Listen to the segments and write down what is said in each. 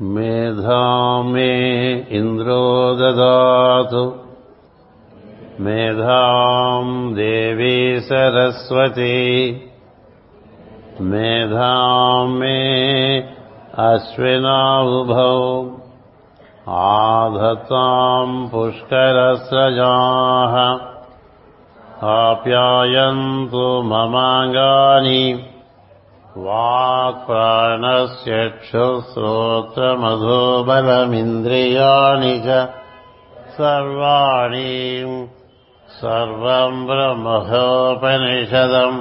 मेधा मे इन्द्रो ददातु। मेधाम् देवी सरस्वती। मेधाम् मे अश्विनावुभौ आधताम् पुष्करस्रजाः। आप्यायन्तु ममाङ्गानि वाक्प्राणस्यक्षुश्रोत्रमधोबलमिन्द्रियाणि च सर्वाणि सर्वम् ब्रह्मोपनिषदम्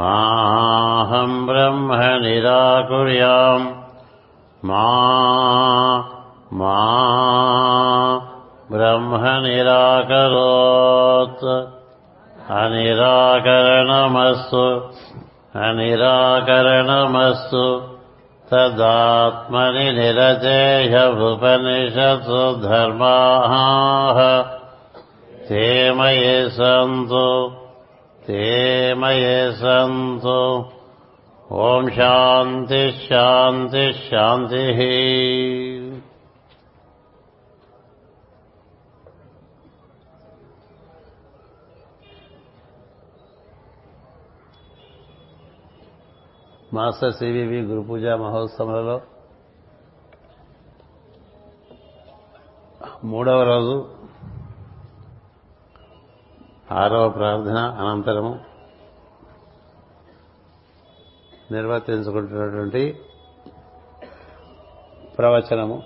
माहम् ब्रह्म निराकुर्याम् मा मा ब्रह्म निराकरोत् अनिराकरणमस्तु अनिराकरणमस्तु। तदात्मनि निरचेह्यभुपनिषत्सु धर्माः। ते मये सन्तु। ते मये सन्तु। ॐ शान्तिः शान्तिः शान्तिः మాస్టర్ సివివి గురు పూజా మహోత్సవంలో మూడవ రోజు ఆరవ ప్రార్థన అనంతరము నిర్వర్తించుకుంటున్నటువంటి ప్రవచనము.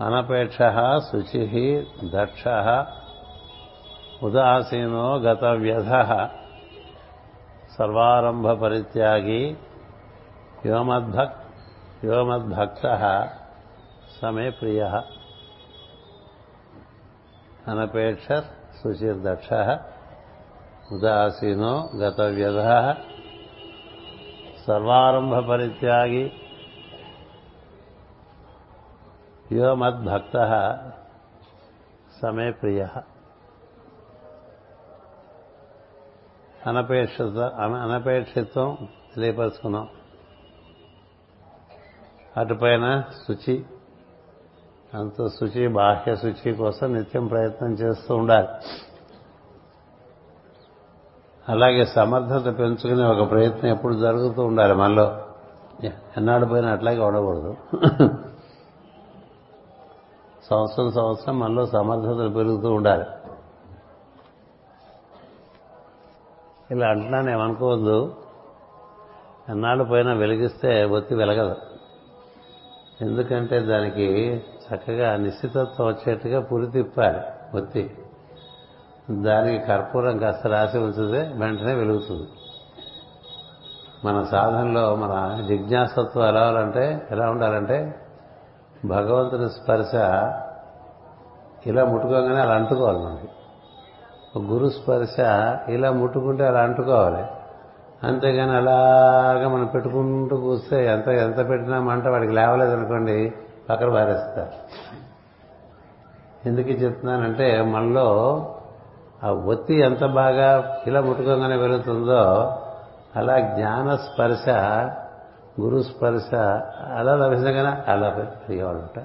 అనపేక్ష శుచి దక్ష ఉదాసీనో గత వ్యధ సర్వారంభ పరిత్యాగి యోమద్భక్ యోమద్భక్త సమే ప్రియ. అనపేక్ష సుచిర్దక్ష ఉదాసీనో గత వ్యధ సర్వారంభ పరిత్యాగి యోమద్భక్త సమే ప్రియ. అనపేక్షిత అనపేక్షిత్వం తెలియపరుచుకున్నాం. అటుపైన శుచి అంత శుచి బాహ్య శుచి కోసం నిత్యం ప్రయత్నం చేస్తూ ఉండాలి. అలాగే సమర్థత పెంచుకునే ఒక ప్రయత్నం ఎప్పుడు జరుగుతూ ఉండాలి మనలో. ఎన్నాడు పోయినా అట్లాగే ఉండకూడదు. సంవత్సరం సంవత్సరం మనలో సమర్థతలు పెరుగుతూ ఉండాలి. ఇలా అంటున్నాను ఏమనుకోవద్దు. ఎన్నాళ్ళు పోయినా వెలిగిస్తే ఒత్తి వెలగదు. ఎందుకంటే దానికి చక్కగా నిశ్చితత్వం వచ్చేట్టుగా పురి తిప్పాలి ఒత్తి దానికి కర్పూరం కాస్త రాసి ఉంచితే వెంటనే వెలుగుతుంది. మన సాధనలో మన జిజ్ఞాసత్వం ఎలా ఉండాలంటే ఎలా ఉండాలంటే భగవంతుని స్పర్శ ఇలా ముట్టుకోగానే అలా అంటుకోవాలి మనకి. గురు స్పర్శ ఇలా ముట్టుకుంటే అలా అంటుకోవాలి. అంతేగాని అలాగా మనం పెట్టుకుంటూ కూస్తే ఎంత ఎంత పెట్టినా మంట వాడికి లేవలేదనుకోండి పక్కన పారేస్తారు. ఎందుకు చెప్తున్నానంటే మనలో ఆ ఒత్తి ఎంత బాగా ఇలా ముట్టుకోగానే వెళుతుందో అలా జ్ఞాన స్పర్శ గురు స్పర్శ అలా లభించగానే అలా పెరిగేవాళ్ళంట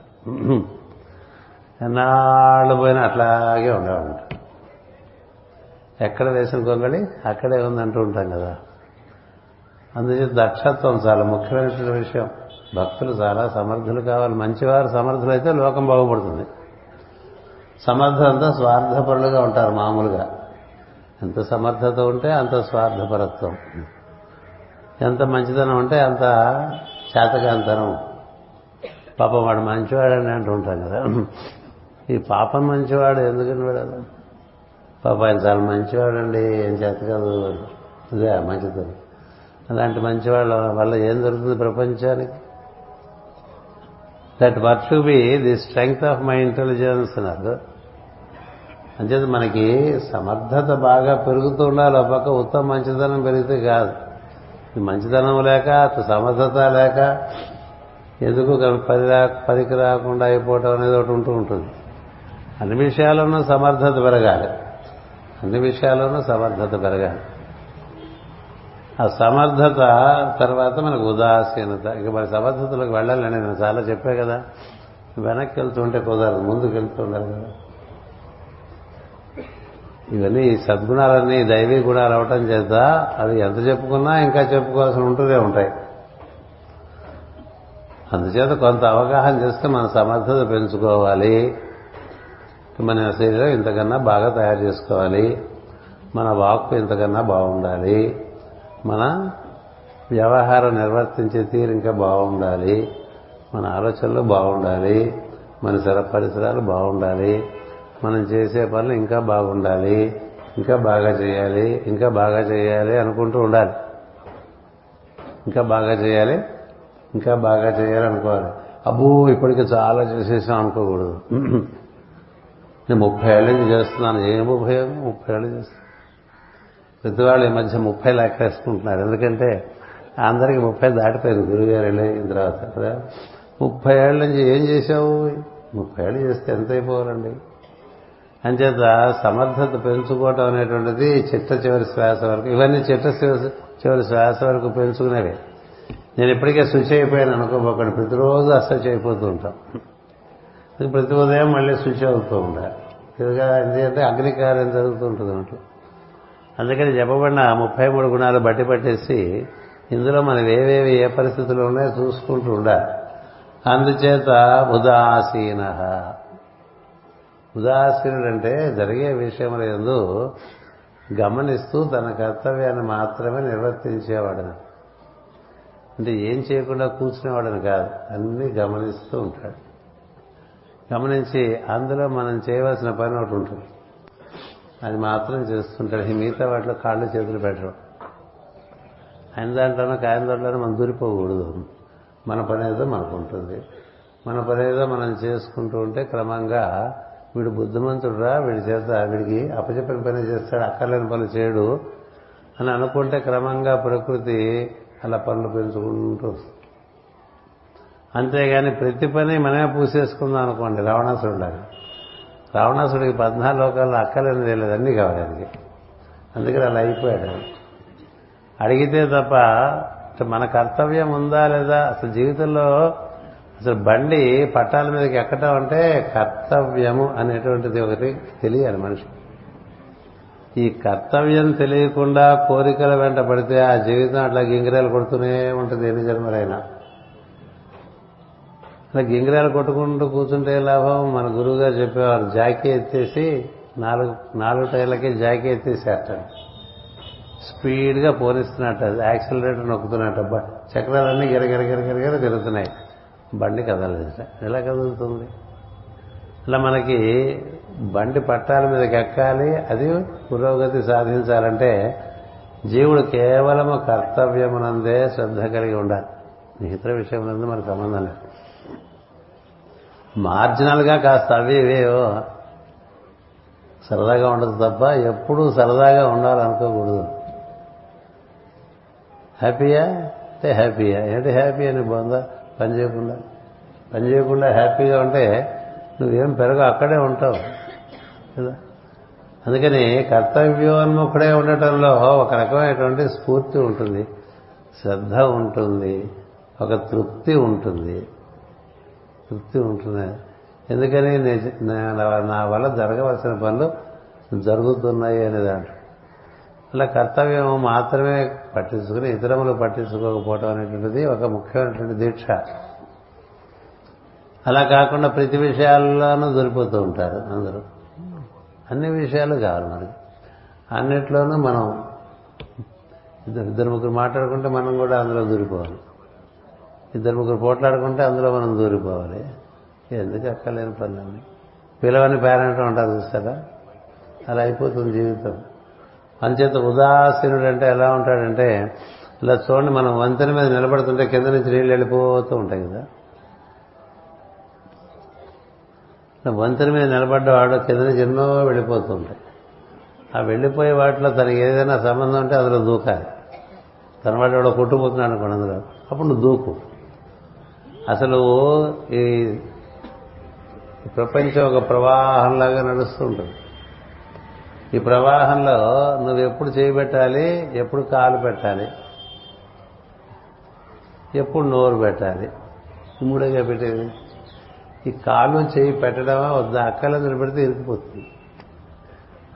ఎన్నాళ్ళు పోయినా అట్లాగే ఉండేవాళ్ళంట ఎక్కడ వేసిన గొంగళి? అక్కడే ఉందంటూ ఉంటాం కదా. అందుచేత దక్షత్వం చాలా ముఖ్యమైనటువంటి విషయం. భక్తులు చాలా సమర్థులు కావాలి. మంచివారు సమర్థులైతే లోకం బాగుపడుతుంది. సమర్థంతో స్వార్థపరులుగా ఉంటారు మామూలుగా. ఎంత సమర్థత ఉంటే అంత స్వార్థపరత్వం. ఎంత మంచితనం ఉంటే అంత చేతకాంతనం పాపం వాడు మంచివాడని అంటూ ఉంటాం కదా. ఈ పాపం మంచివాడు ఎందుకని వాడు పాప ఆయన చాలా మంచివాడండి ఏం చేత కాదు ఇదే మంచిది అలాంటి మంచివాళ్ళ వల్ల ఏం జరుగుతుంది ప్రపంచానికి? That work be the strength of my intelligence అన్నారు. అంచేత మనకి సమర్థత బాగా పెరుగుతూ ఉండాలి. ఒక పక్క ఉత్తమ మంచితనం పెరిగితే కాదు. మంచితనం లేక సమర్థత లేక ఎందుకు పది పదికి రాకుండా అయిపోవటం అనేది ఒకటి ఉంటూ ఉంటుంది. అన్ని విషయాల్లోనూ సమర్థత పెరగాలి. అన్ని విషయాల్లోనూ సమర్థత పెరగాలి. ఆ సమర్థత తర్వాత మనకు ఉదాసీనత. ఇక మన సమర్థతలకు వెళ్ళాలని నేను చాలా చెప్పా కదా. వెనక్కి వెళ్తుంటే కుదరదు. ముందుకు వెళ్తూ ఉండాలి కదా. ఇవన్నీ ఈ సద్గుణాలన్నీ దైవీ గుణాలు అవటం చేత అవి ఎంత చెప్పుకున్నా ఇంకా చెప్పుకోవాల్సి ఉంటూనే ఉంటాయి. అందుచేత కొంత అవగాహన చేస్తే మన సమర్థత పెంచుకోవాలి. మన శరీరం ఇంతకన్నా బాగా తయారు చేసుకోవాలి. మన వాక్కు ఇంతకన్నా బాగుండాలి. మన వ్యవహారం నిర్వర్తించే తీరు ఇంకా బాగుండాలి. మన ఆలోచనలు బాగుండాలి. మన సర పరిసరాలు బాగుండాలి. మనం చేసే పనులు ఇంకా బాగుండాలి. ఇంకా బాగా చేయాలి. ఇంకా బాగా చేయాలి అనుకుంటూ ఉండాలి. ఇంకా బాగా చేయాలి. ఇంకా బాగా చేయాలి అనుకోవాలి. అబ్బో ఇప్పటికి చాలా చేసేసాం అనుకోకూడదు. నేను ముప్పై ఏళ్ళ నుంచి చేస్తున్నాను. ఏం ఉపయోగం? ముప్పై ఏళ్ళు చేస్తున్నాను. ప్రతి వాళ్ళు ఈ మధ్య ముప్పై లెక్కేసుకుంటున్నారు. ఎందుకంటే అందరికీ ముప్పై దాటిపోయింది. గురుగారు వెళ్ళిన తర్వాత కదా. ముప్పై ఏళ్ళ నుంచి ఏం చేశావు? ముప్పై ఏళ్ళు చేస్తే ఎంత అయిపోవాలండి? అంచేత సమర్థత పెంచుకోవటం అనేటువంటిది చిట్ట చివరి శ్వాస వరకు ఇవన్నీ చిట్ట చివరి శ్వాస వరకు పెంచుకునేవి. నేను ఇప్పటికే శుచి అయిపోయాను అనుకోబోకండి ప్రతిరోజు అసలు అయిపోతూ ఉంటాం. ప్రతి ఉదయం మళ్ళీ శుచి అవుతూ ఉండాలి. ఇదిగా ఎందుకంటే అగ్నికార్యం జరుగుతుంటుంది ఉంటుంది అందుకని చెప్పబడిన ముప్పై మూడు గుణాలు బట్టి పట్టేసి ఇందులో మనం ఏవేవి ఏ పరిస్థితులు ఉన్నాయో చూసుకుంటూ ఉండాలి. అందుచేత ఉదాసీన. ఉదాసీనుడంటే జరిగే విషయముల ఎందు గమనిస్తూ తన కర్తవ్యాన్ని మాత్రమే నిర్వర్తించేవాడని. అంటే ఏం చేయకుండా కూర్చునేవాడని కాదు అన్నీ గమనిస్తూ ఉంటాడు. గమనించి అందులో మనం చేయవలసిన పని ఒకటి ఉంటుంది. అది మాత్రం చేస్తుంటాడు మిగతా వాటిలో కాళ్ళు చేతులు పెట్టడం ఆయన దాంట్లోనో కాయన దాంట్లోనో మనం దూరిపోకూడదు. మన పని ఏదో మనకు ఉంటుంది. మన పని ఏదో మనం చేసుకుంటూ ఉంటే క్రమంగా వీడు బుద్ధిమంతుడురా వీడి చేత వీడికి అప్పచెప్పిన పని చేస్తాడు అక్కర్లేని పనులు చేయడు అని అనుకుంటే క్రమంగా ప్రకృతి అలా పనులు పెంచుకుంటూ వస్తుంది. అంతేగాని ప్రతి పని మనమే పూసేసుకుందాం అనుకోండి. రావణాసురులాగా రావణాసుడికి పద్నాలుగు లోకాల్లో అక్కలేని తెలియదు అన్నీ కావాలి అందుకే అందుకని అలా అయిపోయాడు. అడిగితే తప్ప మన కర్తవ్యం ఉందా లేదా? అసలు జీవితంలో అసలు బండి పట్టాల మీదకి ఎక్కటం అంటే కర్తవ్యము అనేటువంటిది ఒకటి తెలియాలి మనిషి ఈ కర్తవ్యం తెలియకుండా కోరికల వెంట పడితే ఆ జీవితం అట్లా గింగిరాలు కొడుతూనే ఉంటుంది. ఎన్ని జన్మలైనా. అలా గింగిరాలు కొట్టుకుంటూ కూర్చుంటే లాభం మన గురువుగారు చెప్పేవారు జాకీ ఎత్తేసి నాలుగు నాలుగు టైర్లకి జాకీ ఎత్తేసేస్తాడు. స్పీడ్గా పోనిస్తున్నట్ట అది యాక్సిలరేటర్ నొక్కుతున్నట్టు చక్రాలన్నీ గిరగిరగిరగిరగిర తిరుగుతున్నాయి. బండి కదలదు ఎలా కదులుతుంది? అలా మనకి బండి పట్టాల మీద ఎక్కాలి అది పురోగతి సాధించాలంటే జీవుడు కేవలము కర్తవ్యమునందే శ్రద్ధ కలిగి ఉండాలి. మిగతా విషయమునందు మనకు సంబంధం లేదు. మార్జినల్గా కాస్త అవి ఇవేవో సరదాగా ఉండదు తప్ప ఎప్పుడూ సరదాగా ఉండాలనుకోకూడదు. హ్యాపీయా అంటే హ్యాపీయా ఏంటి హ్యాపీ అని బాగుందా పని చేయకుండా. పని చేయకుండా హ్యాపీగా ఉంటే నువ్వేం పెరగ అక్కడే ఉంటావు. కదా? అందుకని కర్తవ్యోన్ముఖుడే ఉండటంలో ఒక రకమైనటువంటి స్ఫూర్తి ఉంటుంది శ్రద్ధ ఉంటుంది ఒక తృప్తి ఉంటుంది. తృప్తి ఉంటుంది. ఎందుకని నా వల్ల జరగవలసిన పనులు జరుగుతున్నాయి అనే దాంట్లో. అలా కర్తవ్యం మాత్రమే పట్టించుకుని ఇతరములు పట్టించుకోకపోవటం అనేటువంటిది ఒక ముఖ్యమైనటువంటి దీక్ష. అలా కాకుండా ప్రతి విషయాల్లోనూ దొరికిపోతూ ఉంటారు అందరూ. అన్ని విషయాలు కావాలి మనకి. అన్నిట్లోనూ మనం ఇద్దరు ఇద్దరు ముగ్గురు మాట్లాడుకుంటే మనం కూడా అందులో దూరిపోవాలి. ఇద్దరు ముగ్గురు పోట్లాడుకుంటే అందులో మనం దూరిపోవాలి. ఎందుకు అక్కర్లేని పనులన్నీ? పిలవని పేరెంట్ ఉంటారు చూస్తారా? అలా అయిపోతుంది జీవితం. అంచేత ఉదాసీనుడు అంటే ఎలా ఉంటాడంటే ఇలా చూడండి మనం వంతెన మీద నిలబడుతుంటే కింద నుంచి నీళ్ళు వెళ్ళిపోతూ ఉంటాయి కదా. వంతెన మీద నిలబడ్డవాడు కింద నుంచి ఎన్నో వెళ్ళిపోతూ ఉంటాయి. ఆ వెళ్ళిపోయే వాటిలో తనకి ఏదైనా సంబంధం ఉంటే అందులో దూకాలి. తన వాడు ఎవడో కొట్టుకుపోతున్నాడు అనుకోండి అందులో. అప్పుడు నువ్వు దూకు. అసలు ఈ ప్రపంచం ఒక ప్రవాహంలాగా నడుస్తుంటుంది. ఈ ప్రవాహంలో నువ్వు ఎప్పుడు చేయబెట్టాలి ఎప్పుడు కాలు పెట్టాలి ఎప్పుడు నోరు పెట్టాలి. మూడేగా పెట్టేది. ఈ కాలు చేయి పెట్టడమా వద్దా? అక్కల నిలబెడితే ఇరుక్కుపోతుంది.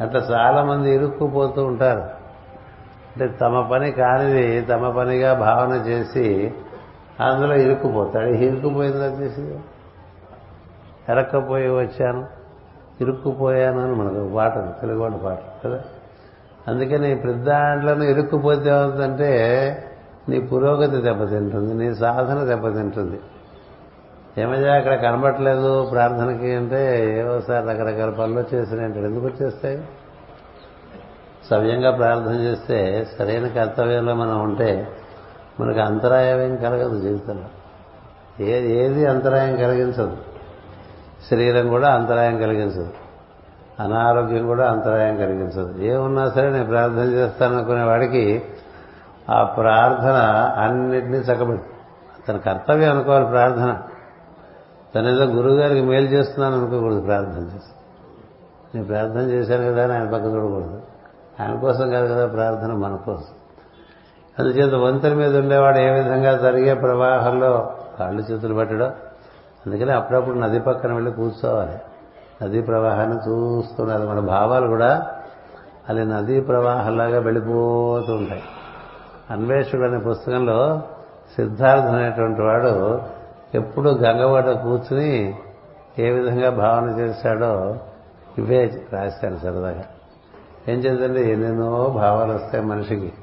అట్లా చాలా మంది ఇరుక్కుపోతూ ఉంటారు. అంటే తమ పని కానిది తమ పనిగా భావన చేసి అందులో ఇరుక్కుపోతాడు. ఇరుక్కుపోయింది వచ్చేసి ఎరక్కపోయి వచ్చాను. ఇరుక్కుపోయాను అని మనకు ఒక పాట తెలుగువాడి పాట కదా? అందుకని ప్రతి దాంట్లోనూ ఇరుక్కుపోతే ఏమవుతుందంటే నీ పురోగతి దెబ్బతింటుంది నీ సాధన దెబ్బతింటుంది. ఏమయ్యా అక్కడ కనబట్టలేదు ప్రార్థనకి అంటే ఏవో సార్ రకరకాల పనులు వచ్చేసినాయి అంటే ఎందుకు వచ్చేస్తాయి? సవ్యంగా ప్రార్థన చేస్తే సరైన కర్తవ్యంలో మనం ఉంటే మనకు అంతరాయం ఏం కలగదు జీవితంలో. ఏది ఏది అంతరాయం కలిగించదు. శరీరం కూడా అంతరాయం కలిగించదు. అనారోగ్యం కూడా అంతరాయం కలిగించదు. ఏమున్నా సరే నేను ప్రార్థన చేస్తాను అనుకునే వాడికి ఆ ప్రార్థన అన్నిటినీ చక్కబెట్టి. తన కర్తవ్యం అనుకోవాలి ప్రార్థన. తన ఏదో గురువు గారికి మేలు చేస్తున్నాను అనుకోకూడదు ప్రార్థన చేసి. నేను ప్రార్థన చేశాను కదా అని ఆయన పక్క చూడకూడదు. ఆయన కోసం కాదు కదా ప్రార్థన మన కోసం. అందుచేత వంతెన మీద ఉండేవాడు ఏ విధంగా జరిగే ప్రవాహంలో కాళ్ళు చేతులు పట్టడం? అందుకని అప్పుడప్పుడు నది పక్కన వెళ్ళి కూర్చోవాలి. నదీ ప్రవాహాన్ని చూస్తున్నారు మన భావాలు కూడా అలా నదీ ప్రవాహంలాగా వెళ్ళిపోతూ ఉంటాయి. అన్వేషకుడు అనే పుస్తకంలో సిద్ధార్థ అనేటువంటి వాడు ఎప్పుడు గంగవాడ కూర్చుని ఏ విధంగా భావన చేశాడో ఇవే రాశాను సరదాగా. ఏం చేద్దండి ఎన్నెన్నో భావాలు వస్తాయి మనిషికి.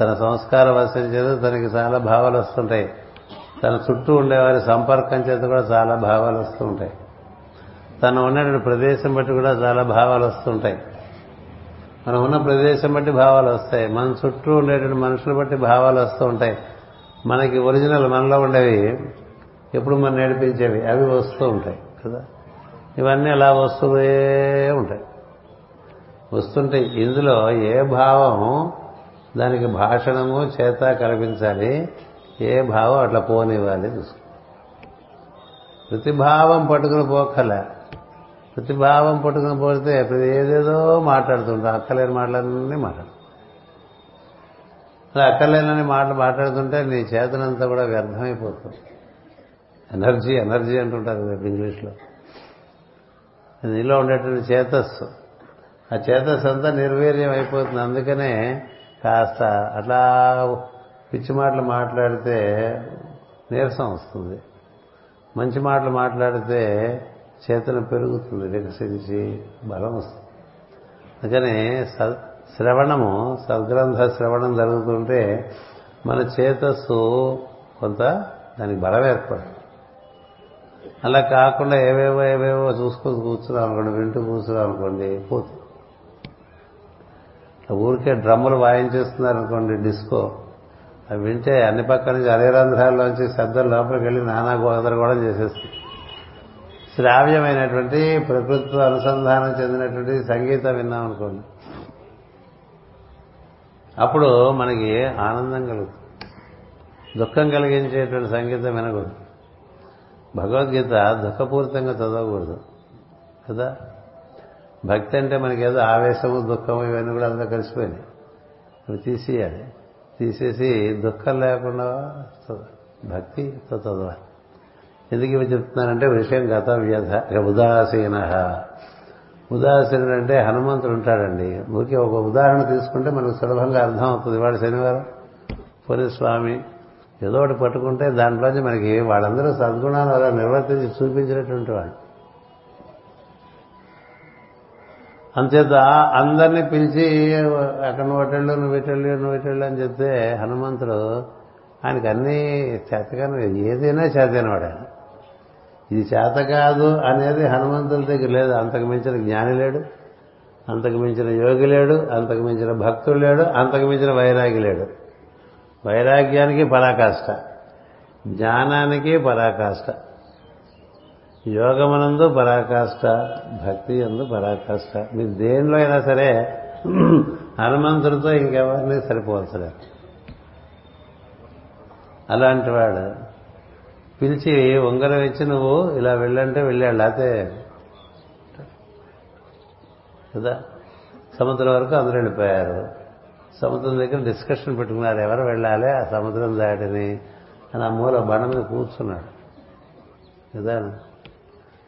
తన సంస్కార వశం చేత తనకి చాలా భావాలు వస్తుంటాయి. తన చుట్టూ ఉండేవారి సంపర్కం చేత కూడా చాలా భావాలు వస్తుంటాయి. తను ఉన్నటువంటి ప్రదేశం బట్టి కూడా చాలా భావాలు వస్తుంటాయి. మనం ఉన్న ప్రదేశం బట్టి భావాలు వస్తాయి. మన చుట్టూ ఉండేటువంటి మనుషులు బట్టి భావాలు వస్తూ ఉంటాయి. మనకి ఒరిజినల్ మనలో ఉండేవి ఎప్పుడు మనం నేర్పించేవి? అవి వస్తూ ఉంటాయి కదా? ఇవన్నీ అలా వస్తూనే ఉంటాయి. వస్తుంటాయి. ఇందులో ఏ భావం దానికి భాషణము చేత కల్పించాలి. ఏ భావం అట్లా పోనివ్వాలి చూసుకో. ప్రతిభావం పట్టుకుని పోకలే ప్రతిభావం పట్టుకుని పోతే ప్రతి ఏదేదో మాట్లాడుతుంటాం. అక్కలేని మాటలన్నీ మాట్లాడు. అలా అక్కర్లేనని మాటలు మాట్లాడుతుంటే నీ చేతనంతా కూడా వ్యర్థమైపోతుంది. ఎనర్జీ ఎనర్జీ అంటుంటారు రేపు ఇంగ్లీష్లో. నీలో ఉండేటువంటి చేతస్సు. ఆ చేతస్సు అంతా నిర్వీర్యం అయిపోతుంది. అందుకనే కాస్త అట్లా పిచ్చి మాటలు మాట్లాడితే నీరసం వస్తుంది. మంచి మాటలు మాట్లాడితే చేతన పెరుగుతుంది వికసించి బలం వస్తుంది. అందుకని శ్రవణము సద్గ్రంథ శ్రవణం జరుగుతుంటే మన చేతస్సు కొంత దానికి బలం ఏర్పడుతుంది. అలా కాకుండా ఏవేవో ఏవేవో చూసుకొని కూర్చున్నాం అనుకోండి వింటూ కూర్చున్నాం అనుకోండి పోతుంది. ఊరికే డ్రమ్ములు వాయించేస్తున్నారు అనుకోండి డిస్కో. అవి వింటే అన్ని పక్కల నుంచి అరే రంధ్రాల్లోంచి శబ్దం లోపలికి వెళ్ళి నానా గోదరగోళం చేసేస్తుంది శ్రావ్యమైనటువంటి ప్రకృతితో అనుసంధానం చెందినటువంటి సంగీతం విన్నాం అనుకోండి. అప్పుడు మనకి ఆనందం కలుగుతుంది. దుఃఖం కలిగించేటువంటి సంగీతం వినకూడదు. భగవద్గీత దుఃఖపూరితంగా చదవకూడదు. కదా? భక్తి అంటే మనకి ఏదో ఆవేశము దుఃఖము ఇవన్నీ కూడా అంతా కలిసిపోయినాయి. అవి తీసేయాలి. తీసేసి దుఃఖం లేకుండా భక్తి భక్తితో చదవాలి. ఎందుకు ఇవి చెప్తున్నానంటే విషయం గత వ్యధ ఉదాసీన. ఉదాసీనుడు అంటే హనుమంతుడు ఉంటాడండి. ఊరికే ఒక ఉదాహరణ తీసుకుంటే మనకు సులభంగా అర్థం అవుతుంది వాడు శనివారం పోనీ స్వామి ఏదో ఒకటి పట్టుకుంటే దాంట్లోంచి మనకి వాళ్ళందరూ సద్గుణాలు అలా నిర్వర్తించి చూపించినటువంటి వాడు అంచేత అందరినీ పిలిచి అక్కడ నువ్వు అటెళ్ళు నువ్వు ఇటెళ్ళు నువ్వు ఇటెళ్ళు అని చెప్తే హనుమంతుడు ఆయనకు అన్నీ చేతగానే ఏదైనా చేతనవాడు ఆయన ఇది చేత కాదు అనేది హనుమంతుల దగ్గర లేదు. అంతకు మించిన జ్ఞాని లేడు అంతకు మించిన యోగి లేడు అంతకు మించిన భక్తుడు లేడు అంతకు మించిన వైరాగి లేడు. వైరాగ్యానికి పరాకాష్ట జ్ఞానానికి పరాకాష్ట. యోగమునందు పరాకాష్ట భక్తి ఎందు పరాకాష్ట. మీరు దేనిలో అయినా సరే హనుమంతుడితో ఇంకెవరిని సరిపోవలసలేదు అలాంటి వాడు పిలిచి ఉంగరం ఇచ్చి నువ్వు ఇలా వెళ్ళంటే వెళ్ళాడు లేకపోతే కదా? సముద్రం వరకు అందరూ వెళ్ళిపోయారు. సముద్రం దగ్గర డిస్కషన్ పెట్టుకున్నారు ఎవరు వెళ్ళాలి ఆ సముద్రం దాటిని అని ఆ మూల బండ మీద కూర్చున్నాడు. కదా?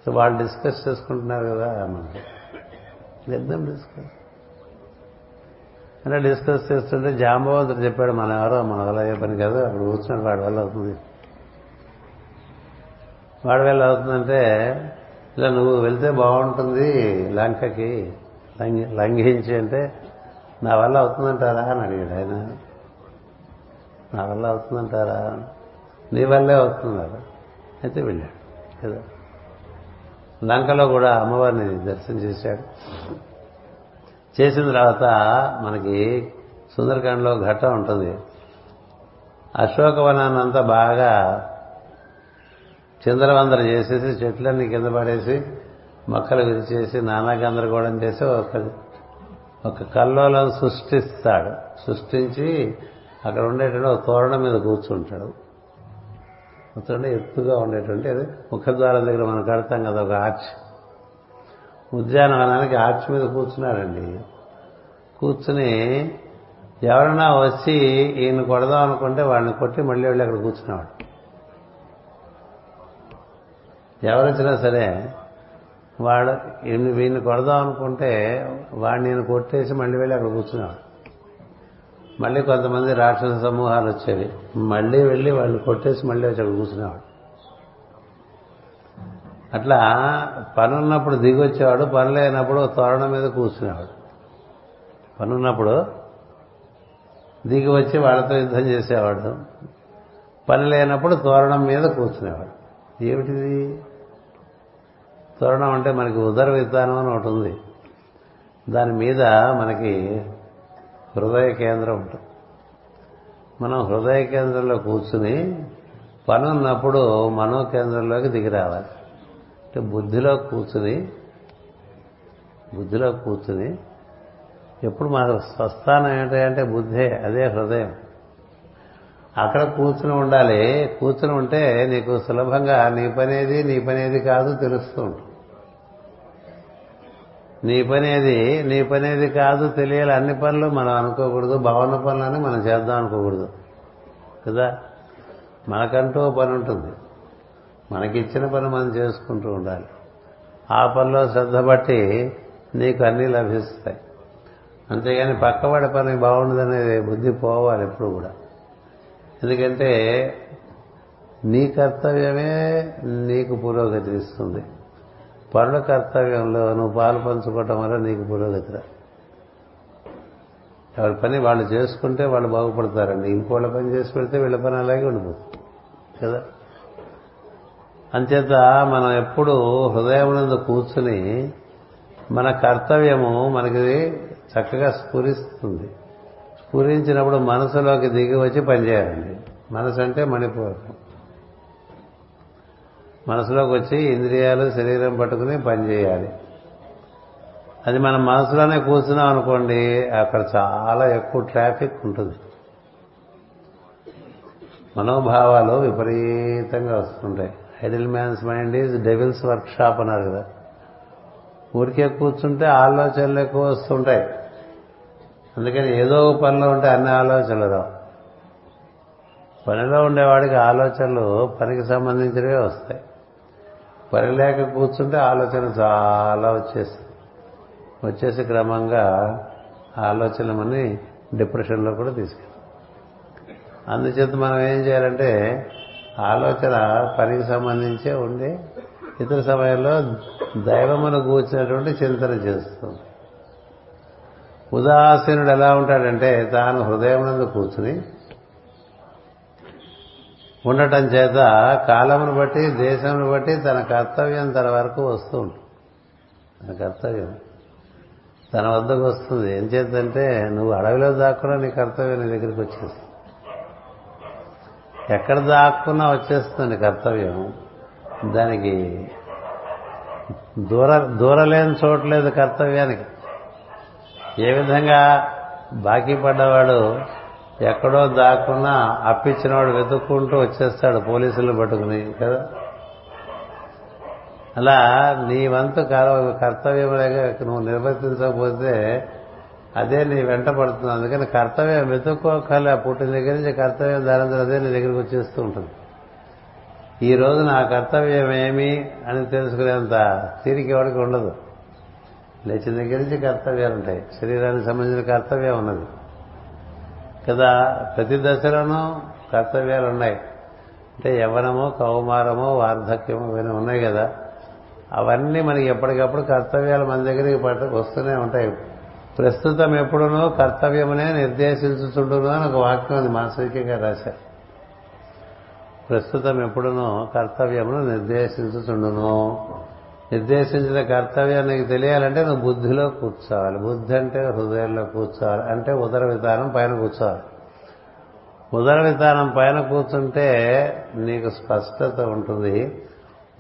సో వాళ్ళు డిస్కస్ చేసుకుంటున్నారు కదా మనకి. ఇద్దరం డిస్కస్ అంటే డిస్కస్ చేస్తుంటే జాంబవంతుడు చెప్పాడు మన ఎవరో మన వల్ల అయ్యే పని కాదు అక్కడ కూర్చున్నాడు వాడి వల్ల అవుతుంది. వాడి వల్ల అవుతుందంటే ఇలా నువ్వు వెళ్తే బాగుంటుంది లంకకి లంఘించి అంటే నా వల్ల అవుతుందంటారా? అని అడిగాడు ఆయన. నా వల్ల అవుతుందంటారా? నీ వల్లే అవుతున్నారు అయితే వెళ్ళాడు. కదా? లంకలో కూడా అమ్మవారిని దర్శనం చేశాడు. చేసిన తర్వాత మనకి సుందరకాండలో ఘట్టం ఉంటుంది. అశోకవనాన్ని అంతా బాగా చిందరవందర చేసేసి చెట్లన్నీ కింద పడేసి మొక్కలు విరిచేసి నానా గందరగోళం చేసి ఒక ఒక కల్లోలం సృష్టిస్తాడు. సృష్టించి అక్కడ ఉండేటువంటి ఒక తోరణం మీద కూర్చుంటాడు. చూడండి ఎత్తుగా ఉండేటువంటి అది ముఖద్వారం దగ్గర మనం కడతాం కదా ఒక ఆర్చ్. ఉద్యానవనానికి ఆర్చ్ మీద కూర్చున్నాడండి. కూర్చుని ఎవరైనా వచ్చి ఈయన కొడదాం అనుకుంటే వాడిని కొట్టి మళ్ళీ వెళ్ళి అక్కడ కూర్చునేవాడు. ఎవరొచ్చినా సరే వాడు ఈయన వీడిని కొడదాం అనుకుంటే వాడిని నేను కొట్టేసి మళ్ళీ వెళ్ళి అక్కడ కూర్చునేవాడు. మళ్ళీ కొంతమంది రాక్షస సమూహాలు వచ్చేవి. మళ్ళీ వెళ్ళి వాళ్ళు కొట్టేసి మళ్ళీ వచ్చి అక్కడ కూర్చునేవాడు. అట్లా పనున్నప్పుడు దిగొచ్చేవాడు పని లేనప్పుడు తోరణం మీద కూర్చునేవాడు. పనున్నప్పుడు దిగి వచ్చి వాళ్ళతో యుద్ధం చేసేవాడు. పని లేనప్పుడు తోరణం మీద కూర్చునేవాడు. ఏమిటిది? తోరణం అంటే మనకి ఉదర విధానం అని ఒకటి ఉంది. దాని మీద మనకి హృదయ కేంద్రం ఉంటుంది. మనం హృదయ కేంద్రంలో కూర్చుని పని ఉన్నప్పుడు మనో కేంద్రంలోకి దిగి రావాలి. అంటే బుద్ధిలో కూర్చుని బుద్ధిలో కూర్చుని ఎప్పుడు మన స్వస్థానం ఏంటంటే బుద్ధే అదే హృదయం. అక్కడ కూర్చుని ఉండాలి. కూర్చుని ఉంటే నీకు సులభంగా నీ పనేది నీ పనేది కాదు తెలుస్తూ ఉంటుంది. నీ పనేది నీ పనేది కాదు తెలియాలి. అన్ని పనులు మనం అనుకోకూడదు. భవన పనులని మనం చేద్దాం అనుకోకూడదు. కదా? మనకంటూ పని ఉంటుంది. మనకిచ్చిన పని మనం చేసుకుంటూ ఉండాలి. ఆ పనిలో శ్రద్ధ బట్టి నీకు అన్నీ లభిస్తాయి. అంతేగాని పక్కవాడి పని బాగుండదనేది బుద్ధి పోవాలి ఎప్పుడు కూడా. ఎందుకంటే నీ కర్తవ్యమే నీకు పురోగతి ఇస్తుంది పరుల కర్తవ్యంలో నువ్వు పాలు పంచుకోవటం వల్ల నీకు పురోగతిరా ఎవరి పని వాళ్ళు చేసుకుంటే వాళ్ళు బాగుపడతారండి. ఇంకోళ్ళ పని చేసి పెడితే వీళ్ళ పని అలాగే ఉండిపోతుంది. కదా? అంచేత మనం ఎప్పుడు హృదయం కూర్చుని మన కర్తవ్యము మనకి చక్కగా స్ఫురిస్తుంది. స్ఫురించినప్పుడు మనసులోకి దిగి వచ్చి పనిచేయాలండి. మనసు అంటే మణిపూరకం. మనసులోకి వచ్చి ఇంద్రియాలు శరీరం పట్టుకుని పనిచేయాలి అది మనం మనసులోనే కూర్చున్నాం అనుకోండి అక్కడ చాలా ఎక్కువ ట్రాఫిక్ ఉంటుంది. మనోభావాలు విపరీతంగా వస్తుంటాయి. Idle man's mind is devil's workshop అన్నారు కదా. ఊరికే కూర్చుంటే ఆలోచనలు ఎక్కువ వస్తుంటాయి. అందుకని ఏదో ఒక పనిలో ఉంటే అన్ని ఆలోచనలు రావు. పనిలో ఉండేవాడికి ఆలోచనలు పనికి సంబంధించినవే వస్తాయి. పని లేక కూర్చుంటే ఆలోచన చాలా వచ్చేస్తుంది. వచ్చేసి క్రమంగా ఆలోచనలమని డిప్రెషన్లో కూడా తీసుకెళ్ళి అందుచేత మనం ఏం చేయాలంటే ఆలోచన పనికి సంబంధించే ఉండి ఇతర సమయంలో దైవమును కూర్చున్నటువంటి చింతన చేస్తుంది ఉదాసీనుడు ఎలా ఉంటాడంటే తాను హృదయం నందు కూర్చుని ఉండటం చేత కాలమును బట్టి దేశమును బట్టి తన కర్తవ్యం తన వరకు వస్తూ ఉంటుంది. తన కర్తవ్యం తన వద్దకు వస్తుంది. ఏం చేద్దంటే నువ్వు అడవిలో దాక్కున్నా నీ కర్తవ్యం నీ దగ్గరికి వచ్చేస్తుంది. ఎక్కడ దాక్కున్నా వచ్చేస్తుంది కర్తవ్యం. దానికి దూర దూరలేని చోట్లేదు కర్తవ్యానికి. ఏ విధంగా బాకీ పడ్డవాడు ఎక్కడో దాక్కున్నా అప్పించినవాడు వెతుక్కుంటూ వచ్చేస్తాడు పోలీసులు పట్టుకుని కదా? అలా నీ వంతు కర్తవ్యం లేక నువ్వు నిర్వర్తించకపోతే అదే నీ వెంట పడుతుంది. అందుకని కర్తవ్యం వెతుక్కోకలే. పుట్టిన దగ్గర నుంచి కర్తవ్యం దాని అదే నీ దగ్గరికి వచ్చేస్తూ ఉంటుంది. ఈ రోజు నా కర్తవ్యం ఏమి అని తెలుసుకునేంత తీరిక ఎవరికి ఉండదు. లేచిన దగ్గర నుంచి కర్తవ్యాలు ఉంటాయి శరీరానికి సంబంధించిన కర్తవ్యం ఉన్నది. కదా ప్రతి దశలోనూ కర్తవ్యాలు ఉన్నాయి అంటే యవనము కౌమారము వార్ధక్యము ఇవన్నీ ఉన్నాయి కదా. అవన్నీ మనకి ఎప్పటికప్పుడు కర్తవ్యాలు మన దగ్గరికి పట్ట వస్తూనే ఉంటాయి. ప్రస్తుతం ఎప్పుడునో కర్తవ్యమునే నిర్దేశించుతుండును అని ఒక వాక్యం అది మానసికంగా రాశారు. ప్రస్తుతం ఎప్పుడునో కర్తవ్యమును నిర్దేశించుతుండును నిర్దేశించిన కర్తవ్యం నీకు తెలియాలంటే నువ్వు బుద్ధిలో కూర్చోవాలి. బుద్ధి అంటే హృదయంలో కూర్చోవాలి. అంటే ఉదర విధానం పైన కూర్చోవాలి. ఉదర విధానం పైన కూర్చుంటే నీకు స్పష్టత ఉంటుంది.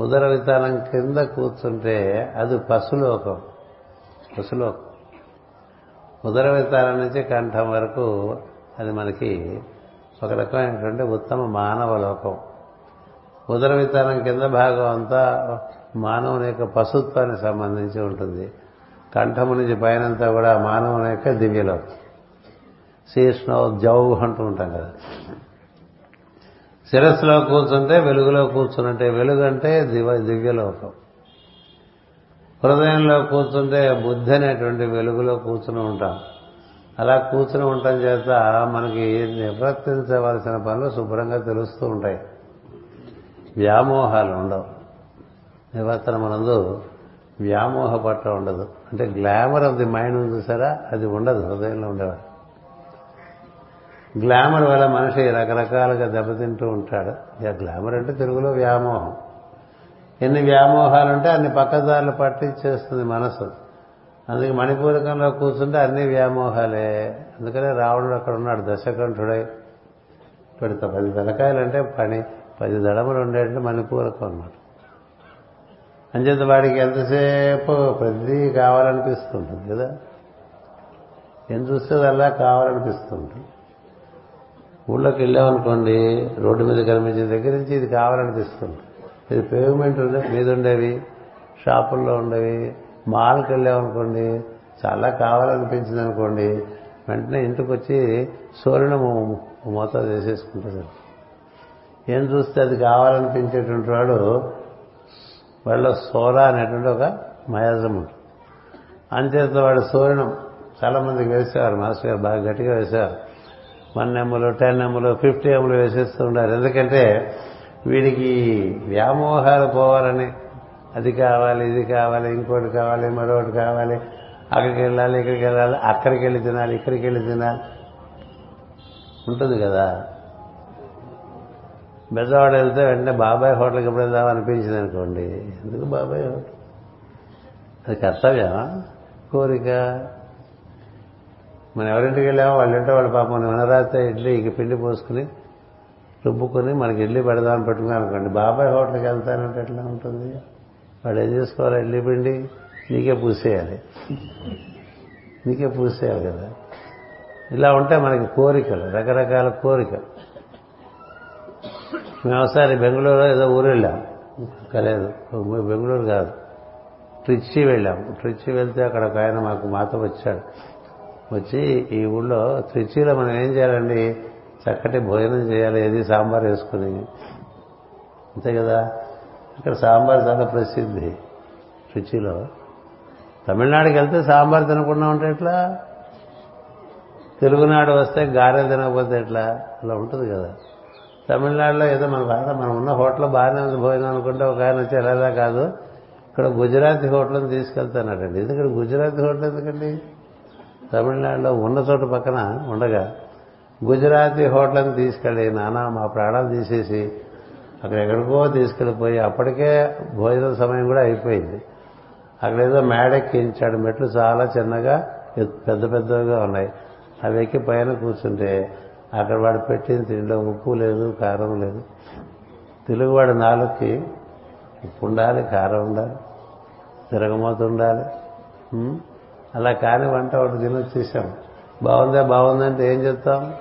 ఉదర విధానం కింద కూర్చుంటే అది పశులోకం. పశులోకం. ఉదర విధానం నుంచి కంఠం వరకు అది మనకి ఒక రకమైనటువంటి ఉత్తమ మానవ లోకం. ఉదర విధానం కింద భాగం అంతా మానవుని యొక్క పశుత్వానికి సంబంధించి ఉంటుంది. కంఠము నుంచి పైనంతా కూడా మానవుని యొక్క దివ్యలోకం. శీష్ణ జౌ అంటూ ఉంటాం కదా. శిరస్సులో కూర్చుంటే వెలుగులో కూర్చున్నట్టే. వెలుగు అంటే దివ దివ్యలోకం. హృదయంలో కూర్చుంటే బుద్ధి అనేటువంటి వెలుగులో కూర్చుని ఉంటాం. అలా కూర్చుని ఉండటం చేత మనకి నివర్తించవలసిన పనులు శుభ్రంగా తెలుస్తూ ఉంటాయి. వ్యామోహాలు ఉండవు. నివర్తన మనందు వ్యామోహ పట్ల ఉండదు. అంటే గ్లామర్ ఆఫ్ ది మైండ్ ఉంది చూసారా? అది ఉండదు హృదయంలో ఉండేవారు గ్లామర్ వల్ల మనిషి రకరకాలుగా దెబ్బతింటూ ఉంటాడు. ఇక గ్లామర్ అంటే తెలుగులో వ్యామోహం. ఎన్ని వ్యామోహాలు ఉంటే అన్ని పక్కదారులు పట్టించేస్తుంది మనసు. అందుకే మణిపూరకంలో కూర్చుంటే అన్ని వ్యామోహాలే. అందుకనే రావణుడు అక్కడ ఉన్నాడు దశకంఠుడై. పెడతా పది తలకాయలంటే పని పది దడములు ఉండేటంటే మణిపూరకం అన్నమాట. అంచేత వాడికి ఎంతసేపు ప్రతి కావాలనిపిస్తుంటుంది కదా? ఏం చూస్తే అలా కావాలనిపిస్తుంటుంది. ఊళ్ళోకి వెళ్ళామనుకోండి రోడ్డు మీద కనిపించిన దగ్గర నుంచి ఇది కావాలనిపిస్తుంది ఇది పేమెంట్ మీద ఉండేవి షాపుల్లో ఉండేవి మాల్కి వెళ్ళామనుకోండి చాలా కావాలనిపించింది అనుకోండి వెంటనే ఇంటికి వచ్చి సూర్యుని మూత వేసేసుకుంటుంది. ఏం చూస్తే అది కావాలనిపించేటువంటి వాడు వాళ్ళలో సోరా అనేటువంటి ఒక మయాజం ఉంటుంది. అంచేత వాడు సూర్యనం చాలా మందికి వేసేవారు మాస్టర్ గారు బాగా గట్టిగా వేసేవారు. వన్ ఎమ్ములు టెన్ ఎమ్ములు ఫిఫ్టీ ఎమ్ములు వేసేస్తూ ఉండారు. ఎందుకంటే వీడికి వ్యామోహాలు పోవాలని అది కావాలి ఇది కావాలి ఇంకోటి కావాలి మరొకటి కావాలి అక్కడికి వెళ్ళాలి ఇక్కడికి వెళ్ళాలి అక్కడికి వెళ్ళి తినాలి ఇక్కడికి వెళ్ళి తినాలి. ఉంటుంది కదా. బెజవాడ వెళ్తే వెంటనే బాబాయ్ హోటల్కి ఎప్పుడు వెళ్దాం అనిపించింది అనుకోండి. ఎందుకు బాబాయ్? హోటల్ అది కర్తవ్యమా? కోరిక. మనం ఎవరింటికి వెళ్ళామో వాళ్ళు ఇంట్లో వాళ్ళ పాపం వినరాస్తే ఇడ్లీ ఇక పిండి పోసుకుని రుబ్బుకొని మనకి ఇడ్లీ పెడదామని పెట్టుకున్నాం అనుకోండి. బాబాయ్ హోటల్కి వెళ్తానంటే ఎట్లా ఉంటుంది? వాడు ఏం చేసుకోవాలి? ఇడ్లీ పిండి? నీకే పూసేయాలి. నీకే పూసేయాలి కదా. ఇలా ఉంటే మనకి కోరికలు రకరకాల కోరికలు. మేము ఒకసారి బెంగళూరు ఏదో ఊరు వెళ్ళాం. కలేదు. బెంగళూరు కాదు. ట్రిచ్చి వెళ్ళాం. ట్రిచ్చి వెళ్తే అక్కడ ఒక ఆయన మాకు మాతో వచ్చాడు. వచ్చి ఈ ఊళ్ళో త్రిచిలో మనం ఏం చేయాలండి? చక్కటి భోజనం చేయాలి. ఏది? సాంబార్ వేసుకుని. అంతే కదా? ఇక్కడ సాంబార్ చాలా ప్రసిద్ధి రుచిలో తమిళనాడుకి వెళ్తే సాంబార్ తినకుండా ఉంటే ఎట్లా? తెలుగునాడు వస్తే గారెలు తినకపోతే ఎట్లా? అలా ఉంటుంది కదా. తమిళనాడులో ఏదో మన బాగా మనం ఉన్న హోటల్ బాగానే ఉంది భోజనం అనుకుంటే ఒక ఆయన వచ్చి ఎలా కాదు ఇక్కడ గుజరాతీ హోటల్ని తీసుకెళ్తానటండి ఎందుకంటే గుజరాతీ హోటల్ ఎందుకండి? తమిళనాడులో ఉన్న చోట పక్కన ఉండగా గుజరాతీ హోటల్ని తీసుకెళ్ళి నానా మా ప్రాణాలు తీసేసి అక్కడ ఎక్కడికో తీసుకెళ్ళిపోయి అప్పటికే భోజనం సమయం కూడా అయిపోయింది. అక్కడ ఏదో మేడెక్కించాడు మెట్లు చాలా చిన్నగా పెద్ద పెద్దగా ఉన్నాయి. అవి ఎక్కి పైన కూర్చుంటే అక్కడ వాడు పెట్టిన తిండిలో ఉప్పు లేదు కారం లేదు. తెలుగువాడు నాలుగుకి ఉప్పు ఉండాలి కారం ఉండాలి తిరగమోత ఉండాలి. అలా కాని వంట ఒకటి తినొచ్చేసాం. బాగుందా బాగుందంటే ఏం చెప్తాం?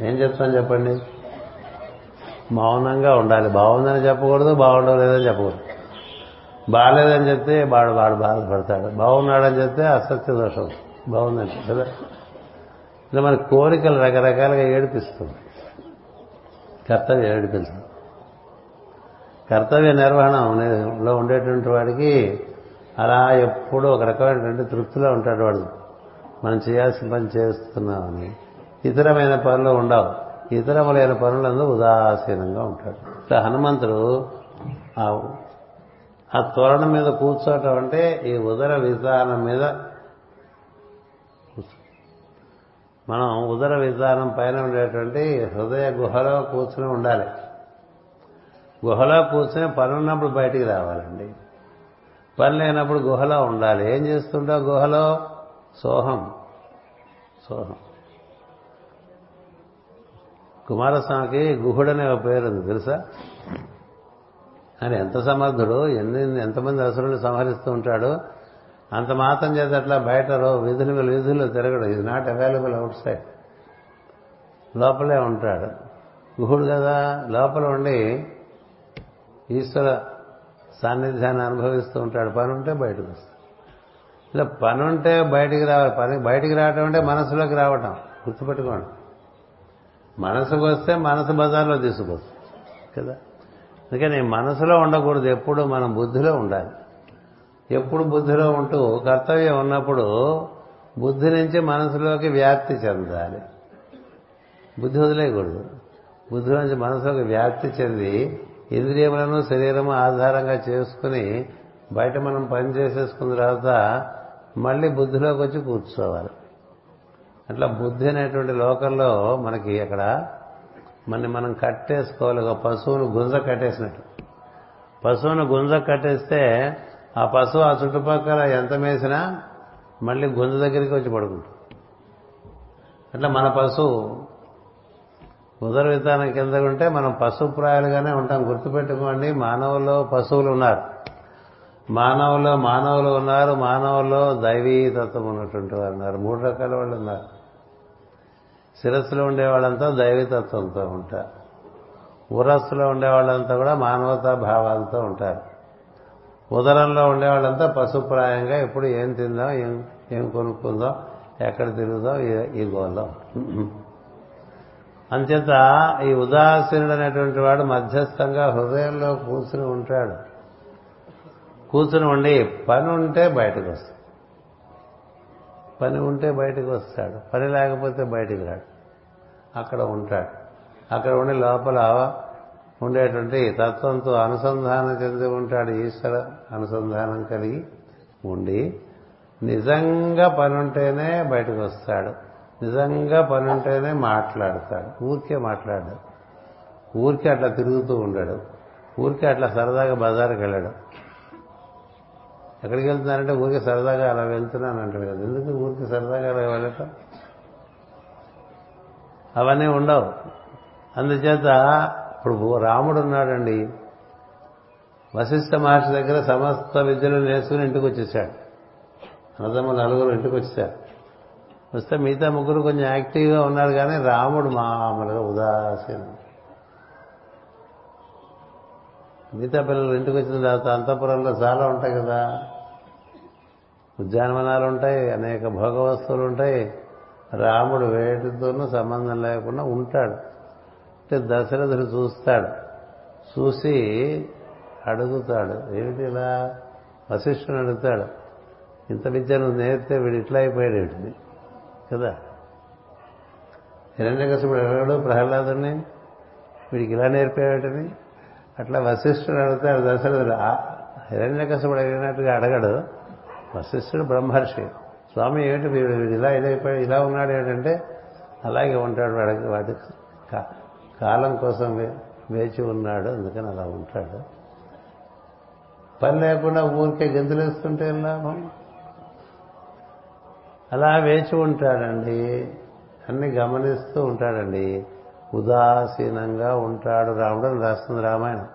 ఏం చెప్తాం చెప్పండి? మౌనంగా ఉండాలి. బాగుందని చెప్పకూడదు బాగుండలేదని చెప్పకూడదు. బాగాలేదని చెప్తే వాడు వాడు బాధపడతాడు. బాగున్నాడని చెప్తే అసత్య దోషం. బాగుందంటే కదా? ఇలా మన కోరికలు రకరకాలుగా ఏడిపిస్తుంది. కర్తవ్యం ఏడిపించడం. కర్తవ్య నిర్వహణలో ఉండేటువంటి వాడికి అలా ఎప్పుడూ ఒక రకమైనటువంటి తృప్తిలో ఉంటాడు వాడు. మనం చేయాల్సిన పని చేస్తున్నామని. ఇతరమైన పనులు ఉండవు. ఇతరములైన పనులందు ఉదాసీనంగా ఉంటాడు. ఇట్లా హనుమంతుడు ఆ ఆ తోరణం మీద కూర్చోవటం అంటే ఈ ఉదర విధానం మీద మనం ఉదర విధానం పైన ఉండేటువంటి హృదయ గుహలో కూర్చుని ఉండాలి. గుహలో కూర్చుని పని ఉన్నప్పుడు బయటికి రావాలండి. పని లేనప్పుడు గుహలో ఉండాలి. ఏం చేస్తుంటావు గుహలో? సోహం. సోహం. కుమారస్వామికి గుహుడనే ఒక పేరు ఉంది తెలుసా? ఆయన ఎంత సమర్థుడు ఎన్ని ఎంతమంది అసురులు సంహరిస్తూ ఉంటాడు? అంత మాత్రం చేత అట్లా బయట విధులు విధులు తిరగడు. ఇది నాట్ అవైలబుల్ అవుట్ సైడ్ లోపలే ఉంటాడు. గుహుడు కదా. లోపల ఉండి ఈశ్వర సాన్నిధ్యాన్ని అనుభవిస్తూ ఉంటాడు. పని ఉంటే బయటకు వస్తాడు. ఇలా పని ఉంటే బయటికి రావాలి. పని బయటికి రావటం అంటే మనసులోకి రావటం. గుర్తుపెట్టుకోండి. మనసుకు వస్తే మనసు బజార్లో తీసుకొస్తుంది. కదా? అందుకని మనసులో ఉండకూడదు. ఎప్పుడు మనం బుద్ధిలో ఉండాలి. ఎప్పుడు బుద్ధిలో ఉంటూ కర్తవ్యం ఉన్నప్పుడు బుద్ధి నుంచి మనసులోకి వ్యాప్తి చెందాలి. బుద్ధి వదిలేయకూడదు. బుద్ధి నుంచి మనసులోకి వ్యాప్తి చెంది ఇంద్రియములను శరీరము ఆధారంగా చేసుకుని బయట మనం పని చేసేసుకున్న తర్వాత మళ్ళీ బుద్ధిలోకి వచ్చి కూర్చోవాలి. అట్లా బుద్ధి అనేటువంటి లోకంలో మనకి అక్కడ మన మనం కట్టేసుకోవాలి. ఒక పశువును గుంజ కట్టేసినట్టు. పశువును గుంజ కట్టేస్తే ఆ పశువు ఆ చుట్టుపక్కల ఎంత మేసినా మళ్ళీ గుంజ దగ్గరికి వచ్చి పడుకుంటుంది. అట్లా మన పశువు ఉదర విధానం కింద ఉంటే మనం పశుప్రాయాలుగానే ఉంటాం. గుర్తుపెట్టుకోండి మానవుల్లో పశువులు ఉన్నారు. మానవుల్లో మానవులు ఉన్నారు మానవుల్లో దైవీతత్వం ఉన్నటువంటి వారు ఉన్నారు. మూడు రకాల వాళ్ళు ఉన్నారు. శిరస్సులో ఉండే వాళ్ళంతా దైవీతత్వంతో ఉంటారు. ఉరస్సులో ఉండే వాళ్ళంతా కూడా మానవతా భావాలతో ఉంటారు. ఉదరంలో ఉండేవాళ్ళంతా పశుప్రాయంగా ఎప్పుడు ఏం తిందాం ఏం ఏం కొనుక్కుందాం ఎక్కడ తిరుగుదాం ఈ గోల్లో అంచేత ఈ ఉదాసీనుడు అనేటువంటి వాడు మధ్యస్థంగా హృదయంలో కూర్చుని ఉంటాడు. కూర్చుని ఉండి పని ఉంటే బయటకు వస్తాడు. పని ఉంటే బయటకు వస్తాడు. పని లేకపోతే బయటికి రాడు. అక్కడ ఉంటాడు. అక్కడ ఉండి లోపల ఉండేటువంటి తత్వంతో అనుసంధానం చెంది ఉంటాడు ఈశ్వర అనుసంధానం కలిగి ఉండి నిజంగా పని ఉంటేనే బయటకు వస్తాడు. నిజంగా పని ఉంటేనే మాట్లాడతాడు. ఊరికే మాట్లాడు. ఊరికే అట్లా తిరుగుతూ ఉండడు. ఊరికే అట్లా సరదాగా బజార్కి వెళ్ళాడు. ఎక్కడికి వెళ్తున్నారంటే ఊరికి సరదాగా అలా వెళ్తున్నాను అంటాడు కదా. ఎందుకు ఊరికి సరదాగా అలా వెళ్ళటం? అవన్నీ ఉండవు. అందుచేత ఇప్పుడు రాముడు ఉన్నాడండి వశిష్ఠ మహర్షి దగ్గర సమస్త విద్యలు నేర్చుకుని ఇంటికి వచ్చేసాడు అన్నదమ్మ నలుగురు ఇంటికి వచ్చేసారు వస్తే మిగతా ముగ్గురు కొంచెం యాక్టివ్గా ఉన్నారు కానీ రాముడు మామూలుగా ఉదాసీనం మిగతా పిల్లలు ఇంటికి వచ్చిన తర్వాత అంతఃపురంలో చాలా ఉంటాయి కదా. ఉద్యానవనాలు ఉంటాయి అనేక భోగ వస్తువులు ఉంటాయి. రాముడు వేటితోనూ సంబంధం లేకుండా ఉంటాడు. దశరథుడు చూస్తాడు. చూసి అడుగుతాడు ఏమిటి ఇలా? వశిష్ఠుని అడుగుతాడు ఇంత విద్య నువ్వు నేర్పితే వీడు ఇట్లా అయిపోయాడు ఏంటిది? కదా? హిరణ్యకశిపుడు అడగడు ప్రహ్లాదుని వీడికి ఇలా నేర్పేవాటని అట్లా వశిష్ఠుడు అడుగుతాడు దశరథుడు హిరణ్యకశిపుడు అడిగినట్టుగా అడగడు. వశిష్ఠుడు బ్రహ్మర్షి. స్వామి ఏమిటి వీడు? ఇలా ఇదైపోయాడు ఇలా ఉన్నాడు ఏంటంటే అలాగే ఉంటాడు వాడికి వాడి కాలం కోసం వేచి ఉన్నాడు అందుకని అలా ఉంటాడు. పని లేకుండా ఊరికే గెంతులేస్తుంటే లాభం? అలా వేచి ఉంటాడండి. అన్ని గమనిస్తూ ఉంటాడండి. ఉదాసీనంగా ఉంటాడు. రాముడు అని రాస్తుంది రామాయణం.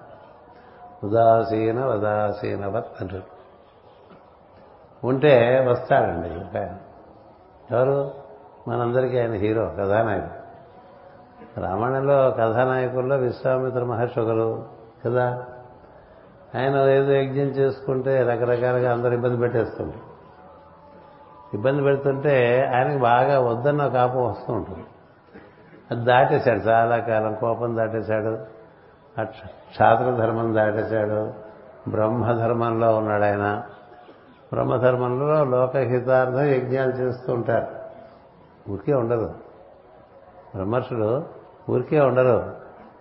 ఉదాసీన ఉదాసీనవత్ అంటాడు ఉంటే వస్తాడండి. ఆయన ఎవరు? మనందరికీ ఆయన హీరో కథానాయకుడు. రామాయణంలో కథానాయకుల్లో విశ్వామిత్ర మహర్షి ఒకరు కదా? ఆయన ఏదో యజ్ఞం చేసుకుంటే రకరకాలుగా అందరు ఇబ్బంది పెట్టేస్తుంటారు ఇబ్బంది పెడుతుంటే ఆయనకి బాగా వద్దన్న కాపం వస్తూ ఉంటుంది. అది దాటేశాడు చాలా కాలం కోపం దాటేశాడు క్షాత్రధర్మం దాటేశాడు బ్రహ్మధర్మంలో ఉన్నాడు ఆయన. బ్రహ్మధర్మంలో లోకహితార్థం యజ్ఞాలు చేస్తూ ఉంటారు. ఊరికే ఉండదు. బ్రహ్మర్షుడు ఊరికే ఉండరు.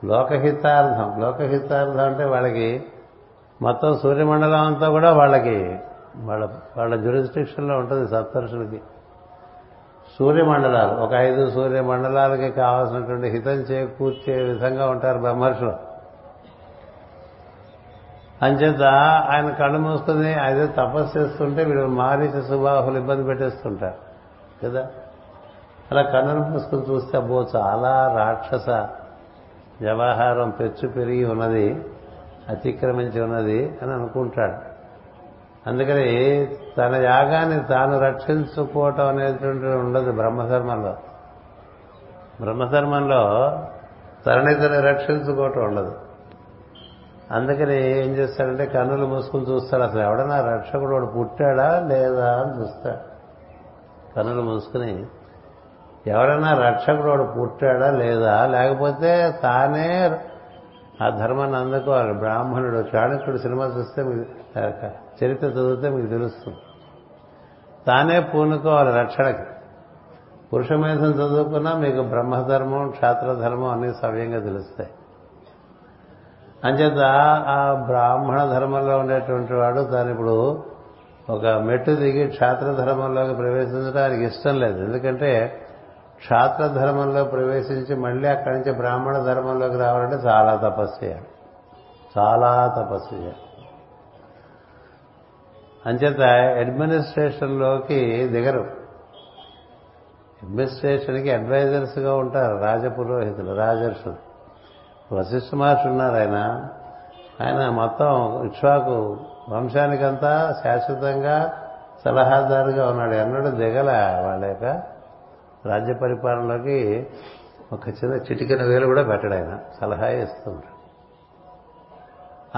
లోకహితార్థం. లోకహితార్థం అంటే వాళ్ళకి మొత్తం సూర్యమండలం అంతా కూడా వాళ్ళకి వాళ్ళ వాళ్ళ జ్యూరిస్టిక్షన్లో ఉంటుంది సప్తర్షులకి. సూర్యమండలాలు ఒక ఐదు సూర్యమండలాలకి కావాల్సినటువంటి హితం చేకూర్చే విధంగా ఉంటారు బ్రహ్మర్షులు. అంచేత ఆయన కళ్ళు మూసుకుని అదే తపస్సు చేస్తుంటే వీడు మారీచ సుబాహులు ఇబ్బంది పెట్టేస్తుంటారు. కదా? అలా కన్నులు మూసుకుని చూస్తే అబ్బో చాలా రాక్షస వ్యవహారం పెచ్చు పెరిగి ఉన్నది అతిక్రమించి ఉన్నది అని అనుకుంటాడు. అందుకని తన యాగాన్ని తాను రక్షించుకోవటం అనేటువంటిది ఉండదు బ్రహ్మధర్మంలో. బ్రహ్మధర్మంలో తనని తను రక్షించుకోవటం ఉండదు. అందుకని ఏం చేస్తాడంటే కన్నులు మూసుకుని చూస్తాడు అసలు ఎవడన్నా రక్షకుడు వాడు పుట్టాడా లేదా అని చూస్తాడు. కన్నులు మూసుకుని ఎవరైనా రక్షకుడు పుట్టాడా లేదా? లేకపోతే తానే ఆ ధర్మాన్ని అందుకోవాలి బ్రాహ్మణుడు చాణక్యుడు సినిమా చూస్తే మీకు చరిత్ర చదివితే మీకు తెలుస్తుంది. తానే పూనుకోవాలి రక్షణకి. పురుషమేధం చదువుకున్నా మీకు బ్రహ్మధర్మం క్షాత్రధర్మం అన్నీ సవ్యంగా తెలుస్తాయి. అంచేత ఆ బ్రాహ్మణ ధర్మంలో ఉండేటువంటి వాడు తాను ఇప్పుడు ఒక మెట్టు దిగి క్షాత్రధర్మంలోకి ప్రవేశించడం ఆయనకి ఇష్టం లేదు. ఎందుకంటే క్షాత్ర ధర్మంలో ప్రవేశించి మళ్ళీ అక్కడి నుంచి బ్రాహ్మణ ధర్మంలోకి రావాలంటే చాలా తపస్సు చేయాలి. చాలా తపస్సు చేయాలి. అంచేత అడ్మినిస్ట్రేషన్లోకి దిగరు. అడ్మినిస్ట్రేషన్కి అడ్వైజర్స్గా ఉంటారు రాజపురోహితులు రాజర్షులు. వశిష్ఠ మహర్షి ఉన్నారు ఆయన. ఆయన మొత్తం ఇక్ష్వాకు వంశానికంతా శాశ్వతంగా సలహాదారుగా ఉన్నాడు. ఎన్నడూ దిగల వాళ్ళ యొక్క రాజ్య పరిపాలనలోకి ఒక చిన్న చిటికిన వేలు కూడా పెట్టడు ఆయన. సలహా ఇస్తుంటాడు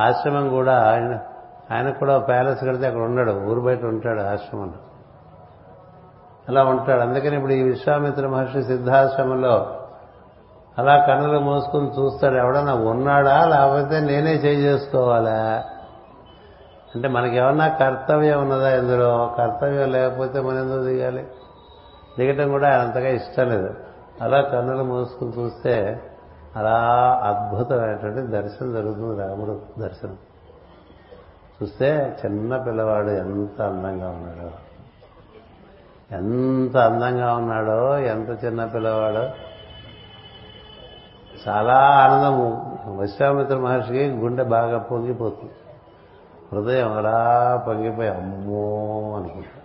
ఆశ్రమం కూడా ఆయన ఆయనకు కూడా ప్యాలెస్ కడితే అక్కడ ఉన్నాడు ఊరు బయట ఉంటాడు ఆశ్రమంలో. అలా ఉంటాడు. అందుకని ఇప్పుడు ఈ విశ్వామిత్ర మహర్షి సిద్ధాశ్రమంలో అలా కన్నులు మోసుకుని చూస్తాడు. ఎవడన్నా ఉన్నాడా? లేకపోతే నేనే చేసుకోవాలా? అంటే మనకేమన్నా కర్తవ్యం ఉన్నదా ఇందులో? కర్తవ్యం లేకపోతే మనం ఎందుకు దిగాలి? దిగటం కూడా అంతగా ఇష్టం లేదు. అలా కన్నులు మూసుకుని చూస్తే అలా అద్భుతమైనటువంటి దర్శనం జరుగుతుంది రాముడు దర్శనం. చూస్తే చిన్న పిల్లవాడు ఎంత అందంగా ఉన్నాడో. ఎంత అందంగా ఉన్నాడో ఎంత చిన్న పిల్లవాడో. చాలా ఆనందము. విశ్వామిత్ర మహర్షికి గుండె బాగా పొంగిపోతుంది. హృదయం అలా పొంగిపోయి అమ్మో అనుకుంటా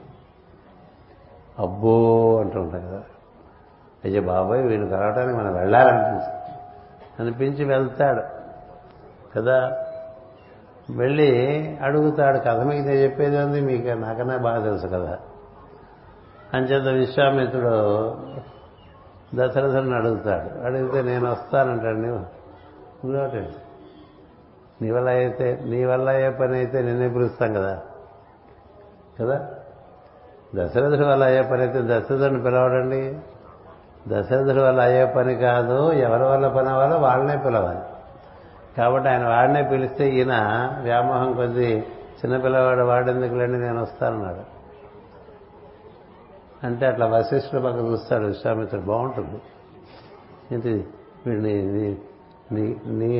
అబ్బో అంటూ కదా. అయ్యో బాబాయ్ వీళ్ళు కలవటానికి మనం వెళ్ళాలనిపించి అనిపించి వెళ్తాడు. కదా. వెళ్ళి అడుగుతాడు కథ మీకు నేను చెప్పేది ఉంది మీకు నాకన్నా బాగా తెలుసు కదా. అంచేత విశ్వామిత్రుడు దశరథుని అడుగుతాడు. అడిగితే నేను వస్తానంటాడు నువ్వు నువ్వేటండి నీ వల్ల అయితే నీ వల్ల అయ్యే పని అయితే నిన్నే పిలుస్తాం కదా. కదా. దశరథుడి వల్ల అయ్యే పని అయితే దశరథుడిని పిలవడండి. దశరథుడి వల్ల అయ్యే పని కాదు ఎవరి వల్ల పని అవ్వాలో వాళ్ళనే పిలవాలి. కాబట్టి ఆయన వాడినే పిలిస్తే ఈయన వ్యామోహం కొద్దీ చిన్నపిల్లవాడు వాడెందుకులేండి నేను వస్తానన్నాడు. అంటే అట్లా వశిష్ఠుడు పక్క చూస్తాడు విశ్వామిత్రుడు బాగుంటుంది. ఇది వీడిని నీ నీ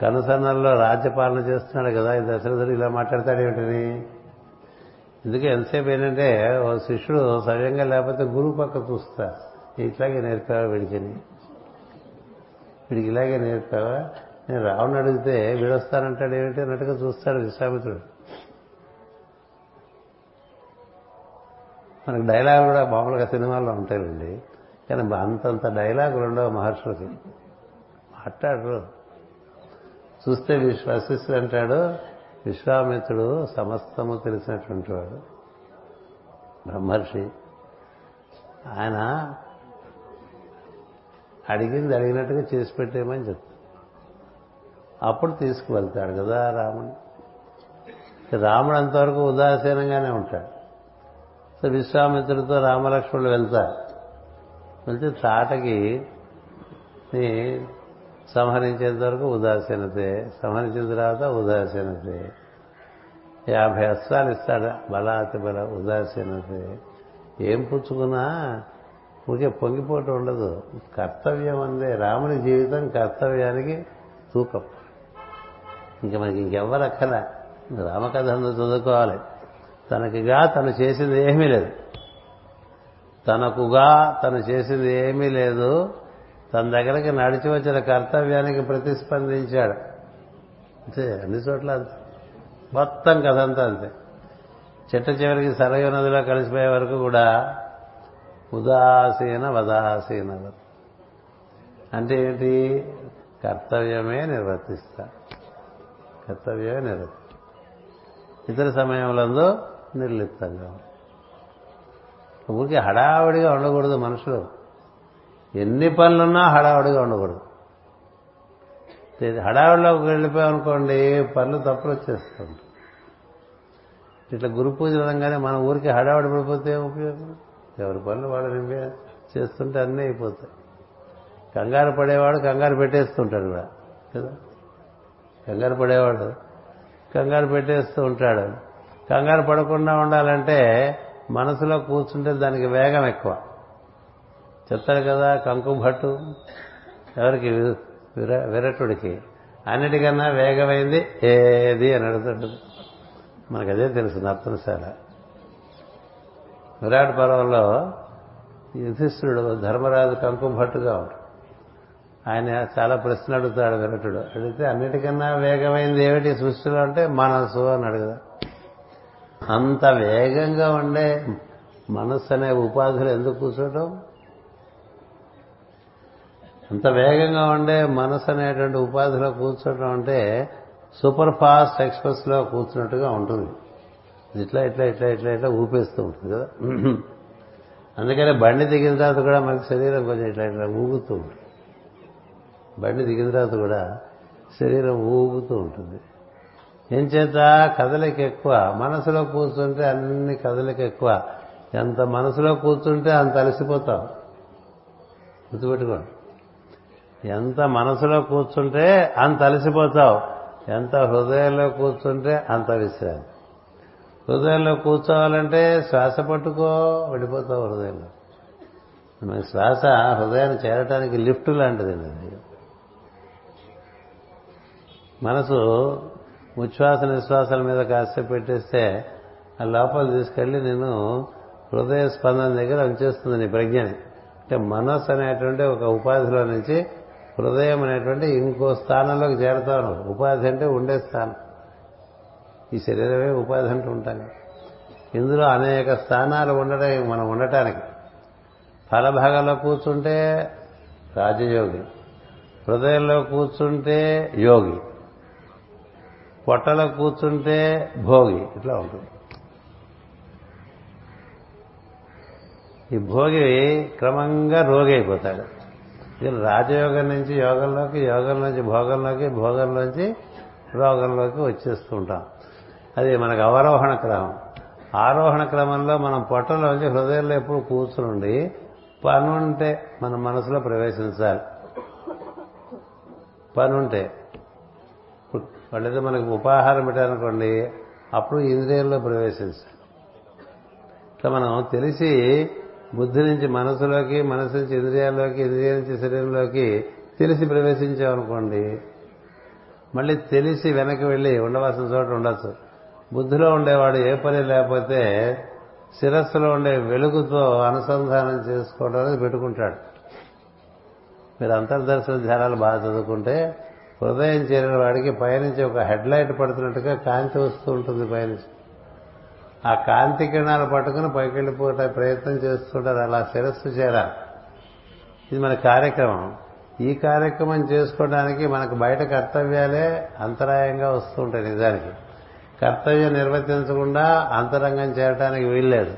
కనుసన్నల్లో రాజ్యపాలన చేస్తున్నాడు కదా ఈ దశరథుడు ఇలా మాట్లాడతాడు ఏమిటని ఎందుకు ఎంతసేపు ఏంటంటే ఓ శిష్యుడు సవ్యంగా లేకపోతే గురువు పక్క చూస్తా ఇట్లాగే నేర్పావా వీడికిని? వీడికి ఇలాగే నేర్పావా? నేను రావుని అడిగితే వీడొస్తానంటాడు ఏమిటి? అన్నట్టుగా చూస్తాడు విశ్వామిత్రుడు. మనకు డైలాగ్ కూడా మామూలుగా సినిమాల్లో ఉంటాయండి. కానీ అంతంత డైలాగులు ఉండవు మహర్షులకి. మాట్లాడరు. చూస్తే విశ్వసిస్తుడు అంటాడు విశ్వామిత్రుడు సమస్తము తెలిసినటువంటి వాడు. బ్రహ్మర్షి. ఆయన అడిగింది అడిగినట్టుగా చేసి పెట్టేమని చెప్తాడు. అప్పుడు తీసుకువెళ్తాడు కదా రాముడు రాముడు అంతవరకు ఉదాసీనంగానే ఉంటాడు. సో విశ్వామిత్రుడితో రామలక్ష్మణులు వెళ్తారు. వెళ్తే తాటకి సంహరించేంత వరకు ఉదాసీనతే. సంహరించిన తర్వాత ఉదాసీనతే. యాభై అస్త్రాలు ఇస్తాడు బలాతి బల ఉదాసీనతే. ఏం పుచ్చుకున్నా ఊరికే పొంగిపోటు ఉండదు. కర్తవ్యం అందే. రాముని జీవితం కర్తవ్యానికి తూకం. ఇంకా మనకి ఇంకెవ్వరు అక్కల రామకథ చదువుకోవాలి. తనకిగా తను చేసింది ఏమీ లేదు. తనకుగా తను చేసింది ఏమీ లేదు. తన దగ్గరికి నడిచి వచ్చిన కర్తవ్యానికి ప్రతిస్పందించాడు. అంతే అన్ని చోట్ల అంతే. మొత్తం కథ అంతా అంతే. చిట్ట చివరికి సరయు నదిలో కలిసిపోయే వరకు కూడా ఉదాసీన వదాసీన అంటే ఏంటి? కర్తవ్యమే నిర్వర్తిస్తా. కర్తవ్యమే నిర్వర్తి ఇతర సమయంలో నిర్లిప్తంగా ఊరికి హడావిడిగా ఉండకూడదు మనుషులు. ఎన్ని పనులున్నా హడావిడిగా ఉండకూడదు. హడావుడిలోకి వెళ్ళిపోయామనుకోండి పనులు తప్పులు వచ్చేస్తుంది ఇట్లా గురు పూజ విధంగానే మన ఊరికి హడావిడి పడిపోతే ఉపయోగం? ఎవరి పనులు వాళ్ళు నింపే చేస్తుంటే అన్నీ అయిపోతాయి. కంగారు పడేవాడు కంగారు పెట్టేస్తుంటాడు కూడా కదా? కంగారు పడేవాడు కంగారు పెట్టేస్తూ ఉంటాడు. కంగారు పడకుండా ఉండాలంటే మనసులో కూర్చుంటే దానికి వేగం ఎక్కువ. చెప్తాడు కదా కంకుభట్టు ఎవరికి? విరటుడికి. అన్నిటికన్నా వేగమైంది ఏది అని అడుగుతాడు మనకు అదే తెలుసు నర్తనశాల విరాట్ పర్వంలో యుధిష్ఠుడు ధర్మరాజు కంకుభట్టుగా ఉంటాడు. ఆయన చాలా ప్రశ్న అడుగుతాడు విరటుడు. అడిగితే అన్నిటికన్నా వేగమైంది ఏమిటి సృష్టిలో అంటే మనసు అని అడుగుదా అంత వేగంగా ఉండే మనస్సు అనే ఉపాధులు ఎందుకు కూర్చోవటం అంత వేగంగా ఉండే మనసు అనేటువంటి ఉపాధిలో కూర్చోటం అంటే సూపర్ ఫాస్ట్ ఎక్స్ప్రెస్లో కూర్చున్నట్టుగా ఉంటుంది. ఇట్లా ఇట్లా ఇట్లా ఇట్లా ఇట్లా ఊపేస్తూ ఉంటుంది కదా. అందుకనే బండి దిగిన తర్వాత కూడా మనకి శరీరం కొంచెం ఇట్లా ఇట్లా ఊగుతూ ఉంటుంది. బండి దిగిన తర్వాత కూడా శరీరం ఊగుతూ ఉంటుంది. ఏం చేత కదలిక ఎక్కువ. మనసులో కూర్చుంటే అన్ని కదలిక ఎక్కువ. ఎంత మనసులో కూర్చుంటే అంత అలసిపోతాం. గుర్తుపెట్టుకోండి. ఎంత మనసులో కూర్చుంటే అంత అలసిపోతావు. ఎంత హృదయంలో కూర్చుంటే అంత విశ్రాంతి. హృదయంలో కూర్చోవాలంటే శ్వాస పట్టుకో వెళ్ళిపోతావు హృదయంలో. మన శ్వాస హృదయాన్ని చేరటానికి లిఫ్ట్ లాంటిది అది. మనసు ఉచ్ఛ్వాస నిశ్వాసాల మీద కాసేపు పెట్టేస్తే ఆ లోపల తీసుకెళ్ళి నేను హృదయ స్పందన దగ్గర ఉంచేస్తుంది నీ ప్రజ్ఞని. అంటే మనస్సు అనేటువంటి ఒక ఉపాధిలో నుంచి హృదయం అనేటువంటి ఇంకో స్థానంలోకి చేరతాను. ఉపాధి అంటే ఉండే స్థానం. ఈ శరీరమే ఉపాధి అంటూ ఉంటాను. ఇందులో అనేక స్థానాలు ఉండడం మనం ఉండటానికి. ఫలభాగంలో కూర్చుంటే రాజయోగి హృదయంలో కూర్చుంటే యోగి పొట్టలో కూర్చుంటే భోగి ఇట్లా ఉంటుంది. ఈ భోగి క్రమంగా రోగి అయిపోతాడు. ఇక రాజయోగం నుంచి యోగంలోకి యోగం నుంచి భోగంలోకి భోగంలోంచి రోగంలోకి వచ్చేస్తూ ఉంటాం అది మనకు అవరోహణ క్రమం. ఆరోహణ క్రమంలో మనం పొట్టలోంచి హృదయంలో ఎప్పుడు కూర్చునుండి పనుంటే మన మనసులో ప్రవేశించాలి. పనుంటే. వాళ్ళైతే మనకు ఉపాహారం పెట్టారనుకోండి అప్పుడు ఇంద్రియంలో ప్రవేశించాలి. ఇట్లా మనం తెలిసి బుద్ధి నుంచి మనసులోకి మనసు నుంచి ఇంద్రియాల్లోకి ఇంద్రియ నుంచి శరీరంలోకి తెలిసి ప్రవేశించామనుకోండి మళ్ళీ తెలిసి వెనక్కి వెళ్ళి ఉండవలసిన చోట ఉండొచ్చు. బుద్ధిలో ఉండేవాడు ఏ పని లేకపోతే శిరస్సులో ఉండే వెలుగుతో అనుసంధానం చేసుకోవడానికి పెట్టుకుంటాడు. మీరు అంతర్దర్శన ధ్యానాలు బాగా చదువుకుంటే హృదయం చేరిన వాడికి పైనుంచి ఒక హెడ్ లైట్ పడుతున్నట్టుగా కాంతి వస్తూ ఉంటుంది పైనుంచి. ఆ కాంతి కిరణాలు పట్టుకుని పైకి ప్రయత్నం చేస్తుంటారు. అలా శిరస్సు చేరాలి ఇది మన కార్యక్రమం. ఈ కార్యక్రమం చేసుకోవడానికి మనకు బయట కర్తవ్యాలే అంతరాయంగా వస్తుంటాయి నిజానికి. కర్తవ్యం నిర్వర్తించకుండా అంతరంగం చేరడానికి వీల్లేదు.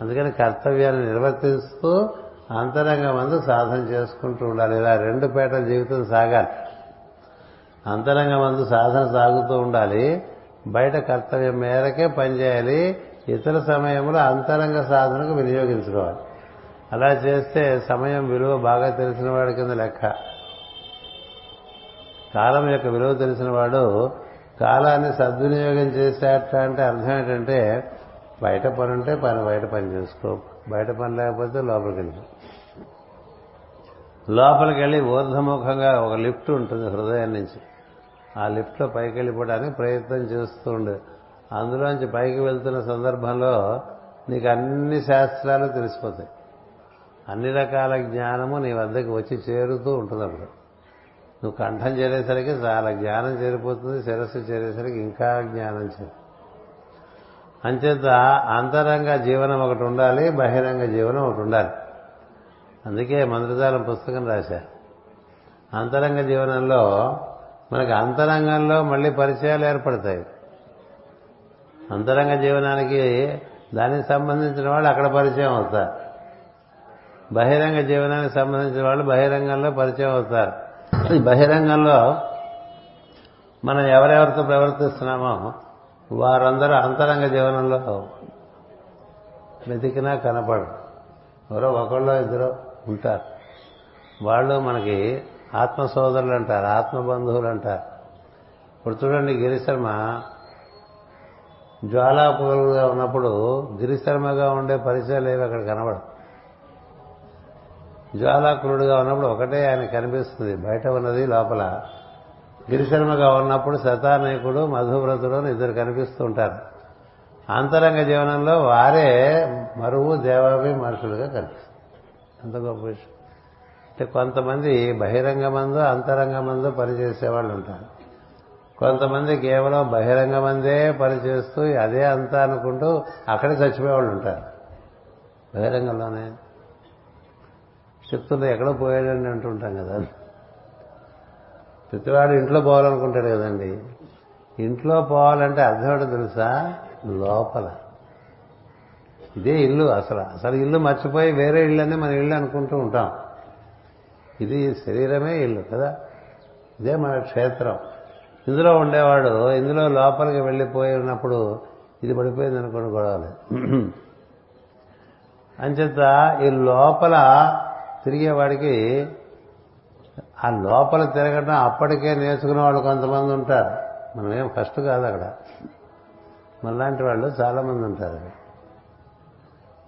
అందుకని కర్తవ్యాన్ని నిర్వర్తిస్తూ అంతరంగం అందు సాధన చేసుకుంటూ ఉండాలి. ఇలా రెండు పేటల జీవితం సాగాలి. అంతరంగం అందు సాధన సాగుతూ ఉండాలి. బయట కర్తవ్యం మేరకే పనిచేయాలి. ఇతర సమయంలో అంతరంగ సాధనకు వినియోగించుకోవాలి. అలా చేస్తే సమయం విలువ బాగా తెలిసిన వాడి కింద లెక్క. కాలం యొక్క విలువ తెలిసిన వాడు కాలాన్ని సద్వినియోగం చేసేట అంటే అర్థం ఏంటంటే బయట పని ఉంటే పని బయట పని చేసుకో. బయట పని లేకపోతే లోపలికి వెళ్ళి. లోపలికి వెళ్ళి ఊర్ధముఖంగా ఒక లిఫ్ట్ ఉంటుంది హృదయం నుంచి. ఆ లిఫ్ట్లో పైకి వెళ్ళిపోవడానికి ప్రయత్నం చేస్తూ ఉండే అందులోంచి పైకి వెళ్తున్న సందర్భంలో నీకు అన్ని శాస్త్రాలు తెలిసిపోతాయి. అన్ని రకాల జ్ఞానము నీ వద్దకు వచ్చి చేరుతూ ఉంటుంది అప్పుడు. నువ్వు కంఠం చేరేసరికి చాలా జ్ఞానం చేరిపోతుంది శిరస్సు చేరేసరికి ఇంకా జ్ఞానం చేరు. అంచేత అంతరంగ జీవనం ఒకటి ఉండాలి బహిరంగ జీవనం ఒకటి ఉండాలి. అందుకే మంత్రజాలం పుస్తకం రాశారు అంతరంగ జీవనంలో మనకి అంతరంగంలో మళ్ళీ పరిచయాలు ఏర్పడతాయి. అంతరంగ జీవనానికి దానికి సంబంధించిన వాళ్ళు అక్కడ పరిచయం అవుతారు. బహిరంగ జీవనానికి సంబంధించిన వాళ్ళు బహిరంగంలో పరిచయం అవుతారు. బహిరంగంలో మనం ఎవరెవరితో ప్రవర్తిస్తున్నామో వారందరూ అంతరంగ జీవనంలో వెతికినా కనపడరు. ఎవరో ఒకళ్ళు ఇద్దరు ఉంటారు. వాళ్ళు మనకి ఆత్మ సోదరులు అంటారు ఆత్మ బంధువులు అంటారు ఇప్పుడు చూడండి గిరిశర్మ జ్వాలాపులుగా ఉన్నప్పుడు గిరిశర్మగా ఉండే పరిచయాలు ఏవి అక్కడ కనబడు జ్వాలాకులుడుగా ఉన్నప్పుడు ఒకటే ఆయన కనిపిస్తుంది బయట ఉన్నది లోపల. గిరిశర్మగా ఉన్నప్పుడు శతానాయకుడు మధువ్రతుడు అని ఇద్దరు కనిపిస్తూ ఉంటారు. అంతరంగ జీవనంలో వారే మరువు దేవాభి మనుషులుగా కనిపిస్తారు. అంత గొప్ప విషయం. అంటే కొంతమంది బహిరంగమందు అంతరంగమందు పనిచేసేవాళ్ళు ఉంటారు. కొంతమంది కేవలం బహిరంగమందే పనిచేస్తూ అదే అంతా అనుకుంటూ అక్కడే చచ్చిపోయేవాళ్ళు ఉంటారు. బహిరంగంలోనే. చెప్తుంటే ఎక్కడో పోయాడని అంటుంటాం కదా. ప్రతివాడు ఇంట్లో పోవాలనుకుంటాడు కదండి. ఇంట్లో పోవాలంటే అర్థం ఏంటో తెలుసా? లోపల. ఇదే ఇల్లు అసలు. అసలు ఇల్లు మర్చిపోయి వేరే ఇల్లు అని మన ఇల్లు అనుకుంటూ ఉంటాం. ఇది శరీరమే ఇల్లు కదా? ఇదే మన క్షేత్రం. ఇందులో ఉండేవాడు ఇందులో లోపలికి వెళ్ళిపోయి ఉన్నప్పుడు ఇది పడిపోయింది అనుకోండి గొడవలు. అంచేత ఈ లోపల తిరిగేవాడికి ఆ లోపల తిరగడం అప్పటికే నేర్చుకునే వాళ్ళు కొంతమంది ఉంటారు. మనమేం ఫస్ట్ కాదు అక్కడ. మనలాంటి వాళ్ళు చాలామంది ఉంటారు.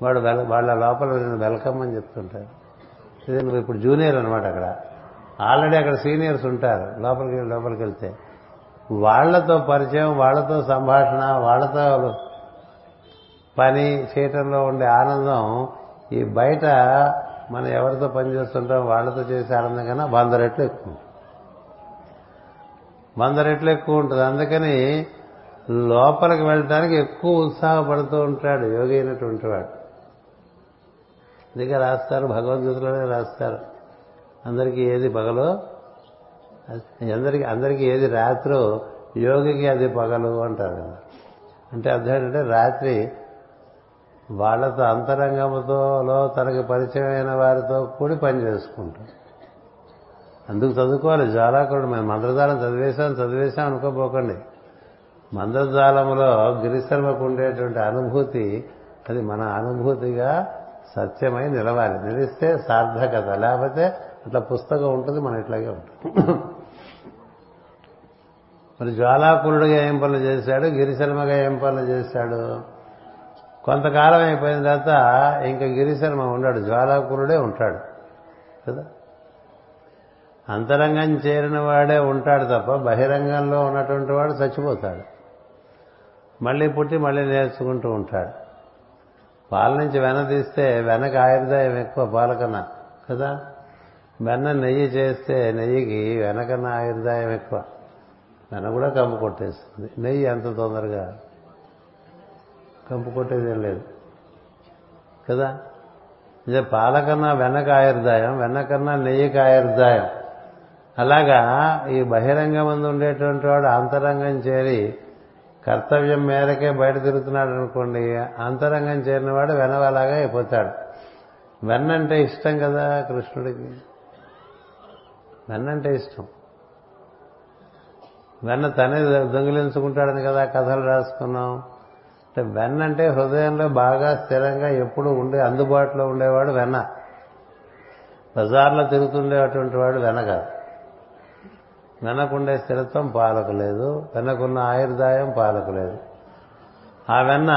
వాడు వాళ్ళ లోపల వెల్కమ్ అని చెప్తుంటారు. ఇది నువ్వు ఇప్పుడు జూనియర్ అనమాట అక్కడ. ఆల్రెడీ అక్కడ సీనియర్స్ ఉంటారు. లోపలికి లోపలికి వెళ్తే. వాళ్ళతో పరిచయం వాళ్ళతో సంభాషణ వాళ్ళతో పని చేయటంలో ఉండే ఆనందం ఈ బయట మనం ఎవరితో పని చేస్తుంటాం వాళ్ళతో చేసే ఆనందం కన్నా వంద రెట్లు ఎక్కువ. వంద రెట్లు ఎక్కువ ఉంటుంది. అందుకని లోపలికి వెళ్ళటానికి ఎక్కువ ఉత్సాహపడుతూ ఉంటాడు యోగి అయినటువంటి వాడు. అందుకే రాస్తారు భగవద్గీతలోనే రాస్తారు. అందరికీ ఏది పగలో? అందరికి అందరికీ ఏది రాత్రో యోగికి అది పగలు అంటారు కదా. అంటే అర్థం ఏంటంటే రాత్రి వాళ్ళతో అంతరంగముతోలో తనకు పరిచయమైన వారితో కూడి పని చేసుకుంటాం. అందుకు చదువుకోవాలి. జ్వాలాకుడు మేము మంత్రజాలం చదివేశాం చదివేశాం అనుకోపోకండి. మంత్రజాలములో గిరిశర్మకు ఉండేటువంటి అనుభూతి అది మన అనుభూతిగా సత్యమై నిలవాలి. నిలిస్తే సార్థకత. లేకపోతే అట్లా పుస్తకం ఉంటుంది మనం ఇట్లాగే ఉంటుంది. మరి జ్వాలాకులుడుగా ఏం పనులు చేశాడు? గిరిశర్మగా ఏం పనులు చేశాడు? కొంతకాలం అయిపోయిన తర్వాత ఇంకా గిరిశర్మ ఉన్నాడు. జ్వాలాకులుడే ఉంటాడు. కదా? అంతరంగం చేరిన వాడే ఉంటాడు తప్ప బహిరంగంలో ఉన్నటువంటి వాడు చచ్చిపోతాడు. మళ్ళీ పుట్టి మళ్ళీ నేర్చుకుంటూ ఉంటాడు. పాల నుంచి వెన తీస్తే వెనక ఆయుర్దాయం ఎక్కువ పాలకన్నా కదా? వెన్న నెయ్యి చేస్తే నెయ్యికి వెనకన్న ఆయుర్దాయం ఎక్కువ. వెన కూడా కంపు కొట్టేస్తుంది. నెయ్యి అంత తొందరగా కంపు కొట్టేదేం లేదు కదా? ఇదే పాలకన్నా వెనక ఆయుర్దాయం వెనకన్నా నెయ్యికి ఆయుర్దాయం. అలాగా ఈ బహిరంగ మందు ఉండేటువంటి వాడు అంతరంగం చేరి కర్తవ్యం మేరకే బయట తిరుగుతున్నాడు అనుకోండి అంతరంగం చేరినవాడు వెనవలాగా అయిపోతాడు. వెన్నంటే ఇష్టం కదా కృష్ణుడికి? వెన్నంటే ఇష్టం. వెన్న తనే దొంగిలించుకుంటాడని కదా కథలు రాసుకున్నాం. అంటే వెన్న అంటే హృదయంలో బాగా స్థిరంగా ఎప్పుడు ఉండే అందుబాటులో ఉండేవాడు వెన్న. బజార్లో తిరుగుతుండేటువంటి వాడు వెన కాదు. వెనకుండే స్థిరత్వం పాలకలేదు వెనకున్న ఆయుర్దాయం పాలకలేదు. ఆ వెన్న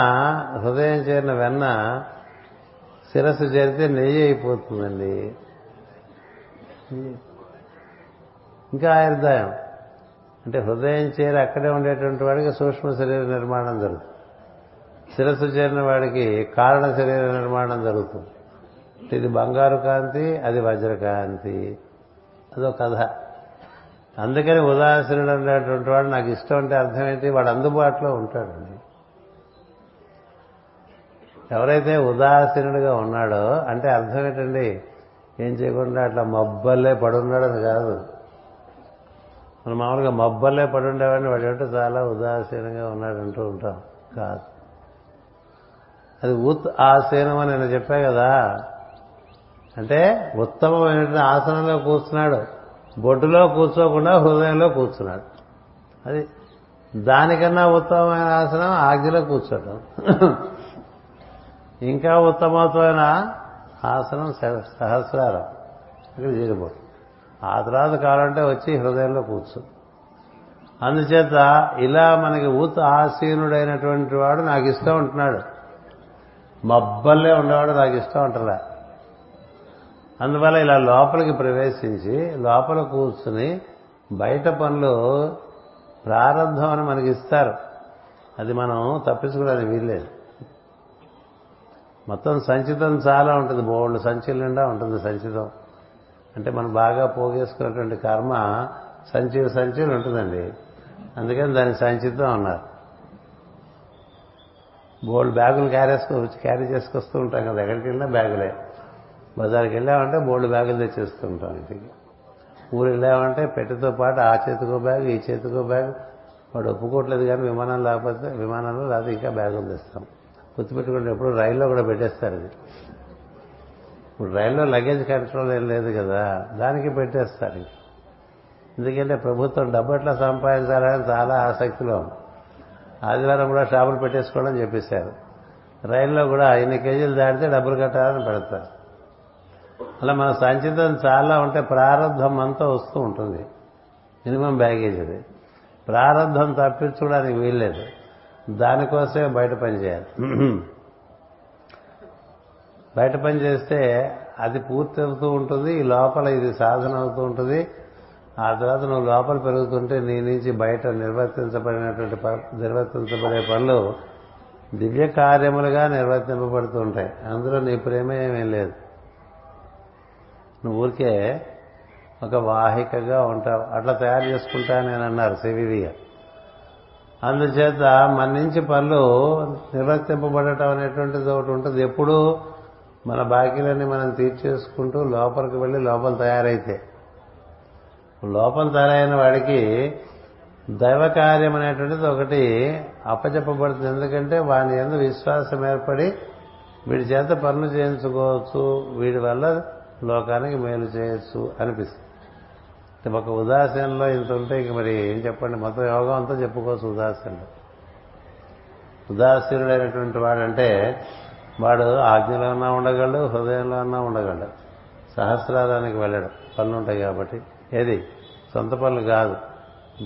హృదయం చేరిన వెన్న శిరస్సు చేరితే నెయ్యి అయిపోతుందండి. ఇంకా ఆయుర్దాయం. అంటే హృదయం చేరి అక్కడే ఉండేటువంటి వాడికి సూక్ష్మ శరీర నిర్మాణం జరుగుతుంది. శిరస్సు చేరిన వాడికి కారణ శరీర నిర్మాణం జరుగుతుంది. ఇది బంగారు కాంతి అది వజ్రకాంతి. అదో కథ. అందుకని ఉదాసీనుడు అనేటువంటి వాడు నాకు ఇష్టం అంటే అర్థమైతే వాడు అందుబాటులో ఉంటాడండి. ఎవరైతే ఉదాసీనుడిగా ఉన్నాడో అంటే అర్థం ఏంటండి ఏం చేయకుండా అట్లా మబ్బల్లే పడున్నాడని కాదు. మనం మామూలుగా మబ్బల్లే పడుండేవాడిని వాడు ఏంటో చాలా ఉదాసీనంగా ఉన్నాడంటూ ఉంటాం. కాదు. అది ఉత్ ఆసీనం అని నేను చెప్పా కదా. అంటే ఉత్తమమైనటువంటి ఆసనంలో కూర్చున్నాడు. బొడ్డులో కూర్చోకుండా హృదయంలో కూర్చున్నాడు. అది దానికన్నా ఉత్తమమైన ఆసనం ఆజ్ఞలో కూర్చోటం. ఇంకా ఉత్తమమైన ఆసనం సహస్రారం. ఇక్కడ చేయబోతుంది ఆ తర్వాత కావాలంటే వచ్చి హృదయంలో కూర్చో. అందుచేత ఇలా మనకి ఉత్ ఆసీనుడైనటువంటి వాడు నాకు ఇష్టం ఉంటున్నాడు మబ్బల్లే ఉండేవాడు నాకు ఇష్టం ఉంటలే అందువల్ల ఇలా లోపలికి ప్రవేశించి లోపల కూర్చుని బయట పనులు ప్రారంభం అని మనకి ఇస్తారు. అది మనం తప్పించుకోవడానికి వీల్లేదు. మొత్తం సంచితం చాలా ఉంటుంది. బోళ్ళు సంచుల నిండా ఉంటుంది సంచితం. అంటే మనం బాగా పోగేసుకున్నటువంటి కర్మ సంచి సంచులు ఉంటుందండి. అందుకని దాన్ని సంచితం అన్నారు. బోల్డ్ బ్యాగులు క్యారీ క్యారీ చేసుకొస్తూ ఉంటాం కదా ఎక్కడికి వెళ్ళినా బ్యాగులే. బజార్కి వెళ్ళామంటే బోర్డు బ్యాగులు తెచ్చేస్తుంటాం ఇంటికి. ఊరు వెళ్ళామంటే పెట్టెతో పాటు ఆ చేతికో బ్యాగ్ ఈ చేతికో బ్యాగ్. వాడు ఒప్పుకోవట్లేదు కానీ విమానం లేకపోతే విమానంలో లేకపోతే ఇంకా బ్యాగులు తెస్తాం. గుర్తుపెట్టుకుంటే ఎప్పుడు రైల్లో కూడా పెట్టేస్తారు అది ఇప్పుడు రైల్లో లగేజ్ కంట్రోల్ ఏం లేదు కదా దానికి పెట్టేస్తారు ఎందుకంటే ప్రభుత్వం డబ్బు ఎట్లా సంపాదించాలని చాలా ఆసక్తిలో ఉంది. ఆదివారం కూడా షాపులు పెట్టేసుకోవడం చెప్పేశారు. రైల్లో కూడా ఇన్ని కేజీలు దాటితే డబ్బులు కట్టాలని పెడతారు. అలా మన సంచితం చాలా ఉంటే ప్రారంభం అంతా వస్తూ ఉంటుంది. మినిమం బ్యాగేజ్ అది. ప్రారంభం తప్పించుకోవడానికి వీల్లేదు. దానికోసమే బయట పని చేయాలి. బయట పని చేస్తే అది పూర్తి అవుతూ ఉంటుంది ఈ లోపల ఇది సాధన అవుతూ ఉంటుంది. ఆ తర్వాత నువ్వు లోపల పెరుగుతుంటే నీ నుంచి బయట నిర్వర్తించబడినటువంటి నిర్వర్తించబడే పనులు దివ్య కార్యములుగా నిర్వర్తింపబడుతుంటాయి అందులో నీ ప్రేమ ఏమీ లేదు. నువ్వు ఊరికే ఒక వాహికగా ఉంటావు. అట్లా తయారు చేసుకుంటా నేను అన్నారు సివివిగా అందుచేత మన నుంచి పనులు నిర్వర్తింపబడటం అనేటువంటిది ఒకటి ఉంటుంది. ఎప్పుడు మన బాకీలన్నీ మనం తీర్చేసుకుంటూ లోపలికి వెళ్ళి లోపల తయారైతే. లోపల తయారైన వాడికి దైవ కార్యం అనేటువంటిది ఒకటి అప్పచెప్పబడుతుంది. ఎందుకంటే వాని ఎందు విశ్వాసం ఏర్పడి వీడి చేత పనులు చేయించుకోవచ్చు. వీడి వల్ల లోకానికి మేలు చేయొచ్చు అనిపిస్తుంది. ఒక ఉదాసీనంలో ఇంత ఉంటే ఇంక మరి ఏం చెప్పండి? మొత్తం యోగం అంతా చెప్పుకోవచ్చు ఉదాసీనుడు ఉదాసీనుడైనటువంటి వాడంటే వాడు ఆజ్ఞలో ఉన్నా ఉండగలడు హృదయంలో ఉన్నా ఉండగలడు. సహస్రారానికి వెళ్ళడు. పనులు ఉంటాయి కాబట్టి. ఏది? సొంత పనులు కాదు.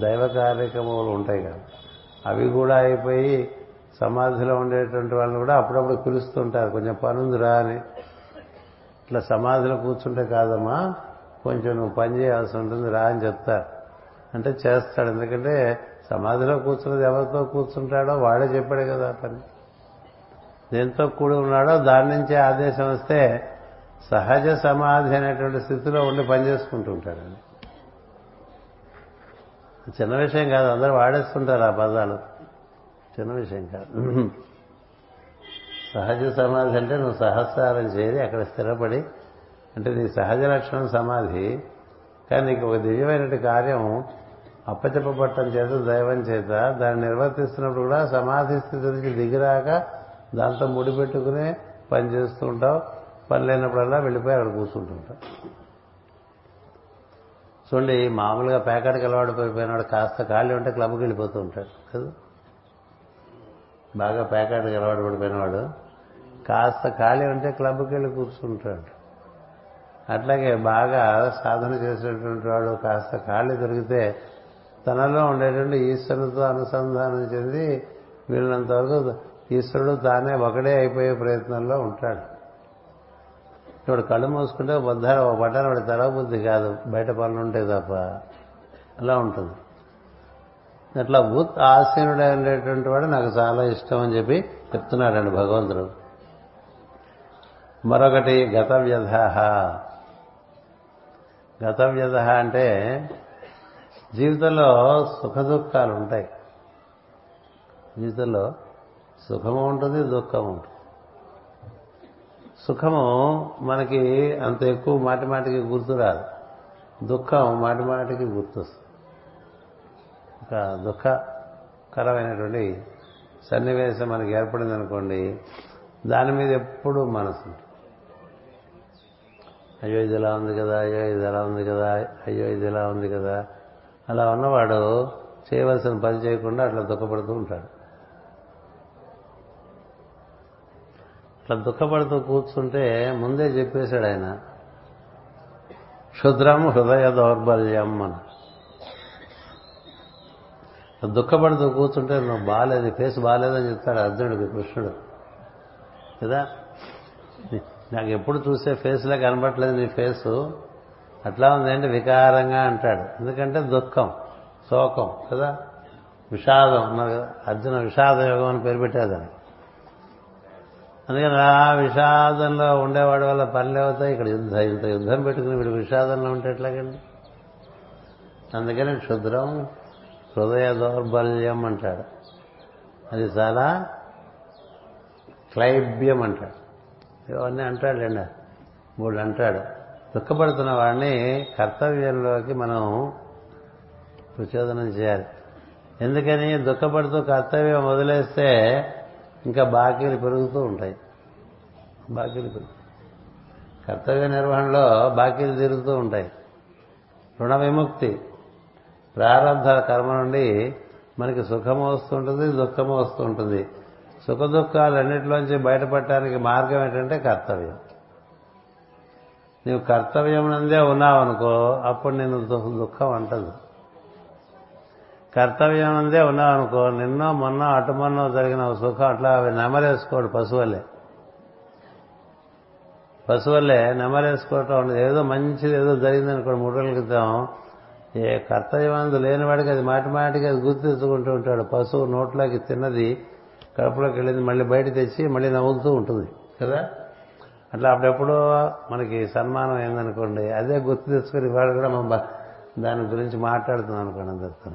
దైవ కార్యక్రమాలు ఉంటాయి కాదు. అవి కూడా అయిపోయి సమాధిలో ఉండేటువంటి వాళ్ళని కూడా అప్పుడప్పుడు పిలుస్తుంటారు. కొంచెం పనుందిరా అని. ఇట్లా సమాధిలో కూర్చుంటే కాదమ్మా కొంచెం నువ్వు పని చేయాల్సి ఉంటుంది రా అని చెప్తారు అంటే చేస్తాడు. ఎందుకంటే సమాధిలో కూర్చున్నది ఎవరితో కూర్చుంటాడో వాడే చెప్పాడు కదా పని. దేంతో కూడి ఉన్నాడో దాని నుంచే ఆదేశం వస్తే సహజ సమాధి అనేటువంటి స్థితిలో ఉండి పనిచేసుకుంటూ ఉంటాడండి చిన్న విషయం కాదు అందరూ వాడేస్తుంటారు ఆ పదాలు. చిన్న విషయం కాదు. సహజ సమాధి అంటే నువ్వు సహస్రారం చేరి అక్కడ స్థిరపడి అంటే నీ సహజ లక్షణం సమాధి. కానీ నీకు ఒక దివ్యమైనటువంటి కార్యం అప్పచెప్పబట్టం చేత దైవం చేత దాన్ని నిర్వర్తిస్తున్నప్పుడు కూడా సమాధి స్థితి నుంచి దిగిరాక దాంతో ముడిపెట్టుకునే పని చేస్తూ ఉంటావు. పని లేనప్పుడల్లా వెళ్ళిపోయి అక్కడ కూర్చుంటుంటావు చూడండి మామూలుగా ప్యాకెట్కి అలవాటు కాస్త ఖాళీ ఉంటే క్లబ్కి వెళ్ళిపోతూ ఉంటాడు కదా? బాగా ప్యాకెట్కి అలవాటు పడిపోయినవాడు. కాస్త ఖాళీ ఉంటే క్లబ్కి వెళ్ళి కూర్చుంటాడు. అట్లాగే బాగా సాధన చేసేటువంటి వాడు కాస్త ఖాళీ దొరికితే తనలో ఉండేటువంటి ఈశ్వరునితో అనుసంధానం చెంది వీళ్ళంత వరకు ఈశ్వరుడు తానే ఒకడే అయిపోయే ప్రయత్నంలో ఉంటాడు. ఇప్పుడు కళ్ళు మూసుకుంటే బద్దారు ఒక బట్టన వాడి తెరవబుద్ధి కాదు. బయట పనులు ఉంటాయి తప్ప అలా ఉంటుంది. అట్లా భూత్ ఆసీనుడు అనేటువంటి వాడు నాకు చాలా ఇష్టం అని చెప్పి చెప్తున్నాడండి భగవంతుడు. మరొకటి గత వ్యధ గత వ్యధ అంటే జీవితంలో సుఖ దుఃఖాలు ఉంటాయి. జీవితంలో సుఖము ఉంటుంది దుఃఖం ఉంటుంది. సుఖము మనకి అంత ఎక్కువ మాటి మాటికి గుర్తు రాదు. దుఃఖం మాటి మాటికి గుర్తొస్తుంది. ఒక దుఃఖకరమైనటువంటి సన్నివేశం మనకి ఏర్పడింది అనుకోండి దాని మీద ఎప్పుడూ మనసు అయ్యో ఇది ఇలా ఉంది కదా అయ్యో ఇది ఎలా ఉంది కదా అయ్యో ఇది ఇలా ఉంది కదా. అలా ఉన్నవాడు చేయవలసిన పని చేయకుండా అట్లా దుఃఖపడుతూ ఉంటాడు. అట్లా దుఃఖపడుతూ కూర్చుంటే ముందే చెప్పేశాడు ఆయన క్షుద్రం హృదయ దౌర్బల్యం మన దుఃఖపడుతూ కూర్చుంటే నువ్వు బాగాలేదు ఫేస్ బాగాలేదని చెప్తాడు అర్జునుడికి కృష్ణుడు. కదా? నాకు ఎప్పుడు చూసే ఫేస్లో కనబట్టలేదు నీ ఫేసు అట్లా ఉంది అంటే వికారంగా అంటాడు. ఎందుకంటే దుఃఖం శోకం కదా? విషాదం ఉన్నారు కదా? అర్జున విషాద యోగం అని పేరు పెట్టేదాన్ని అందుకని ఆ విషాదంలో ఉండేవాడి వల్ల పనులు అవుతాయి ఇక్కడ యుద్ధ ఇంత యుద్ధం పెట్టుకుని వీడు విషాదంలో ఉంటే ఎట్లాగండి? అందుకని క్షుద్రం హృదయ దౌర్బల్యం అంటాడు. అది చాలా క్లైబ్యం అంటాడు. ఇవన్నీ అంటాడులేండి? మూడు అంటాడు. దుఃఖపడుతున్న వాడిని కర్తవ్యంలోకి మనం ప్రచోదనం చేయాలి. ఎందుకని? దుఃఖపడుతూ కర్తవ్యం వదిలేస్తే ఇంకా బాకీలు పెరుగుతూ ఉంటాయి. బాకీలు పెరుగు కర్తవ్య నిర్వహణలో బాకీలు తిరుగుతూ ఉంటాయి. రుణ విముక్తి. ప్రారంభ కర్మ నుండి మనకి సుఖం వస్తుంటుంది దుఃఖం వస్తుంటుంది. సుఖ దుఃఖాలన్నింటిలోంచి బయటపడటానికి మార్గం ఏంటంటే కర్తవ్యం. నీవు కర్తవ్యం నందే ఉన్నావు అనుకో అప్పుడు నేను దుఃఖం అంటదు. కర్తవ్యం నందే ఉన్నావు అనుకో నిన్నో మొన్న అటు మొన్న జరిగిన సుఖం అట్లా అవి నెమరేసుకోడు పశువులే. పశువులే నెమరేసుకోవటం ఉండదు. ఏదో మంచిది ఏదో జరిగిందనుకోండి మూడు రోజుల క్రితం ఏ కర్తవ్యం లేని లేనివాడికి అది మాటి మాటికి అది గుర్తించుకుంటూ ఉంటాడు. పశువు నోట్లోకి తిన్నది కడుపులోకి వెళ్ళింది మళ్ళీ బయట తెచ్చి మళ్ళీ నవ్వుతూ ఉంటుంది కదా? అట్లా అప్పుడెప్పుడో మనకి సన్మానం అయిందనుకోండి అదే గుర్తు తెచ్చుకొని వాడు కూడా మనం దాని గురించి మాట్లాడుతున్నాం అనుకోండి అందరితో.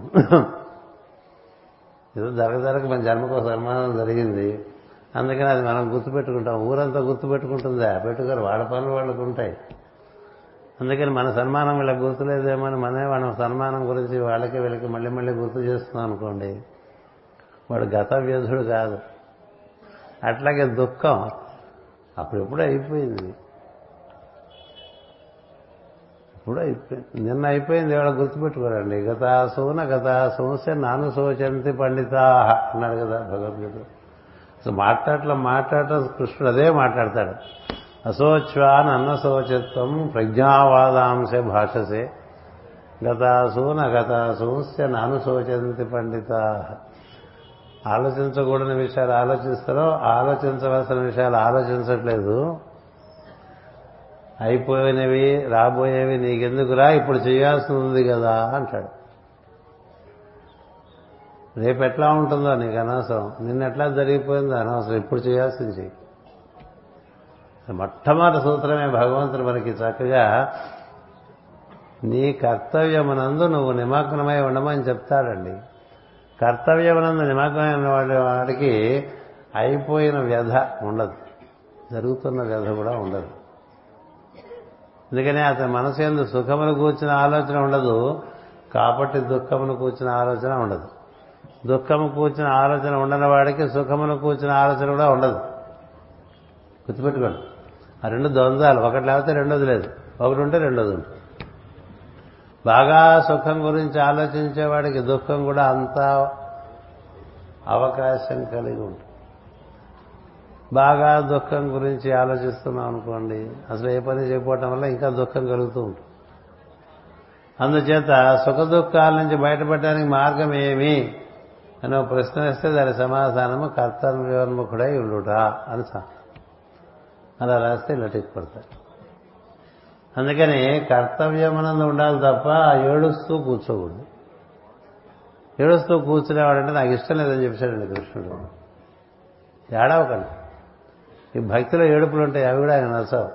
ఏదో జరగజరగ మన జన్మకు సన్మానం జరిగింది అందుకని అది మనం గుర్తుపెట్టుకుంటాం ఊరంతా గుర్తుపెట్టుకుంటుందా? పెట్టుకోరు వాళ్ళ పనులు వాళ్ళకు ఉంటాయి. అందుకని మన సన్మానం వీళ్ళకి గుర్తులేదేమో అని మనమే మనం సన్మానం గురించి వాళ్ళకి వీళ్ళకి మళ్ళీ మళ్ళీ గుర్తు చేస్తున్నాం అనుకోండి వాడు గత వ్యధుడు కాదు. అట్లాగే దుఃఖం అప్పుడెప్పుడు అయిపోయింది. ఇప్పుడు అయిపోయింది. నిన్న అయిపోయింది ఇవాళ గుర్తుపెట్టుకోరండి. గత సూన గత నాను శోచంతి పండితాహ అన్నాడు కదా భగవద్గీత. అసలు మాట్లాడటం మాట్లాడటం కృష్ణుడు అదే మాట్లాడతాడు. అశోచ్వాన్ అన్నశోచత్వం ప్రజ్ఞావాదాంశే భాషసే. గతాసూన గతాసూస్య నాను శోచంతి పండితాహ ఆలోచించకూడని విషయాలు ఆలోచిస్తారో ఆలోచించవలసిన విషయాలు ఆలోచించట్లేదు. అయిపోయినవి రాబోయేవి నీకెందుకురా? ఇప్పుడు చేయాల్సి ఉంది కదా అంటాడు. రేపు ఎట్లా ఉంటుందో నీకు అనవసరం. నిన్న ఎట్లా జరిగిపోయిందో అనవసరం. ఇప్పుడు చేయాల్సింది చెయ్యి. మొట్టమొదటి సూత్రమే భగవంతుడు మనకి చక్కగా నీ కర్తవ్యమునందు నువ్వు నిమగ్నమై ఉండమని చెప్తాడండి. కర్తవ్యమునందు నిమగ్నమైన వాడి వాడికి అయిపోయిన వ్యధ ఉండదు. జరుగుతున్న వ్యధ కూడా ఉండదు. అందుకని అతని మనసు ఎందు సుఖమును కూర్చిన ఆలోచన ఉండదు కాబట్టి దుఃఖమును కూర్చిన ఆలోచన ఉండదు. దుఃఖము కూర్చిన ఆలోచన ఉండని వాడికి సుఖమును కూర్చిన ఆలోచన కూడా ఉండదు. గుర్తుపెట్టుకోండి. ఆ రెండు ద్వంద్వాలు ఒకటి లేకపోతే రెండోది లేదు. ఒకటి ఉంటే రెండోది ఉంటుంది. బాగా సుఖం గురించి ఆలోచించేవాడికి దుఃఖం కూడా అంత అవకాశం కలిగి ఉంటుంది. బాగా దుఃఖం గురించి ఆలోచిస్తున్నాం అనుకోండి అసలు ఏ పని చేయకపోవటం వల్ల ఇంకా దుఃఖం కలుగుతూ ఉంటుంది. అందుచేత సుఖ దుఃఖాల నుంచి బయటపడడానికి మార్గం ఏమి అని ఒక ప్రశ్న వేస్తే దాని సమాధానము కర్తవ్యోన్ముఖుడై ఉండుట అని అలా రాస్తే ఇలా టిక్ పడతాయి అందుకని కర్తవ్యమునందు ఉండాలి తప్ప ఏడుస్తూ కూర్చోకూడదు. ఏడుస్తూ కూర్చునేవాడంటే నాకు ఇష్టం లేదని చెప్పాడండి కృష్ణుడు. ఏడవకండి. ఈ భక్తిలో ఏడుపులు ఉంటాయి అవి కూడా ఆయన నచ్చవు.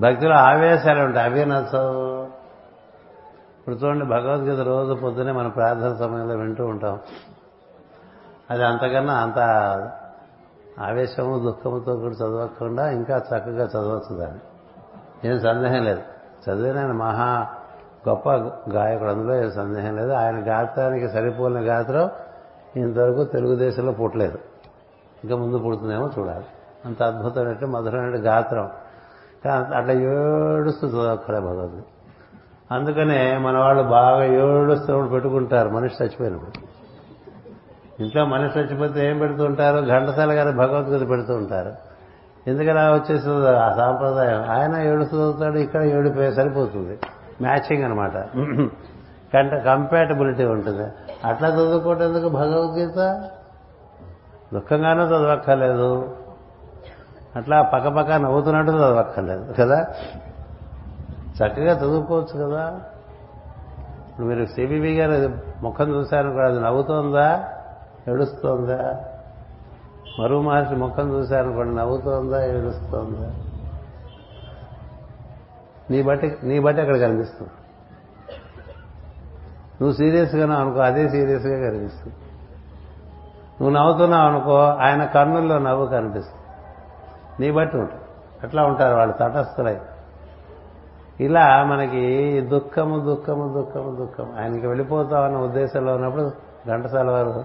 భక్తిలో ఆవేశాలు ఉంటాయి అవి నచ్చవు. ఇప్పుడు చూడండి భగవద్గీత రోజు పొద్దునే మన ప్రార్థన సమయంలో వింటూ ఉంటాం. అది అంతకన్నా అంత ఆవేశము దుఃఖముతో కూడా చదవకుండా ఇంకా చక్కగా చదవచ్చు దాన్ని. ఏం సందేహం లేదు. చదివిన ఆయన మహా గొప్ప గాయకుడు. అందులో ఏం సందేహం లేదు. ఆయన గాత్రానికి సరిపోలిన గాత్రం ఇంతవరకు తెలుగుదేశంలో పుట్టలేదు. ఇంకా ముందు పుడుతుందేమో చూడాలి. అంత అద్భుతమైన మధురమైన గాత్రం. అట్లా ఏడుస్తూ చదవక్కడే భగవద్గీత. అందుకనే మన వాళ్ళు బాగా ఏడుస్తున్నప్పుడు పెట్టుకుంటారు. మనిషి చచ్చిపోయినప్పుడు. ఇంట్లో మనిషి చచ్చిపోతే ఏం పెడుతూ ఉంటారు? ఘంటసాల గారి భగవద్గీత పెడుతూ ఉంటారు. ఎందుకలా వచ్చేస్తుంది ఆ సాంప్రదాయం. ఆయన ఏడు చదువుతాడు ఇక్కడ ఏడు సరిపోతుంది. మ్యాచింగ్ అనమాట కంట కంపాటబిలిటీ ఉంటుంది. అట్లా చదువుకోవటం భగవద్గీత? దుఃఖంగానూ చదవక్కర్లేదు. అట్లా పక్కపక్క నవ్వుతున్నట్టు చదవక్కర్లేదు కదా? చక్కగా చదువుకోవచ్చు కదా? ఇప్పుడు మీరు సిబిబి గారు ముఖం చూశారు కూడా అది నవ్వుతోందా? ఏడుస్తోందా? మరువు మహర్షి ముఖం చూశారనుకోండి నవ్వుతోందా ఏడుస్తోందా? నీ బట్టి నీ బట్టి అక్కడ కనిపిస్తుంది. నువ్వు సీరియస్గానే అనుకో అదే సీరియస్గా కనిపిస్తుంది. నువ్వు నవ్వుతున్నావు అనుకో ఆయన కన్నుల్లో నవ్వు కనిపిస్తుంది. నీ బట్టి ఉంటుంది. అట్లా ఉంటారు వాళ్ళు తటస్థులై. ఇలా మనకి దుఃఖము దుఃఖము దుఃఖము దుఃఖం ఆయనకి వెళ్ళిపోతామన్న ఉద్దేశంలో ఉన్నప్పుడు ఘంటసాల వారు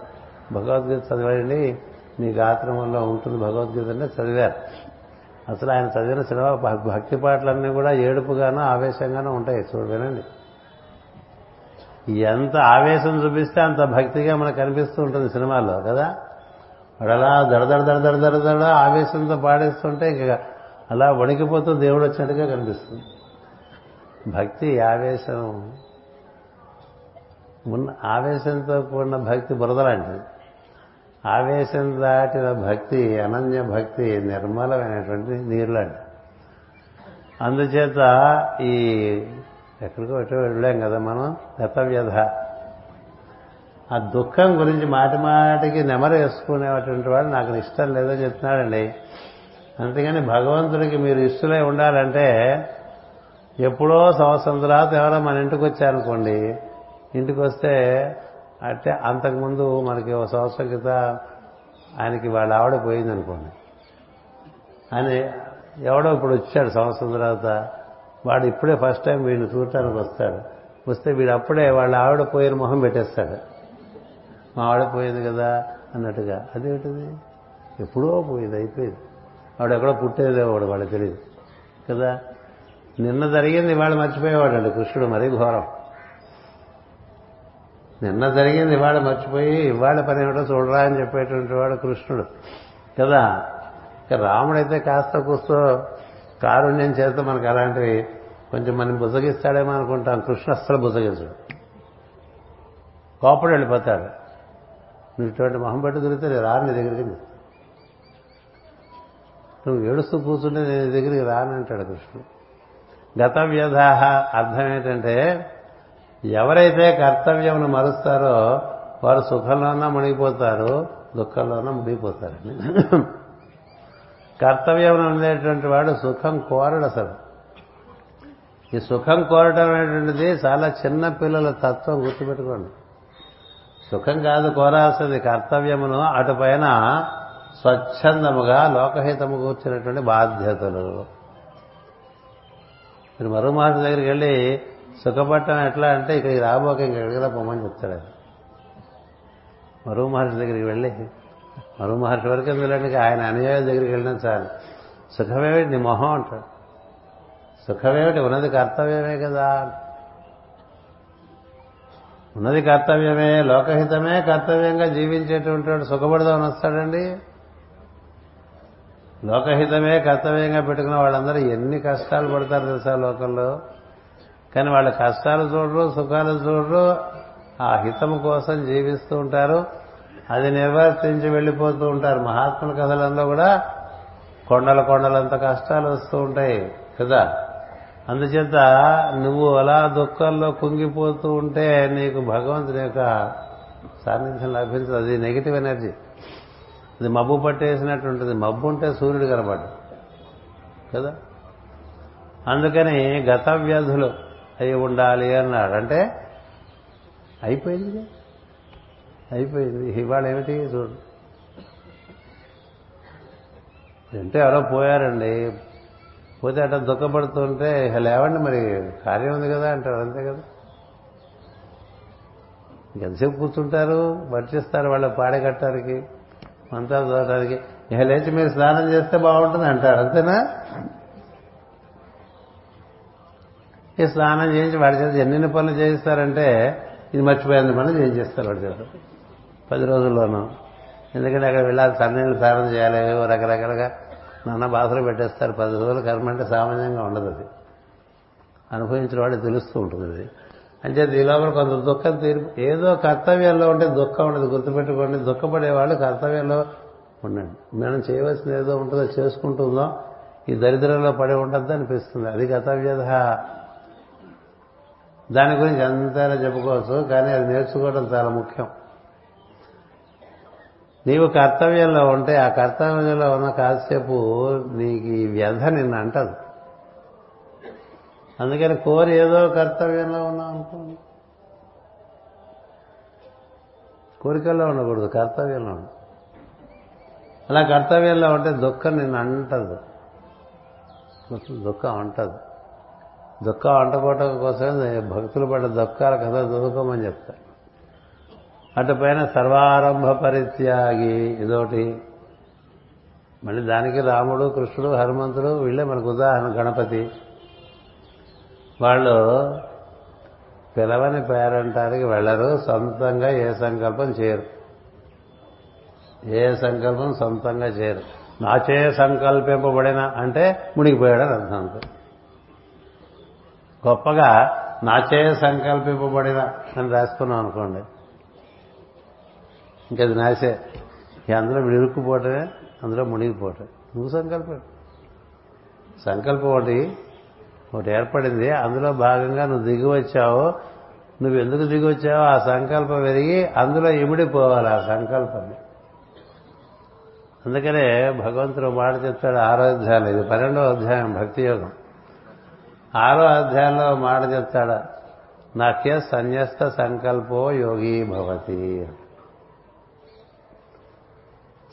భగవద్గీత చదివండి మీ గాత్రములో ఉంటుంది భగవద్గీతనే చదివారు. అసలు ఆయన చదివిన సినిమా భక్తి పాటలన్నీ కూడా ఏడుపుగానో ఆవేశంగానో ఉంటాయి. చూడు వినండి. ఎంత ఆవేశం చూపిస్తే అంత భక్తిగా మనకు కనిపిస్తూ ఉంటుంది సినిమాలో కదా? వాడు అలా దడదడ దడదడ దడదడ ఆవేశంతో పాడేస్తుంటే ఇక అలా వణికిపోతూ దేవుడు వచ్చినట్టుగా కనిపిస్తుంది. భక్తి ఆవేశం. ఉన్న ఆవేశంతో కూడిన భక్తి బురదలాంటిది ఆవేశం దాటిన భక్తి అనన్య భక్తి నిర్మలమైనటువంటి నీరులాంటి అందుచేత ఈ ఎక్కడికో ఎటో వెళ్ళాం కదా మనం గతవ్యధ. ఆ దుఃఖం గురించి మాటి మాటికి నెమరేసుకునేటువంటి వాడు నాకు ఇష్టం లేదో చెప్తున్నాడండి. అంతేగాని భగవంతుడికి మీరు ఇష్టలై ఉండాలంటే ఎప్పుడో సంవత్సరం తర్వాత ఎవరో మన ఇంటికి వచ్చారనుకోండి ఇంటికి వస్తే అంటే అంతకుముందు మనకి ఒక సంవత్సరం క్రితం ఆయనకి వాళ్ళ ఆవిడ పోయింది అనుకోండి ఆయన ఎవడో ఇప్పుడు వచ్చాడు సంవత్సరం తర్వాత. వాడు ఇప్పుడే ఫస్ట్ టైం వీడిని చూడటానికి వస్తాడు. వస్తే వీడు అప్పుడే వాళ్ళ ఆవిడ పోయిన మొహం పెట్టేస్తాడు. మా ఆవిడ పోయింది కదా అన్నట్టుగా. అదేమిటిది ఎప్పుడో పోయింది అయిపోయింది. ఆవిడ ఎక్కడో పుట్టేదేవాడు వాళ్ళకి తెలియదు కదా? నిన్న జరిగింది ఇవాళ మర్చిపోయేవాడండి కృష్ణుడు మరీ ఘోరం. నిన్న జరిగింది ఇవాళ మర్చిపోయి ఇవాళ పని ఏమిటో చూడరా అని చెప్పేటువంటి వాడు కృష్ణుడు. కదా? ఇక రాముడైతే కాస్త కూస్తో కారుణ్యం చేస్తే మనకు అలాంటివి కొంచెం మనం బుజగిస్తాడేమో అనుకుంటాం. కృష్ణ అస్సలు బుజగించడు కోపడు వెళ్ళిపోతాడు. నువ్వు ఇటువంటి మొహం పెట్టి దొరికితే నేను రాను దగ్గరికి నువ్వు ఏడుస్తూ కూర్చుంటే నేను దగ్గరికి రానంటాడు కృష్ణుడు. గత వ్యధాహ అర్థం ఏంటంటే ఎవరైతే కర్తవ్యమును మరుస్తారో వారు సుఖంలోనా మునిగిపోతారు దుఃఖంలోనా మునిగిపోతారండి కర్తవ్యం ఉండేటువంటి వాడు సుఖం కోరడు అసలు. ఈ సుఖం కోరటం అనేటువంటిది చాలా చిన్న పిల్లల తత్వం గుర్తుపెట్టుకోండి. సుఖం కాదు కోరాల్సింది కర్తవ్యమును అటుపైన స్వచ్ఛందముగా లోకహితము కూర్చున్నటువంటి బాధ్యతలు. మీరు మరో మహర్షి దగ్గరికి వెళ్ళి సుఖపట్టం ఎట్లా అంటే ఇక్కడికి రాబోక ఇంకెక్కడికి పొమ్మని చెప్తాడు అది మరో మహర్షి దగ్గరికి వెళ్ళి మరో మహర్షి వరకు ఎందుకంటే ఆయన అనుయాయుల దగ్గరికి వెళ్ళినా చాలు. సుఖమేమిటి నీ మొహం అంటాడు. సుఖమేమిటి ఉన్నది కర్తవ్యమే కదా. ఉన్నది కర్తవ్యమే లోకహితమే కర్తవ్యంగా జీవించేటువంటి వాడు సుఖపడదామని వస్తాడండి. లోకహితమే కర్తవ్యంగా పెట్టుకున్న వాళ్ళందరూ ఎన్ని కష్టాలు పడతారు తెలుసా లోకంలో? కానీ వాళ్ళ కష్టాలు చూడరు సుఖాలు చూడరు ఆ హితం కోసం జీవిస్తూ ఉంటారు. అది నిర్వర్తించి వెళ్ళిపోతూ ఉంటారు. మహాత్ముల కథలంలో కూడా కొండల కొండలంత కష్టాలు వస్తూ ఉంటాయి కదా. అందుచేత నువ్వు అలా దుఃఖంలో కుంగిపోతూ ఉంటే నీకు భగవంతుని యొక్క సాన్నిధ్యం లభించదు. అది నెగిటివ్ ఎనర్జీ అది మబ్బు పట్టేసినట్టు ఉంటుంది. మబ్బు ఉంటే సూర్యుడు కనబడ్డు కదా. అందుకని గత వ్యాధులు అయి ఉండాలి అన్నాడు. అంటే అయిపోయింది. అయిపోయింది. ఇవాళ ఏమిటి? చూడు. అంటే ఎవరో పోయారండి. పోతే అట్లా దుఃఖపడుతుంటే లేవండి మరి కార్యం ఉంది కదా అంటారు. అంతే కదా. ఎంతసేపు కూర్చుంటారు? వర్చిస్తారు వాళ్ళ పాడగట్టడానికి మంత్రాలు చదవడానికి ఇక లేచి మీరు స్నానం చేస్తే బాగుంటుంది అంటారు. అంతేనా? ఈ స్నానం చేయించి వాడి చేత ఎన్నెన్ని పనులు చేయిస్తారంటే ఇది మర్చిపోయింది పనులు చేయించేస్తారు వాడి చేత. పది రోజుల్లోనూ. ఎందుకంటే అక్కడ వెళ్ళాలి సన్నీళ్ళు స్నానం చేయాలి రకరకాలుగా నాన్న బాధలు పెట్టేస్తారు. పది రోజులు కర్మ అంటే సామాన్యంగా ఉండదు అది. అనుభవించిన వాడికి తెలుస్తూ ఉంటుంది అది. అంటే ఈ లోపల కొంత దుఃఖం తీరు ఏదో కర్తవ్యంలో ఉంటే దుఃఖం ఉండదు. గుర్తుపెట్టుకోండి దుఃఖపడేవాళ్ళు కర్తవ్యంలో ఉండండి. మనం చేయవలసింది ఏదో ఉంటుందో చేసుకుంటుందో ఈ దరిద్రంలో పడి ఉండద్దు అనిపిస్తుంది. అది కర్తవ్యత దాని గురించి అంతైనా చెప్పుకోవచ్చు కానీ అది నేర్చుకోవడం చాలా ముఖ్యం. నీవు కర్తవ్యంలో ఉంటే ఆ కర్తవ్యంలో ఉన్న కాసేపు నీకు ఈ వ్యధ నిన్ను అంటదు. అందుకని కోరి ఏదో కర్తవ్యంలో ఉన్నాం అనుకోండి. కోరికల్లో ఉండకూడదు కర్తవ్యంలో ఉండు. అలా కర్తవ్యంలో ఉంటే దుఃఖం నిన్ను అంటదు. దుఃఖం అంటదు. దుఃఖం అంటకోవటం కోసం భక్తులు పడ్డ దుఃఖాల కథ చదువుకోమని చెప్తారు అటు పైన సర్వారంభ పరిత్యాగి ఇదోటి. మళ్ళీ దానికి రాముడు కృష్ణుడు హనుమంతుడు వీళ్ళే మనకు ఉదాహరణ గణపతి. వాళ్ళు పిలవని పేరంటానికి వెళ్ళరు సొంతంగా ఏ సంకల్పం చేయరు. ఏ సంకల్పం సొంతంగా చేయరు. నాచే సంకల్పింపబడిన అంటే మునిగిపోయాడని అర్థం గొప్పగా నాచే సంకల్పింపబడిన అని రాసుకున్నాం అనుకోండి. ఇంకది నాసే అందులో విడుక్కుపోవటమే అందులో మునిగిపోవటం నువ్వు సంకల్పం. సంకల్పం ఒకటి ఒకటి ఏర్పడింది అందులో భాగంగా నువ్వు దిగి వచ్చావు నువ్వు ఎందుకు దిగి వచ్చావో ఆ సంకల్పం పెరిగి అందులో ఇమిడిపోవాలి ఆ సంకల్పాన్ని అందుకనే భగవంతుడు మాట చెప్తాడు ఆరో అధ్యాయం ఇది పన్నెండో అధ్యాయం భక్తి యోగం ఆరో అధ్యాయంలో మాట చెప్తాడు. నాకే సన్యస్త సంకల్పో యోగి భవతి.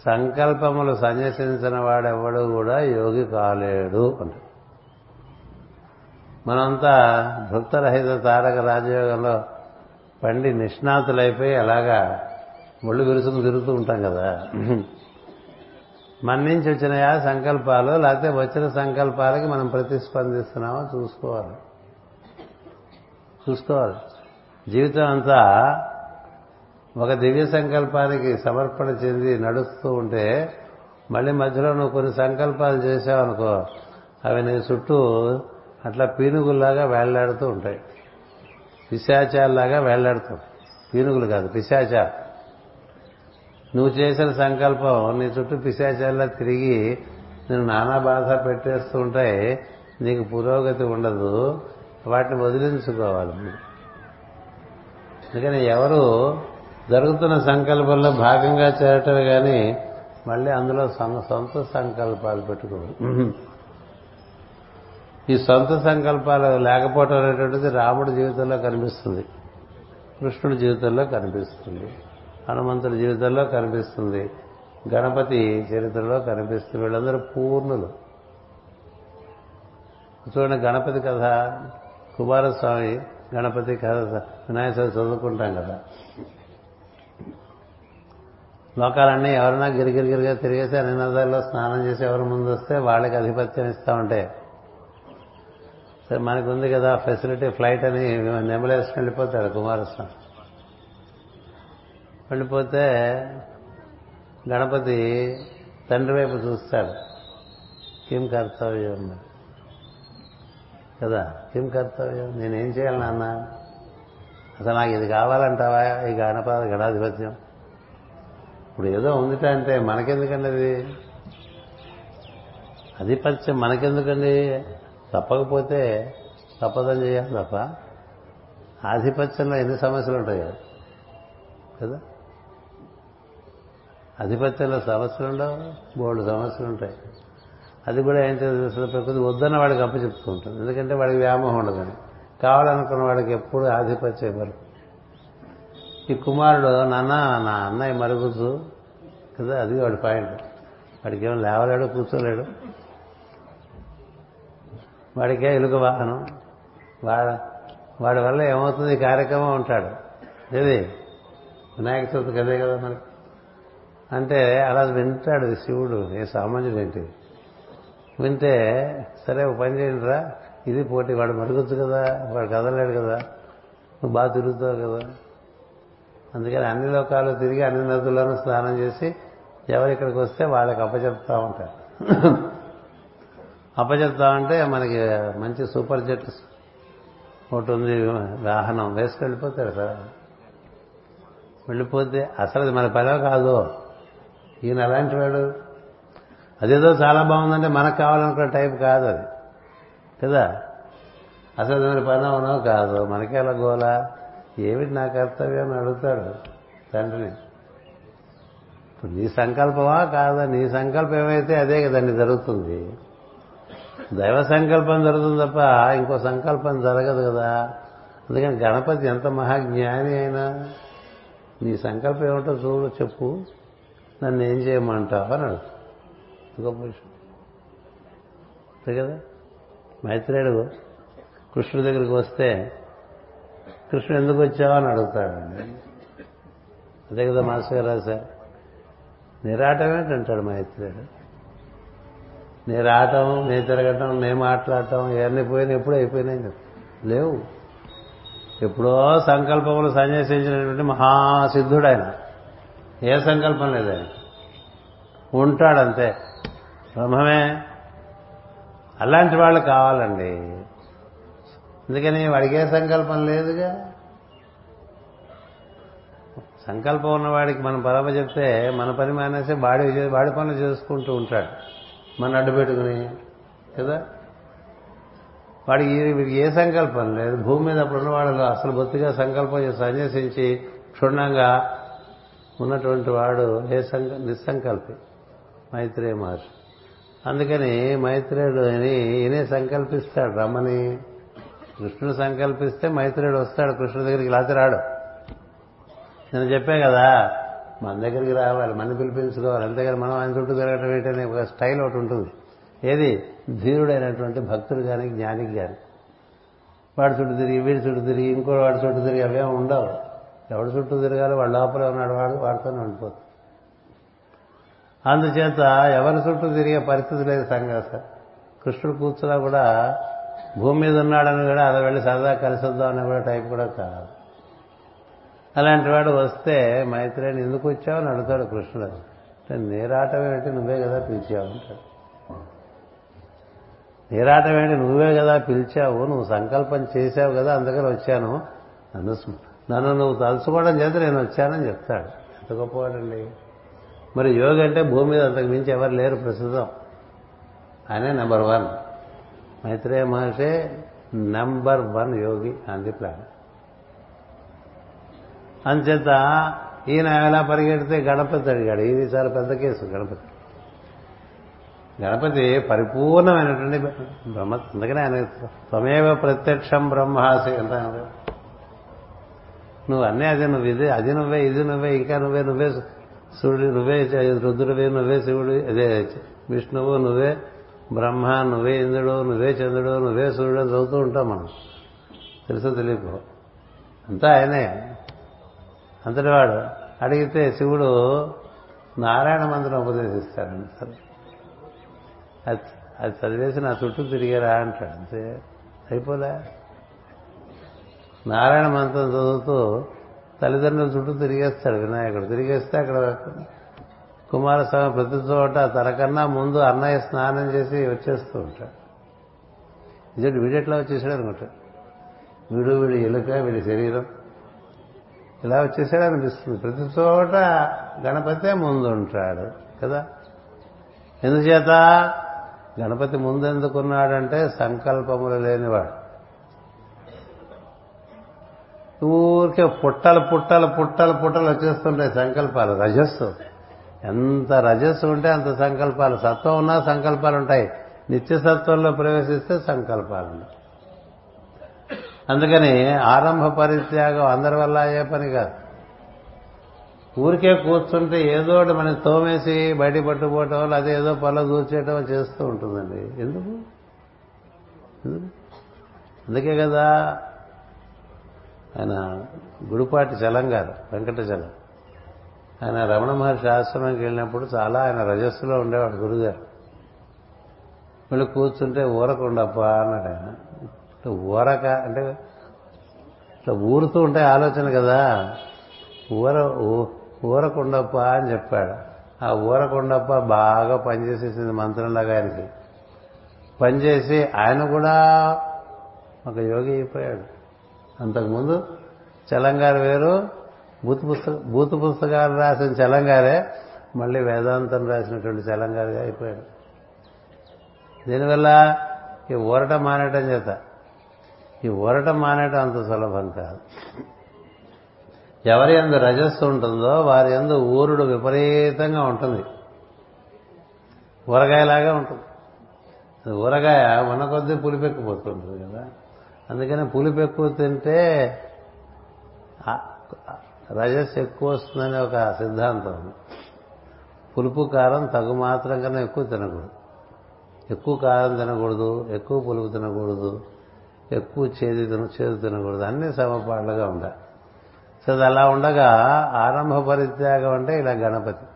సంకల్పములు సన్యసించిన వాడెవడు కూడా యోగి కాలేడు అంట మనంతా భక్తరహిత తారక రాజయోగంలో పండి నిష్ణాతులైపోయి అలాగా ముళ్ళు విరుసుకు తిరుగుతూ ఉంటాం కదా. మన నుంచి వచ్చినాయా సంకల్పాలు? లేకపోతే వచ్చిన సంకల్పాలకి మనం ప్రతిస్పందిస్తున్నామో? చూసుకోవాలి. చూసుకోవాలి. జీవితం అంతా ఒక దివ్య సంకల్పానికి సమర్పణ చెంది నడుస్తూ ఉంటే మళ్ళీ మధ్యలో నువ్వు కొన్ని సంకల్పాలు చేసావనుకో అవి నీ చుట్టూ అట్లా పీనుగుల్లాగా వేళ్ళాడుతూ ఉంటాయి. పిశాచాల్లాగా వేళ్ళాడుతూ పీనుగులు కాదు పిశాచాలు. నువ్వు చేసిన సంకల్పం నీ చుట్టూ పిశాచాల్లా తిరిగి నేను నానా బాధ పెట్టేస్తూ ఉంటాయి నీకు పురోగతి ఉండదు. వాటిని వదిలించుకోవాలి అందుకని ఎవరు జరుగుతున్న సంకల్పంలో భాగంగా చేరటం కానీ మళ్ళీ అందులో సొంత సంకల్పాలు పెట్టుకోవాలి. ఈ సొంత సంకల్పాలు లేకపోవటం అనేటువంటిది రాముడి జీవితంలో కనిపిస్తుంది. కృష్ణుడి జీవితంలో కనిపిస్తుంది. హనుమంతుడి జీవితంలో కనిపిస్తుంది. గణపతి చరిత్రలో కనిపిస్తుంది. వీళ్ళందరూ పూర్ణులు. చూడండి గణపతి కథ కుమారస్వామి గణపతి కథ వినాయక చవితి చదువుకుంటాం కదా. లోకాలన్నీ ఎవరైనా గిరిగిరిగిరిగా తిరిగేసి అన్ని నదాల్లో స్నానం చేసి ఎవరు ముందు వస్తే వాళ్ళకి ఆధిపత్యం ఇస్తా ఉంటాయి సరే మనకు ఉంది కదా ఫెసిలిటీ ఫ్లైట్ అని నెమలేసుకుని వెళ్ళిపోతాడు కుమారస్వామి. వెళ్ళిపోతే గణపతి తండ్రి వైపు చూస్తాడు. కిం కర్తవ్యం? కదా? కిం కర్తవ్యం? నేనేం చేయాలి నాన్న? అసలు నాకు ఇది కావాలంటావా? ఈ గణపద గణాధిపత్యం? ఇప్పుడు ఏదో ఉందిట అంటే మనకెందుకండి అది? ఆధిపత్యం మనకెందుకండి? తప్పకపోతే తప్పదని చేయాలి తప్ప. ఆధిపత్యంలో ఎన్ని సమస్యలు ఉంటాయి? కదా? ఆధిపత్యంలో సమస్యలు ఉండవు బోర్డు సమస్యలు ఉంటాయి. అది కూడా ఏం తెలుసు ప్రకృతి వద్దన్న వాడికి అప్పు చెప్తూ ఉంటుంది. ఎందుకంటే వాడికి వ్యామోహం ఉండదని. కావాలనుకున్న వాడికి ఎప్పుడు ఆధిపత్యం ఇవ్వరు. ఈ కుమారుడు నాన్న నా అన్నయ్య మరుగుతూ కదా అది వాడి పాయింట్. వాడికి ఏమో లేవలేడు కూర్చోలేడు. వాడికే ఎలుక వాహనం. వాడ వాడి వల్ల ఏమవుతుంది? ఈ కార్యక్రమం ఉంటాడు ఏది? వినాయక చవితి కదే కదా మనకి అంటే అలా వింటాడు శివుడు ఏ సామాన్యుడు ఏంటి? వింటే సరే ఒక పని చేయండిరా ఇది పోటీ వాడు మరుగుద్దు కదా వాడు కదలేడు కదా నువ్వు బాగా తిరుగుతావు కదా. అందుకని అన్ని లోకాలు తిరిగి అన్ని నదులను స్నానం చేసి ఎవరు ఇక్కడికి వస్తే వాళ్ళకి అప్పచెప్తా ఉంటారు. అప్పచెప్తా ఉంటే మనకి మంచి సూపర్ జెట్ ఒకటి ఉంది వాహనం వేసుకు వెళ్ళిపోతారు సార్. వెళ్ళిపోతే అసలు అది మన పని కాదు. ఈయన అలాంటి వాడు? అదేదో చాలా బాగుందంటే మనకు కావాలనుకున్న టైప్ కాదు అది. కదా? అసలు దాని పని అవునో కాదు. మనకి అలా గోలా? ఏమిటి నా కర్తవ్యం అని అడుగుతాడు తండ్రిని. ఇప్పుడు నీ సంకల్పమా కాదా? నీ సంకల్పం ఏమైతే అదే కదండి జరుగుతుంది. దైవ సంకల్పం జరుగుతుంది తప్ప ఇంకో సంకల్పం జరగదు కదా. అందుకని గణపతి ఎంత మహాజ్ఞాని అయినా నీ సంకల్పం ఏమిటో చూడు చెప్పు. నన్ను ఏం చేయమంటావు అని అడుగుతాడు గొప్ప విషయం. అంతే కదా? మైత్రేయుడు కృష్ణుడి దగ్గరికి వస్తే కృష్ణుడు ఎందుకు వచ్చావు? అని అడుగుతాడండి అదే కదా మాస్టర్ గారు రాశారు. నిరాటమేంటంటాడు మైత్రేయుడు నీ రావటం నీ తిరగటం నే మాట్లాడటం ఇవన్నీ పోయినా ఎప్పుడూ అయిపోయినాయి కదా. లేవు. ఎప్పుడో సంకల్పములు సన్యాసించినటువంటి మహాసిద్ధుడు ఆయన. ఏ సంకల్పం లేదు? ఉంటాడంతే. బ్రహ్మమే. అలాంటి వాళ్ళు కావాలండి. అందుకని వాడికి ఏ సంకల్పం లేదుగా. సంకల్పం ఉన్నవాడికి మనం పరమ చెప్తే మన పని మానేసి వాడి వాడి పనులు చేసుకుంటూ ఉంటాడు. మన అడ్డు పెట్టుకుని కదా? వాడికి వీడికి ఏ సంకల్పం లేదు. భూమి మీద అప్పుడు ఉన్నవాడు అసలు బొత్తిగా సంకల్పం చేసి సన్యసించి క్షుణ్ణంగా ఉన్నటువంటి వాడు ఏ సంక నిస్సంకల్పి మైత్రేయ మహర్షి. అందుకని మైత్రేయుడు అని ఈయనే సంకల్పిస్తాడు రమ్మని కృష్ణుడు సంకల్పిస్తే మైత్రేయుడు వస్తాడు కృష్ణుడి దగ్గరికి లేకపోతే రాడు. నేను చెప్పే కదా మన దగ్గరికి రావాలి మన పిలిపించుకోవాలి అంతేగాని మనం ఆయన చుట్టూ తిరగటం ఏంటనే ఒక స్టైల్ ఒకటి ఉంటుంది. ఏది? ధీరుడైనటువంటి భక్తుడు కానీ జ్ఞానికి కానీ వాడి చుట్టూ తిరిగి వీడి చుట్టూ తిరిగి ఇంకో వాడి చుట్టూ తిరిగి అవేం ఉండవు. ఎవడు చుట్టూ తిరగాలి వాళ్ళ లోపల ఉన్నాడు వాడు వాడితోనే ఉండిపోతుంది అందుచేత ఎవరి చుట్టూ తిరిగే పరిస్థితి లేదు సంఘాస. కృష్ణుడు కూర్చున్నా కూడా భూమి మీద ఉన్నాడని కూడా అలా వెళ్ళి సరదా కలిసి వద్దాం అనే కూడా టైప్ కూడా కాదు. అలాంటి వాడు వస్తే మైత్రేయుని ఎందుకు వచ్చావు అని అడుగుతాడు కృష్ణుడు. అంటే నీరాటం ఏంటి నువ్వే కదా పిలిచావు అంటాడు. నీరాటం ఏంటి నువ్వే కదా పిలిచావు నువ్వు సంకల్పం చేశావు కదా అందుకని వచ్చాను. నన్ను నన్ను నువ్వు తలుచుకోవడం చేత నేను వచ్చానని చెప్తాడు. ఎంత గొప్పవాడండి. మరి యోగి అంటే భూమి మీద అంతకు మించి ఎవరు లేరు ప్రస్తుతం. ఆయనే number one Maitreya Maharshi number one యోగి అంది ప్లాన్ అంచేత ఈయన ఎలా పరిగెడితే గణపతి అడిగాడు. ఇది చాలా పెద్ద కేసు గణపతి. గణపతి పరిపూర్ణమైనటువంటి బ్రహ్మ అందుకనే ఆయన త్వమేవ ప్రత్యక్షం బ్రహ్మాసి ఎంత నువ్వు అన్నీ అదే నువ్వు ఇది అది నువ్వే ఇది నువ్వే ఇంకా నువ్వే నువ్వే సూర్యుడు నువ్వే రుద్రుడివే నువ్వే శివుడు అదే విష్ణువు నువ్వే బ్రహ్మ నువ్వే ఇంద్రుడు నువ్వే చంద్రుడు నువ్వే సూర్యుడు అని చదువుతూ ఉంటాం మనం. తెలుసో తెలియకు? అంతా ఆయనే. అంతటి వాడు. అడిగితే శివుడు నారాయణ మంత్రం ఉపదేశిస్తాడండి సరే. అది అది చదివేసి నా చుట్టూ తిరిగారా అంటాడు. అంతే. అయిపోలే. నారాయణ మంత్రం చదువుతూ తల్లిదండ్రుల చుట్టూ తిరిగేస్తాడు వినాయకుడు. తిరిగేస్తే అక్కడ కుమారస్వామి ప్రతి చోట తనకన్నా ముందు అన్నయ్య స్నానం చేసి వచ్చేస్తూ ఉంటాడు. ఇదేంటి? వీడెట్లా వచ్చేసాడు అనుకుంటాడు వీడు వీడి ఎలుక వీడి శరీరం ఇలా వచ్చేసాడు అనిపిస్తుంది. ప్రతి చోట గణపతే ముందు ఉంటాడు కదా? ఎందుచేత? గణపతి ముందెందుకున్నాడంటే సంకల్పములు లేనివాడు. ఊరికే పుట్టలు పుట్టలు పుట్టలు పుట్టలు వచ్చేస్తుంటాయి సంకల్పాలు. రజస్సు. ఎంత రజస్సు ఉంటే అంత సంకల్పాలు. సత్వం ఉన్నా సంకల్పాలు ఉంటాయి. నిత్య సత్వంలో ప్రవేశిస్తే సంకల్పాలు అందుకని ఆరంభ పరిత్యాగం అందరి వల్ల అయ్యే పని కాదు. ఊరికే కూర్చుంటే ఏదో ఒకటి మనం తోమేసి బయట పట్టుకోవటం వల్ల అదే ఏదో పనులు కూర్చేయటం చేస్తూ ఉంటుందండి. ఎందుకు? అందుకే కదా ఆయన గుడిపాటి చలం గారు వెంకటచలం ఆయన రమణ మహర్షి ఆశ్రమంకి వెళ్ళినప్పుడు చాలా ఆయన రజస్సులో ఉండేవాడు గురుగారు. వీళ్ళు కూర్చుంటే ఊరకుండప్ప అన్నాడు ఆయన. ఊరక అంటే ఇట్లా ఊరుతూ ఉంటే ఆలోచన కదా. ఊర ఊరకుండప్పా ఊరకుండప్ప అని చెప్పాడు. ఆ ఊరకుండప్ప బాగా పనిచేసేసింది మంత్రంలాగా ఆయనకి. పనిచేసి ఆయన కూడా ఒక యోగి అయిపోయాడు. అంతకుముందు చలంగారు వేరు బూత్ పుస్తక బూత్ పుస్తకాలు రాసిన చలంగారే మళ్ళీ వేదాంతం రాసినటువంటి చలంగారుగా అయిపోయాడు. దీనివల్ల ఈ ఊరట మానేయటం చేత ఈ ఊరట మానేయటం అంత సులభం కాదు. ఎవరి ఎందు రజస్సు ఉంటుందో వారి ఎందు ఊరుడు విపరీతంగా ఉంటుంది. ఊరగాయలాగా ఉంటుంది. ఊరగాయ ఉన్న కొద్దీ పులిపెక్కిపోతుంటుంది కదా. అందుకని పులిపెక్కువ తింటే రజస్ ఎక్కువ వస్తుందని ఒక సిద్ధాంతం. పులుపు కారం తగు మాత్రం కన్నా ఎక్కువ తినకూడదు. ఎక్కువ కారం తినకూడదు ఎక్కువ పులుపు తినకూడదు ఎక్కువ చేదు తిన చేదు తినకూడదు. అన్ని సమపాళ్ళగా ఉండాలి. సో అది అలా ఉండగా ఆరంభ పరిత్యాగం అంటే ఇలా గణపతి.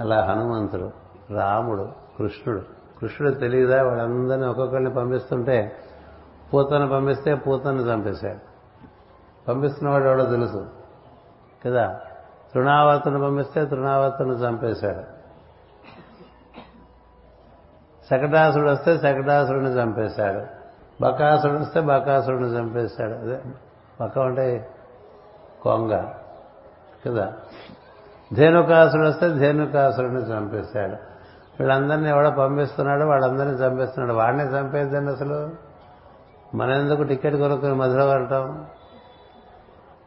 అలా హనుమంతుడు రాముడు కృష్ణుడు. కృష్ణుడు తెలియదా? వాళ్ళందరినీ ఒక్కొక్కరిని పంపిస్తుంటే పూతను పంపిస్తే పూతను చంపేశాడు. పంపిస్తున్నవాడు ఎవడో తెలుసు. కదా? తృణావర్తను పంపిస్తే తృణావర్తను చంపేశాడు. శకటాసుడు వస్తే శకటాసుడిని చంపేశాడు. బకాసుడు వస్తే బకాసుడిని చంపేశాడు. అదే బక అంటే కొంగ. కదా? ధేనుకాసుడు వస్తే ధేనుకాసుడిని చంపేశాడు. వీళ్ళందరినీ ఎవడో పంపిస్తున్నాడు వాళ్ళందరినీ చంపేస్తున్నాడు. వాడిని చంపేద్దండి అసలు? మనం ఎందుకు టికెట్ కొనుక్కుని మధుర వెళ్ళటం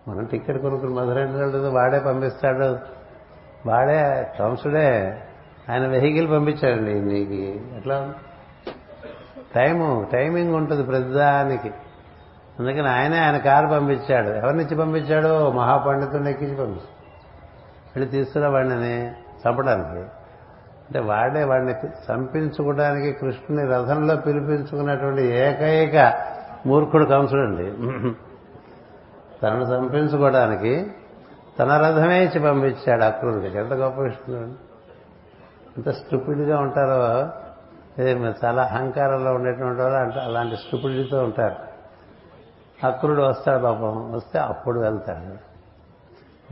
మనం టికెట్ కొనుక్కుని మధుర ఎందుకు వాడే పంపిస్తాడు. వాడే కంసుడే ఆయన వెహికల్ పంపించాడండి నీకు. ఎట్లా? టైము టైమింగ్ ఉంటుంది ప్రతిదానికి. అందుకని ఆయనే ఆయన కారు పంపించాడు. ఎవరినిచ్చి పంపించాడు? మహాపండితుడిని ఎక్కించి పంపించాడు. వెళ్ళి తీసుకురా వాడిని చంపడానికి. అంటే వాడే వాడిని చంపించుకోవడానికి కృష్ణుని రథంలో పిలిపించుకున్నటువంటి ఏకైక మూర్ఖుడు కంసుడండి. తనను చంపించుకోవడానికి తన రథమే ఇచ్చి పంపించాడు అక్రూరుడికి ఎంత గొప్ప విష్ణుడు. ఎంత స్టూపిడ్గా ఉంటారో. చాలా అహంకారంలో ఉండేటువంటి వాళ్ళు అంటే అలాంటి స్టూపిడితో ఉంటారు. అక్రుడు వస్తాడు పాపం. వస్తే అప్పుడు వెళ్తాడు.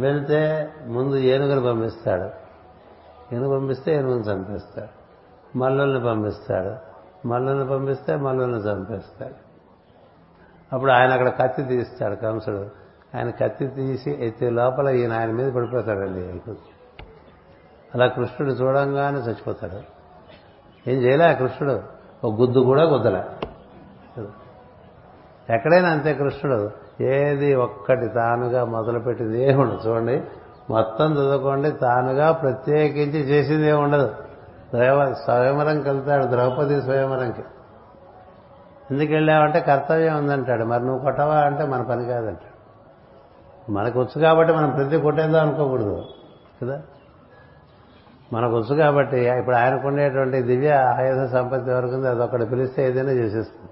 వెళ్తే ముందు ఏనుగులు పంపిస్తాడు. ఈయన పంపిస్తే ఈయన చంపేస్తాడు మల్లుల్ని పంపిస్తాడు మల్లుల్ని పంపిస్తే మల్లుల్ని చంపేస్తాడు అప్పుడు ఆయన అక్కడ కత్తి తీస్తాడు కంసుడు. ఆయన కత్తి తీసి ఎత్తే లోపల ఈయన ఆయన మీద పడిపోతాడండి. అలా కృష్ణుడు చూడంగానే చచ్చిపోతాడు. ఏం చేయలే ఆ కృష్ణుడు? ఒక గుద్దు కూడా గుద్దలే. ఎక్కడైనా అంతే కృష్ణుడు. ఏది ఒక్కటి తానుగా మొదలుపెట్టింది ఏముండదు చూడండి. మొత్తం చదువుకోండి. తానుగా ప్రత్యేకించి చేసింది ఏమి ఉండదు. ద్రవ- స్వయంవరంకి వెళ్తాడు ద్రౌపది స్వయంవరంకి. ఎందుకు వెళ్ళావంటే కర్తవ్యం ఉందంటాడు. మరి నువ్వు కొట్టవా అంటే మన పని కాదంటాడు. మనకు వచ్చు కాబట్టి మనం ప్రతి కొట్టేద్దాం అనుకోకూడదు. కదా? మనకు వచ్చు కాబట్టి ఇప్పుడు ఆయనకు ఉండేటువంటి దివ్య ఆయుధ సంపత్తి వరకు ఉంది అదొకటి పిలిస్తే ఏదైనా చేసేస్తుంది.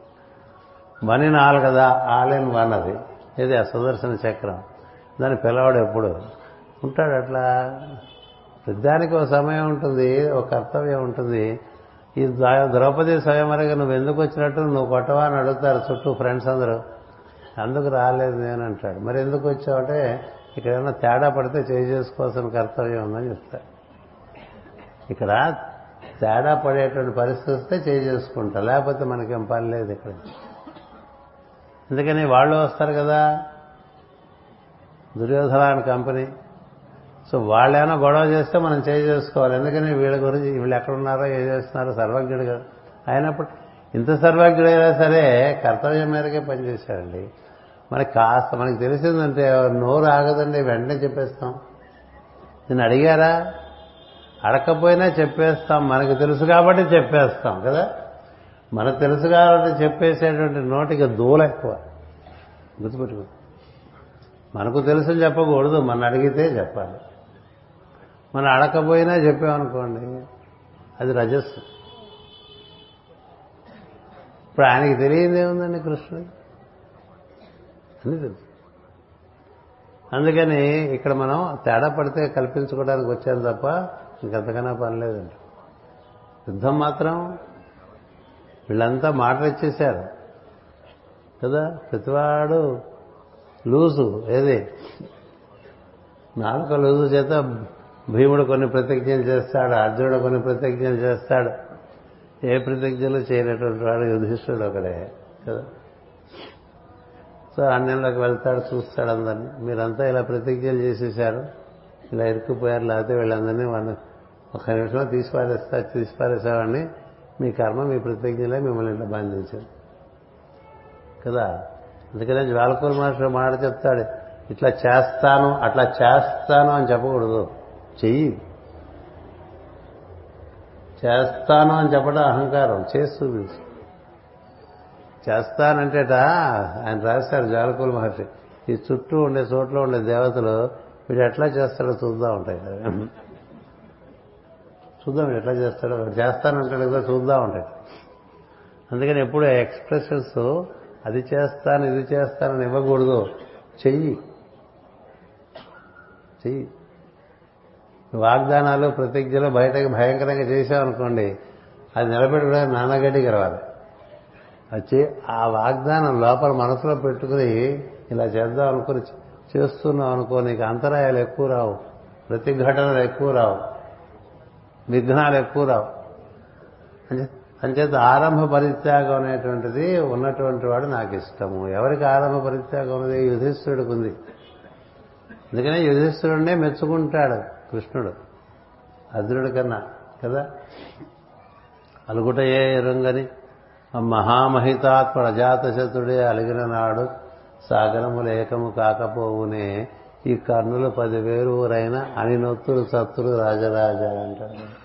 వన్ ఇన్ ఆల్ కదా ఆల్ ఇన్ వన్ అది ఇది ఆ సుదర్శన చక్రం. దాన్ని పిలవాడు ఎప్పుడు? ఉంటాడు అట్లా. దానికి ఒక సమయం ఉంటుంది ఒక కర్తవ్యం ఉంటుంది. ఈ ద్రౌపది ద్రౌపది స్వయంవరంగా నువ్వు ఎందుకు వచ్చినట్టు నువ్వు కొట్టవా అని అడుగుతారు చుట్టూ ఫ్రెండ్స్ అందరూ. అందుకు రాలేదు నేను అంటాడు. మరి ఎందుకు వచ్చావంటే ఇక్కడ ఏమైనా తేడా పడితే చేయి చేసుకోవాల్సిన కర్తవ్యం ఉందని చెప్తాడు. ఇక్కడ తేడా పడేటువంటి పరిస్థితి వస్తే చేయి చేసుకుంటా. లేకపోతే మనకేం పని లేదు ఇక్కడ. అందుకని వాళ్ళు వస్తారు కదా. దుర్యోధన కంపెనీ సో వాళ్ళేమైనా గొడవ చేస్తే మనం చేయి చేసుకోవాలి. ఎందుకని వీళ్ళ గురించి వీళ్ళు ఎక్కడున్నారో ఏం చేస్తున్నారో సర్వజ్ఞుడు కదా. అయినప్పుడు ఇంత సర్వజ్ఞుడైనా సరే కర్తవ్యం మేరకే పనిచేశాడండి. మనకి కాస్త మనకి తెలిసిందంటే నోరు ఆగదండి వెంటనే చెప్పేస్తాం. నేను అడిగారా? అడగకపోయినా చెప్పేస్తాం. మనకు తెలుసు కాబట్టి చెప్పేస్తాం కదా? మనకు తెలుసు కాబట్టి చెప్పేసేటువంటి నోటికి దూల ఎక్కువ. గుర్తుపెట్టుకో. మనకు తెలుసు చెప్పకూడదు. మన అడిగితే చెప్పాలి. మనం అడకపోయినా చెప్పామనుకోండి అది రజస్సు. ఇప్పుడు ఆయనకి తెలియదు ఏముందండి కృష్ణుడు అని తెలుసు. అందుకని ఇక్కడ మనం తేడా పడితే కల్పించుకోవడానికి వచ్చాను తప్ప ఇంకంతకన్నా పని లేదండి. యుద్ధం మాత్రం వీళ్ళంతా మాటలు ఇచ్చేశారు. కదా ప్రతివాడు లూజు ఏది? నాలుక లూజు చేత భీముడు కొన్ని ప్రతిజ్ఞలు చేస్తాడు అర్జునుడు కొన్ని ప్రతిజ్ఞలు చేస్తాడు. ఏ ప్రతిజ్ఞలు చేయనటువంటి వాడు యుధిష్ఠుడు ఒకడే కదా? సో అన్యంలోకి వెళ్తాడు చూస్తాడు అందరినీ. మీరంతా ఇలా ప్రతిజ్ఞలు చేసేసారు ఇలా ఇరుక్కుపోయారు లేకపోతే వీళ్ళందరినీ వాళ్ళు ఒక నిమిషంలో తీసిపారేస్తా తీసిపారేసేవాడిని. మీ కర్మ మీ ప్రతిజ్ఞలే మిమ్మల్ని ఇట్లా బంధించారు. కదా? అందుకనే జ్వాలకూల మాస్టర్ మాట చెప్తాడు ఇట్లా చేస్తాను అట్లా చేస్తాను అని చెప్పకూడదు. చెయ్యి. చేస్తాను అని చెప్పడం అహంకారం. చేస్తూ చూపించు చేస్తానంటేట ఆయన రాశారు జాలకూల మహర్షి. ఈ చుట్టూ ఉండే చోట్ల ఉండే దేవతలు వీడు ఎట్లా చేస్తాడో చూద్దాం ఉంటాయి కదా. చూద్దాం వీడు ఎట్లా చేస్తాడో. చేస్తానంటాడు కదా చూద్దాం ఉంటాయి. అందుకని ఎప్పుడు ఎక్స్ప్రెషన్స్ అది చేస్తాను ఇది చేస్తానని ఇవ్వకూడదు. చెయ్యి. చెయ్యి. వాగ్దానాలు ప్రతిజ్ఞలు బయటకు భయంకరంగా చేశామనుకోండి అది నిలబెట్టుకునే నాన్నగడ్డి రావాలి వచ్చి ఆ వాగ్దానం లోపల మనసులో పెట్టుకుని ఇలా చేద్దాం అనుకుని చేస్తున్నాం అనుకో నీకు అంతరాయాలు ఎక్కువ రావు ప్రతిఘటనలు ఎక్కువ రావు విఘ్నాలు ఎక్కువ రావు. అంచేత ఆరంభ పరిత్యాగం అనేటువంటిది ఉన్నటువంటి వాడు నాకు ఇష్టము. ఎవరికి ఆరంభ పరిత్యాగం అనేది? యుధిష్ఠుడికి ఉంది. అందుకనే యుధిష్ఠుడినే మెచ్చుకుంటాడు. కృష్ణుడు. అర్జునుడి కన్నా కదా? అలుగుటయే ఎరుంగని మహామహితాత్మ అజాతశత్రుడే అలిగిన నాడు సాగరములు ఏకము కాకపోవునే ఈ కర్ణులు పదివేరు ఊరైన అనినొత్తులు సత్తులు రాజరాజా అంటాడు.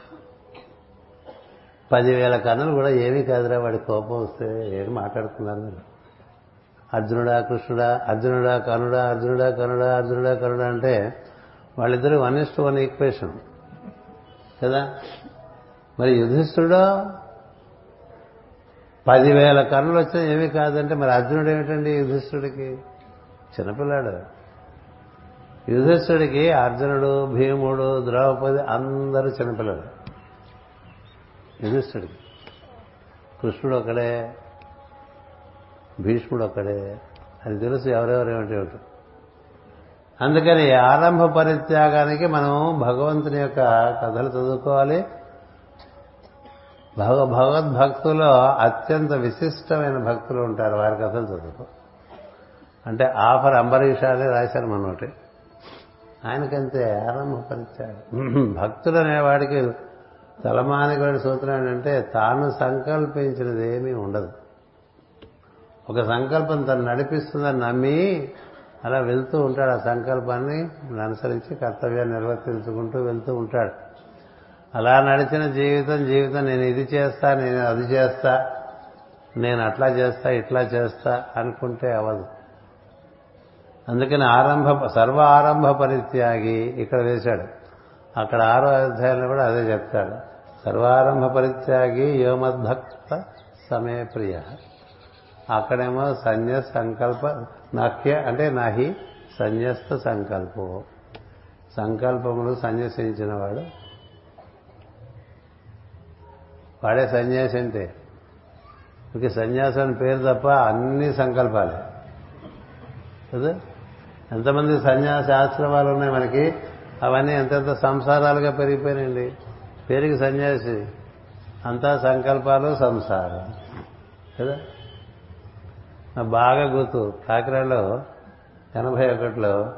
పదివేల కన్నులు కూడా ఏమీ కాదురా వాడి కోపం వస్తే ఏం మాట్లాడుతున్నారు మీరు? అర్జునుడా కృష్ణుడా అర్జునుడా కనుడా అర్జునుడా కనుడా అర్జునుడా కనుడా అంటే వాళ్ళిద్దరూ one is to one equation. కదా? మరి యుధిష్ఠుడో పదివేల కర్రలు వచ్చినా ఏమీ కాదంటే మరి అర్జునుడు ఏమిటండి యుధిష్ఠుడికి? చిన్నపిల్లాడు. యుధిష్ఠుడికి అర్జునుడు భీముడు ద్రౌపది అందరూ చిన్నపిల్లలు. యుధిష్ఠుడికి. కృష్ణుడు ఒకడే భీష్ముడు ఒకడే అది తెలుసు ఎవరెవరు ఏమిటి. అందుకని ఆరంభ పరిత్యాగానికి మనం భగవంతుని యొక్క కథలు చదువుకోవాలి. భగ భగవద్భక్తులో అత్యంత విశిష్టమైన భక్తులు ఉంటారు వారి కథలు చదువుకో. అంటే ఆఫర్ అంబరీషాలే రాశారు మనోటి ఆయనకంతే ఆరంభ పరిత్యాగం. భక్తుడు అనేవాడికి తలమానికడి సూత్రం ఏంటంటే తాను సంకల్పించినది ఏమీ ఉండదు. ఒక సంకల్పం తను నడిపిస్తుందని నమ్మి అలా వెళ్తూ ఉంటాడు ఆ సంకల్పాన్ని అనుసరించి కర్తవ్యాన్ని నిర్వర్తించుకుంటూ వెళ్తూ ఉంటాడు. అలా నడిచిన జీవితం జీవితం నేను ఇది చేస్తా నేను అది చేస్తా నేను అట్లా చేస్తా ఇట్లా చేస్తా అనుకుంటే అవదు. అందుకని ఆరంభ సర్వ ఆరంభ పరిత్యాగి ఇక్కడ వేశాడు. అక్కడ ఆరో అధ్యాయంలో కూడా అదే చెప్తాడు. సర్వారంభ పరిత్యాగి యోమద్భక్త సమయ ప్రియ అక్కడేమో సన్య సంకల్ప నాహ్య అంటే నాహి సన్యస్త సంకల్పో సంకల్పములు సన్యసించిన వాడు. వాడే సన్యాసి అంటే. ఇక సన్యాసం పేరు తప్ప అన్ని సంకల్పాలే. కదా? ఎంతమంది సన్యాసి ఆశ్రమాలు ఉన్నాయి మనకి? అవన్నీ ఎంతెంత సంసారాలుగా పెరిగిపోయినాయండి. పేరుకి సన్యాసి. అంతా సంకల్పాలు సంసారం. కదా? బాగా గుర్తు. కాకినాడలో ఎనభై ఒకటిలో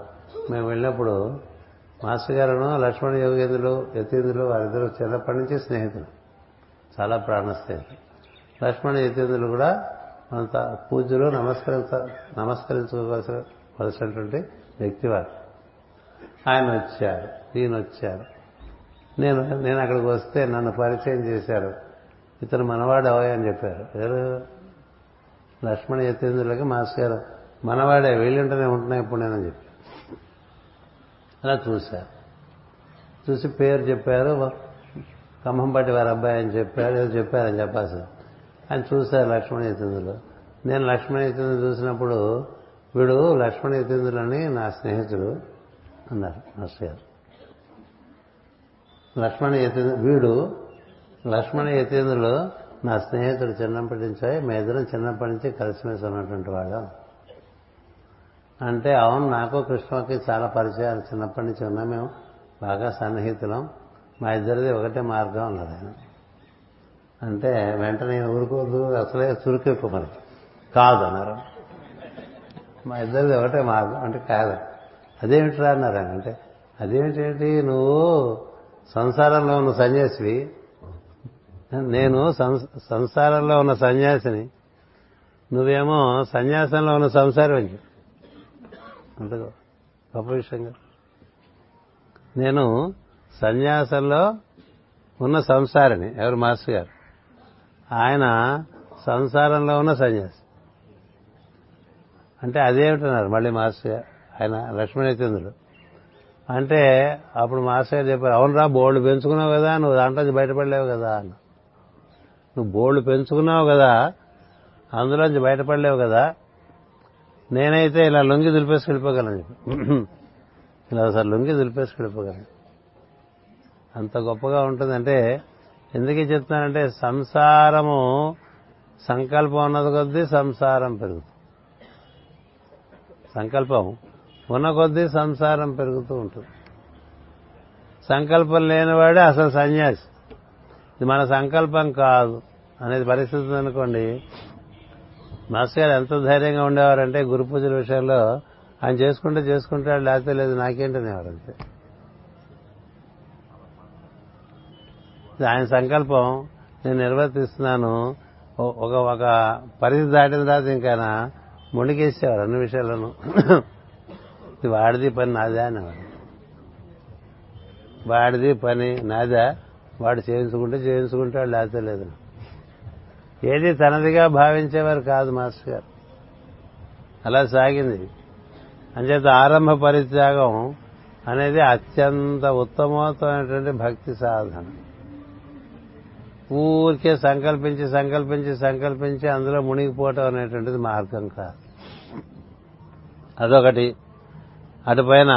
మేము వెళ్ళినప్పుడు మాస్టర్ గారును లక్ష్మణ యోగేంద్రులు యతీంద్రులు వారిద్దరూ చిన్నప్పటి నుంచి స్నేహితులు. చాలా ప్రాణ స్నేహితులు లక్ష్మణ యతీంద్రులు కూడా మన పూజలు నమస్కరించ నమస్కరించుకోవాల్సినటువంటి వ్యక్తి వారు ఆయన వచ్చారు ఈయన వచ్చారు. నేను నేను అక్కడికి వస్తే నన్ను పరిచయం చేశారు. ఇతను మనవాడు అవయని అని చెప్పారు. ఎవరు? లక్ష్మణ యతీంద్రులకి మాస్ గారు మనవాడే వీళ్ళుంటేనే ఉంటున్నాయి ఇప్పుడు నేనని చెప్పి. అలా చూశారు. చూసి పేరు చెప్పారు ఖమ్మంపాటి వారి అబ్బాయి అని చెప్పారు ఏదో చెప్పారని చెప్పాల్సి అని చూశారు లక్ష్మణ యతీంద్రులు. నేను లక్ష్మణ యతీంద్రులు చూసినప్పుడు వీడు లక్ష్మణ యతీంద్రులు అని నా స్నేహితుడు అన్నారు మాస్టర్ గారు. లక్ష్మణ యతీంద్ర వీడు లక్ష్మణ యతీంద్రులు నా స్నేహితుడు చిన్నప్పటి నుంచి మీ ఇద్దరం చిన్నప్పటి నుంచి కలిసిమెలిసి ఉన్నటువంటి వాడు అంటే అవును నాకు కృష్ణకి చాలా పరిచయాలు చిన్నప్పటి నుంచి ఉన్నా మేము బాగా సన్నిహితులం. మా ఇద్దరిది ఒకటే మార్గం అన్నారు ఆయన. అంటే వెంటనే ఊరుకోదు అసలే చురుకు ఎక్కువ కాదు అన్నారు. మా ఇద్దరిది ఒకటే మార్గం అంటే కాదు. అదేమిటిరా అన్నారు ఆయన. అంటే అదేమిటేంటి నువ్వు సంసారంలో ఉన్న సన్యాసివి నేను సంసారంలో ఉన్న సన్యాసిని నువ్వేమో సన్యాసంలో ఉన్న సంసారం అని అంత గొప్ప విషయంగా నేను సన్యాసంలో ఉన్న సంసారిని ఎవరు మాస్టర్ గారు? ఆయన సంసారంలో ఉన్న సన్యాసి. అంటే అదేమిటన్నారు మళ్ళీ మాస్టర్ గారు? ఆయన లక్ష్మణచంద్రుడు. అంటే అప్పుడు మాస్టర్ గారు చెప్పారు అవునరా బోర్డు పెంచుకున్నావు కదా నువ్వు దాంట్లో బయటపడలేవు కదా అన్న. నువ్వు బోర్డు పెంచుకున్నావు కదా అందులోంచి బయటపడలేవు కదా నేనైతే ఇలా లొంగి దులిపేసి వెళ్ళిపోగలను చెప్పి. ఇలా ఒకసారి లొంగి దులిపేసి వెళ్ళిపోగలను. అంత గొప్పగా ఉంటుందంటే ఎందుకు చెప్తున్నానంటే సంసారము సంకల్పం ఉన్నది కొద్దీ సంసారం పెరుగుతుంది. సంకల్పం ఉన్న కొద్దీ సంసారం పెరుగుతూ ఉంటుంది. సంకల్పం లేనివాడే అసలు సన్యాసి. ఇది మన సంకల్పం కాదు. అనేది పరిస్థితి అనుకోండి. మాస్టర్ గారు ఎంత ధైర్యంగా ఉండేవారంటే గురు పూజల విషయంలో ఆయన చేసుకుంటే చేసుకుంటాడు లేకపోతే లేదు నాకేంటనేవారు అంతే. ఆయన సంకల్పం నేను నిర్వర్తిస్తున్నాను ఒక ఒక పరిధి దాటిన తర్వాత ఇంకా మునిగేసేవారు అన్ని విషయాలను ఇది వాడిది పని నాదే అనేవారు. వాడిది పని నాదా వాడు చేయించుకుంటే చేయించుకుంటాడు లేకపోతే లేదు. ఏది తనదిగా భావించేవారు కాదు మాస్టర్ గారు. అలా సాగింది. అంచేత ఆరంభ పరిత్యాగం అనేది అత్యంత ఉత్తమోత్తమైనటువంటి భక్తి సాధన. ఊరికే సంకల్పించి సంకల్పించి సంకల్పించి అందులో మునిగిపోవటం అనేటువంటిది మార్గం కాదు. అదొకటి. అటుపైన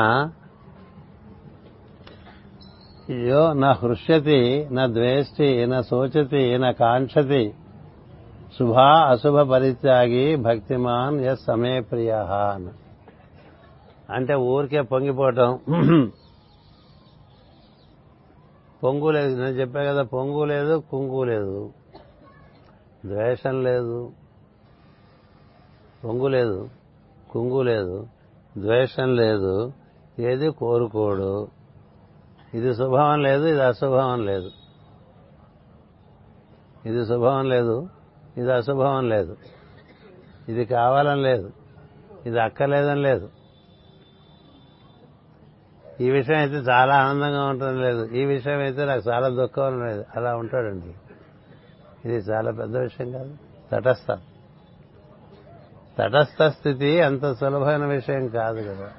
అయ్యో నా హృష్యతి నా ద్వేష్టి నా శోచతి నా కాంక్షతి శుభ అశుభ పరిత్యాగి భక్తిమాన్ ఎస్ సమే ప్రియ అంటే ఊరికే పొంగిపోవటం. పొంగు లేదు. నేను చెప్పా కదా పొంగు లేదు కుంగు లేదు. ద్వేషం లేదు పొంగు లేదు కుంగు లేదు ద్వేషం లేదు ఏది కోరుకోడు. ఇది శుభవం లేదు ఇది అశుభవం లేదు. ఇది శుభవం లేదు ఇది అశుభం లేదు. ఇది కావాలని లేదు. ఇది అక్కర్లేదని లేదు. ఈ విషయం అయితే చాలా ఆనందంగా ఉంటుంది లేదు. ఈ విషయం అయితే నాకు చాలా దుఃఖం లేదు. అలా ఉంటాడండి. ఇది చాలా పెద్ద విషయం కాదు. తటస్థ. తటస్థ స్థితి అంత సులభమైన విషయం కాదు కదా.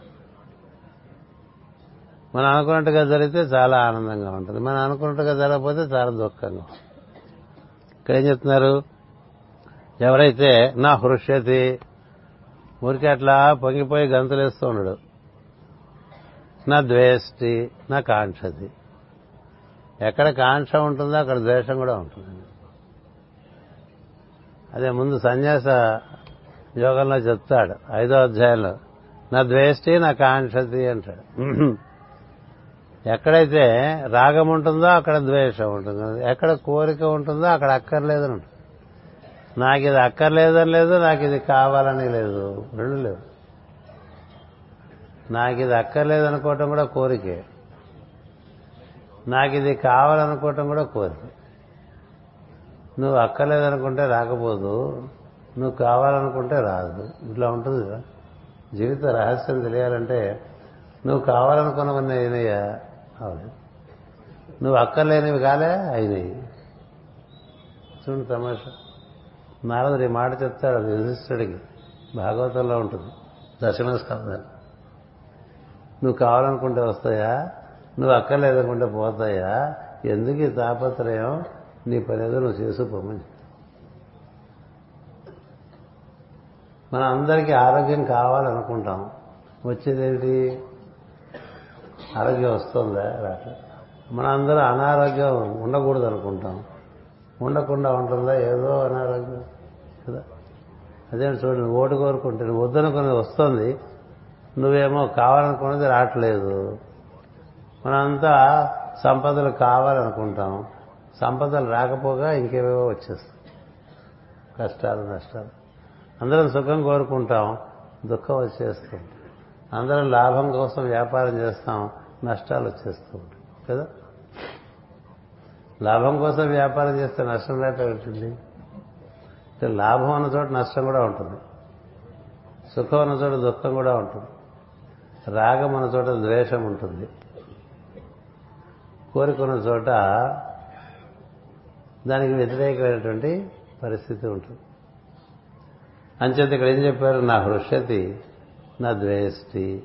మనం అనుకున్నట్టుగా జరిగితే చాలా ఆనందంగా ఉంటుంది. మనం అనుకున్నట్టుగా జరగకపోతే చాలా దుఃఖంగా ఇక్కడ ఏం చెప్తున్నారు? ఎవరైతే నా హృష్యతి ఊరికి అట్లా పొంగిపోయి గంతులేస్తూ ఉండడు నా ద్వేష్టి నా కాంక్షతి. ఎక్కడ కాంక్ష ఉంటుందో అక్కడ ద్వేషం కూడా ఉంటుంది. అదే ముందు సన్యాస యోగంలో చెప్తాడు ఐదో అధ్యాయంలో నా ద్వేష్టి నా కాంక్షతి అంటాడు. ఎక్కడైతే రాగం ఉంటుందో అక్కడ ద్వేషం ఉంటుంది ఎక్కడ కోరిక ఉంటుందో అక్కడ అక్కర్లేదని ఉంటుంది. నాకు ఇది అక్కర్లేదని లేదు నాకు ఇది కావాలని లేదు. రెండు లేవు. నాకు ఇది అక్కర్లేదు అనుకోవటం కూడా కోరికే. నాకు ఇది కావాలనుకోవటం కూడా కోరిక. నువ్వు అక్కర్లేదనుకుంటే రాకపోదు నువ్వు కావాలనుకుంటే రాదు. ఇట్లా ఉంటుంది కదా. జీవిత రహస్యం తెలియాలంటే నువ్వు కావాలనుకున్నవన్నీ అయినాయా? అవును నువ్వు అక్కర్లేనివి కాలే అయినాయి. చూడు తమాషా. నారదుడు ఈ మాట చెప్తాడు అది యుధిష్ఠుడికి భాగవతంలో ఉంటుంది. దశమ స్కందాలు నువ్వు కావాలనుకుంటే వస్తాయా? నువ్వు అక్కర్లేదనుకుంటే పోతాయా? ఎందుకు ఈ తాపత్రయం? నీ పని ఏదో నువ్వు చేసుకోమని మన అందరికీ ఆరోగ్యం కావాలనుకుంటాం. వచ్చేదేంటి? ఆరోగ్యం వస్తుందా? రాక మన అందరూ అనారోగ్యం ఉండకూడదు అనుకుంటాం ఉండకుండా ఉంటుందా? ఏదో అనారోగ్యం. కదా? అదే చూడండి ఓటు కోరుకుంటే నువ్వు వద్దనుకున్నది వస్తుంది. నువ్వేమో కావాలనుకున్నది రావట్లేదు. మనంతా సంపదలు కావాలనుకుంటాం. సంపదలు రాకపోగా ఇంకేవేవో వచ్చేస్తాయి. కష్టాలు నష్టాలు. అందరం సుఖం కోరుకుంటాం. దుఃఖం వచ్చేస్తుంది అందరం లాభం కోసం వ్యాపారం చేస్తాం. నష్టాలు వచ్చేస్తూ ఉంటాయి. కదా? లాభం కోసం వ్యాపారం చేస్తే నష్టం లేక ఉంటుంది లాభం అన్న చోట నష్టం కూడా ఉంటుంది. సుఖం అన్న చోట దుఃఖం కూడా ఉంటుంది. రాగం అన్న చోట ద్వేషం ఉంటుంది. కోరుకున్న చోట దానికి వ్యతిరేకమైనటువంటి పరిస్థితి ఉంటుంది. అంచేత ఇక్కడ ఏం చెప్పారు? నా హృష్యతి నా ద్వేష్టి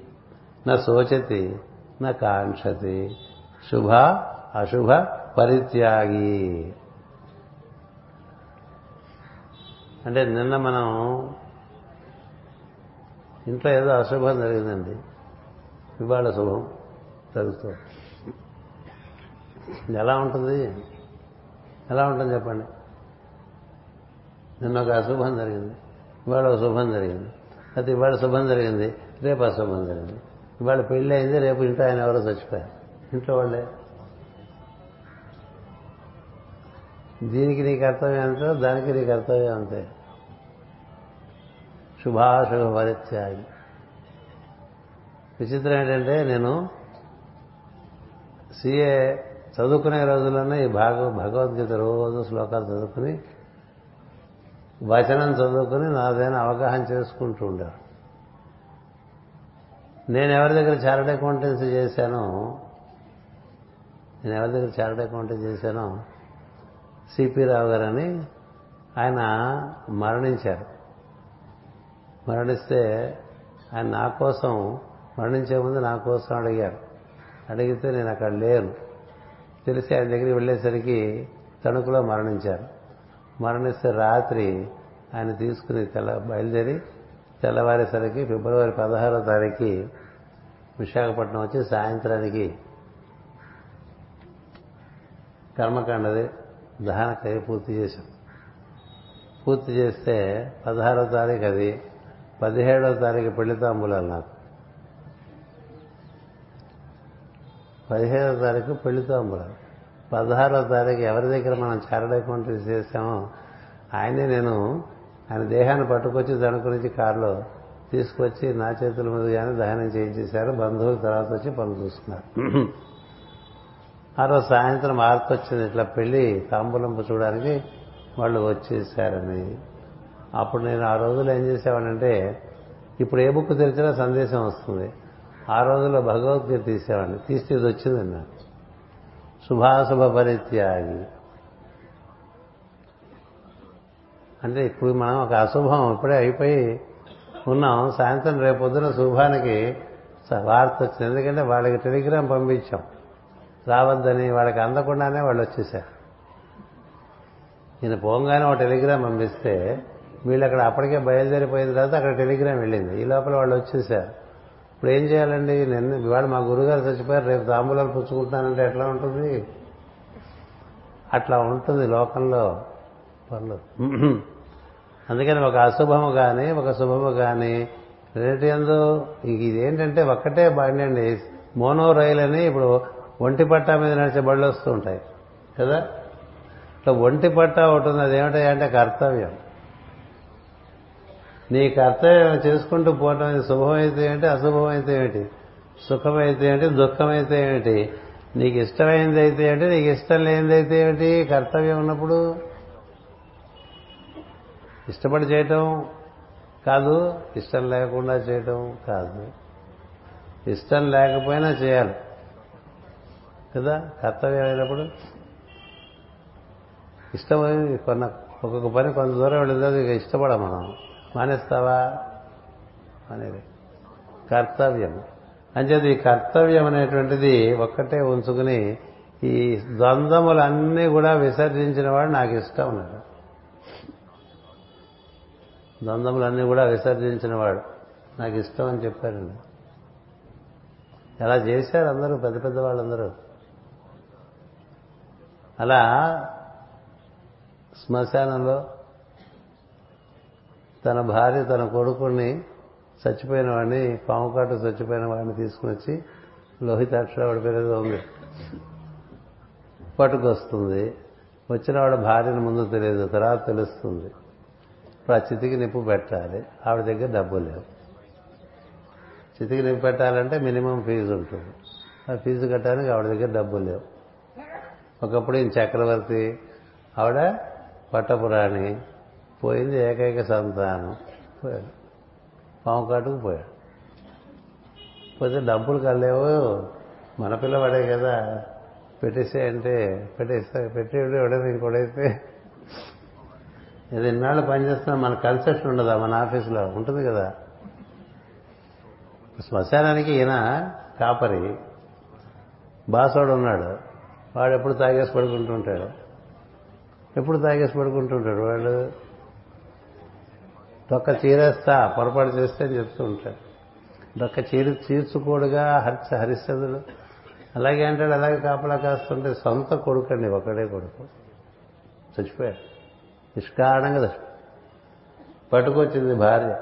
నా శోచతి నా కాంక్షతి శుభ అశుభ పరిత్యాగి. అంటే నిన్న మనం ఇంట్లో ఏదో అశుభం జరిగిందండి. ఇవాళ శుభం జరుగుతుంది ఎలా ఉంటుంది? ఎలా ఉంటుంది చెప్పండి? నిన్న ఒక అశుభం జరిగింది. ఇవాళ ఒక శుభం జరిగింది. అయితే ఇవాళ శుభం జరిగింది. రేపు అశుభం జరిగింది. ఇవాళ పెళ్ళి అయింది. రేపు ఇంట్లో ఆయన ఎవరో చచ్చిపోయారు. ఇంట్లో వాళ్ళే. దీనికి నీ కర్తవ్యం ఎంతో దానికి నీ కర్తవ్యం అంతే. శుభాశుభ పరిత్యాగి విచిత్రం ఏంటంటే నేను సిఏ చదువుకునే రోజుల్లోనే ఈ భాగ భగవద్గీత రోజు శ్లోకాలు చదువుకుని వచనం చదువుకుని నాదైన అవగాహన చేసుకుంటూ ఉండారు నేను ఎవరి దగ్గర చార్టెడ్ అకౌంటెన్సీ చేశానో నేను ఎవరి దగ్గర చార్టెడ్ అకౌంటెన్సీ చేశానో సిపి రావు గారని ఆయన మరణించారు. మరణిస్తే ఆయన నా కోసం మరణించే ముందు నా కోసం అడిగారు. అడిగితే నేను అక్కడ లేను. తెలిసి ఆయన దగ్గరికి వెళ్ళేసరికి తణుకులో మరణించారు. మరణిస్తే రాత్రి ఆయన తీసుకుని తెల్ల బయలుదేరి తెల్లవారేసరికి ఫిబ్రవరి పదహారో తారీఖు విశాఖపట్నం వచ్చి సాయంత్రానికి కర్మకాండది దహనకై పూర్తి చేశాం పూర్తి చేస్తే పదహారో తారీఖు అది పదిహేడో తారీఖు పెళ్ళి తాంబూలాలు నాకు. పదిహేడో తారీఖు పెళ్ళి తాంబూలాలు పదహారో తారీఖు ఎవరి దగ్గర మనం చారడైకుంటే చేసామో ఆయనే నేను ఆయన దేహాన్ని పట్టుకొచ్చి దాని గురించి కారులో తీసుకొచ్చి నా చేతుల మీద కానీ దహనం చేయించేశారు. బంధువులు తర్వాత వచ్చి పనులు చూసుకున్నారు. ఆ రోజు సాయంత్రం ఆర్తి వచ్చింది. ఇట్లా పెళ్ళి తాంబూలంపు చూడడానికి వాళ్ళు వచ్చేసారని. అప్పుడు నేను ఆ రోజులు ఏం చేసేవాడంటే ఇప్పుడు ఏ బుక్ తెరిచినా సందేశం వస్తుంది. ఆ రోజుల్లో భగవద్గీత తీసేవాడిని. తీస్తే ఇది వచ్చింది నాకు శుభాశుభ పరిత్యాగి. అంటే ఇప్పుడు మనం ఒక అశుభం ఇప్పుడే అయిపోయి ఉన్నాం. సాయంత్రం రేపొద్దున శుభానికి వార్త వచ్చింది. ఎందుకంటే వాళ్ళకి టెలిగ్రామ్ పంపించాం. రావద్దని వాళ్ళకి అందకుండానే వాళ్ళు వచ్చేసారు. ఈయన పోగానే ఒక టెలిగ్రామ్ పంపిస్తే వీళ్ళు అక్కడ అప్పటికే బయలుదేరిపోయిన తర్వాత అక్కడ టెలిగ్రామ్ వెళ్ళింది. ఈ లోపల వాళ్ళు వచ్చేసారు. ఇప్పుడు ఏం చేయాలండి? నిన్న ఇవాళ మా గురుగారు చచ్చిపోయారు రేపు తాంబూలాలు పుచ్చుకుంటానంటే ఎట్లా ఉంటుంది? అట్లా ఉంటుంది లోకంలో. పనులు అందుకని ఒక అశుభము కానీ ఒక శుభము కానీ రెండింటి ఎందు ఇదేంటంటే ఒక్కటే బండి అండి. మోనో రైల్ అని ఇప్పుడు ఒంటి పట్టా మీద నడిచే బళ్ళు వస్తూ ఉంటాయి. కదా? ఇట్లా ఒంటి పట్టా ఒకటి ఉంది అదేమిటంటే కర్తవ్యం. నీ కర్తవ్యం చేసుకుంటూ పోవటం శుభమైతే ఏంటి అశుభమైతే ఏంటి? సుఖమైతే ఏంటి దుఃఖమైతే ఏమిటి నీకు ఇష్టమైనది అయితే ఏంటి నీకు ఇష్టం లేనిదైతే ఏమిటి కర్తవ్యం ఉన్నప్పుడు ఇష్టపడి చేయటం కాదు ఇష్టం లేకుండా చేయటం కాదు. ఇష్టం లేకపోయినా చేయాలి. కదా? కర్తవ్యం అయినప్పుడు? ఇష్టమైన కొన్న ఒక్కొక్క పని కొంత దూరం వెళ్ళేది ఇక ఇష్టపడం మనం. మానేస్తావా? అనేది కర్తవ్యం. అంచేది ఈ కర్తవ్యం అనేటువంటిది ఒక్కటే ఉంచుకుని ఈ ద్వంద్వములన్నీ కూడా విసర్జించిన వాడు నాకు ఇష్టం ఉన్నాడు. ద్వంద్వములన్నీ కూడా విసర్జించిన వాడు నాకు ఇష్టం అని చెప్పారండి. ఎలా చేశారు అందరూ? పెద్ద పెద్ద వాళ్ళందరూ? అలా శ్మశానంలో తన భార్య తన కొడుకుని చచ్చిపోయిన వాడిని పాము కాటు చచ్చిపోయిన వాడిని తీసుకుని వచ్చి లోహితాక్ష వాడి పేరు ఏదో ఉంది. పట్టుకొస్తుంది. వచ్చిన వాడు భార్యను ముందు తెలియదు తర్వాత తెలుస్తుంది. ఇప్పుడు ఆ చితికి నిప్పు పెట్టాలి. ఆవిడ దగ్గర డబ్బు లేవు. చితికి నిప్పు పెట్టాలంటే మినిమం ఫీజు ఉంటుంది. ఆ ఫీజు కట్టడానికి ఆవిడ దగ్గర డబ్బు లేవు. ఒకప్పుడు ఈయన చక్రవర్తి ఆవిడ పట్టపురాణి పోయింది ఏకైక సంతానం. పోయాడు. పాము కాటుకు పోయాడు. పోతే డబ్బులు కల్లేవో మన పిల్లవాడే కదా. పెట్టేసే అంటే పెట్టేస్తా పెట్టేవాడు ఎవడైనా ఇంకోడైతే ఇది ఇన్నాళ్ళు పనిచేస్తున్నా మన కన్సెషన్ ఉండదా? మన ఆఫీసులో ఉంటుంది కదా. శ్మశానానికి ఈయన కాపరి. బాసోడు ఉన్నాడు. వాడు ఎప్పుడు తాగేసి పడుకుంటుంటాడు? ఎప్పుడు తాగేసి పడుకుంటుంటాడు వాడు? డొక్క చీరేస్తా పొరపాటు చేస్తే అని చెప్తూ ఉంటాడు. డొక్క చీరి చీర్చుకోడుగా హరిచ హరిశ్చంద్రుడు. అలాగే అంటాడు అలాగే కాపలా కాస్తుంటే సొంత కొడుకండి ఒకడే కొడుకు. చచ్చిపోయాడు. నిష్కారణంగా చచ్చిపోయాడు పట్టుకొచ్చింది భార్య.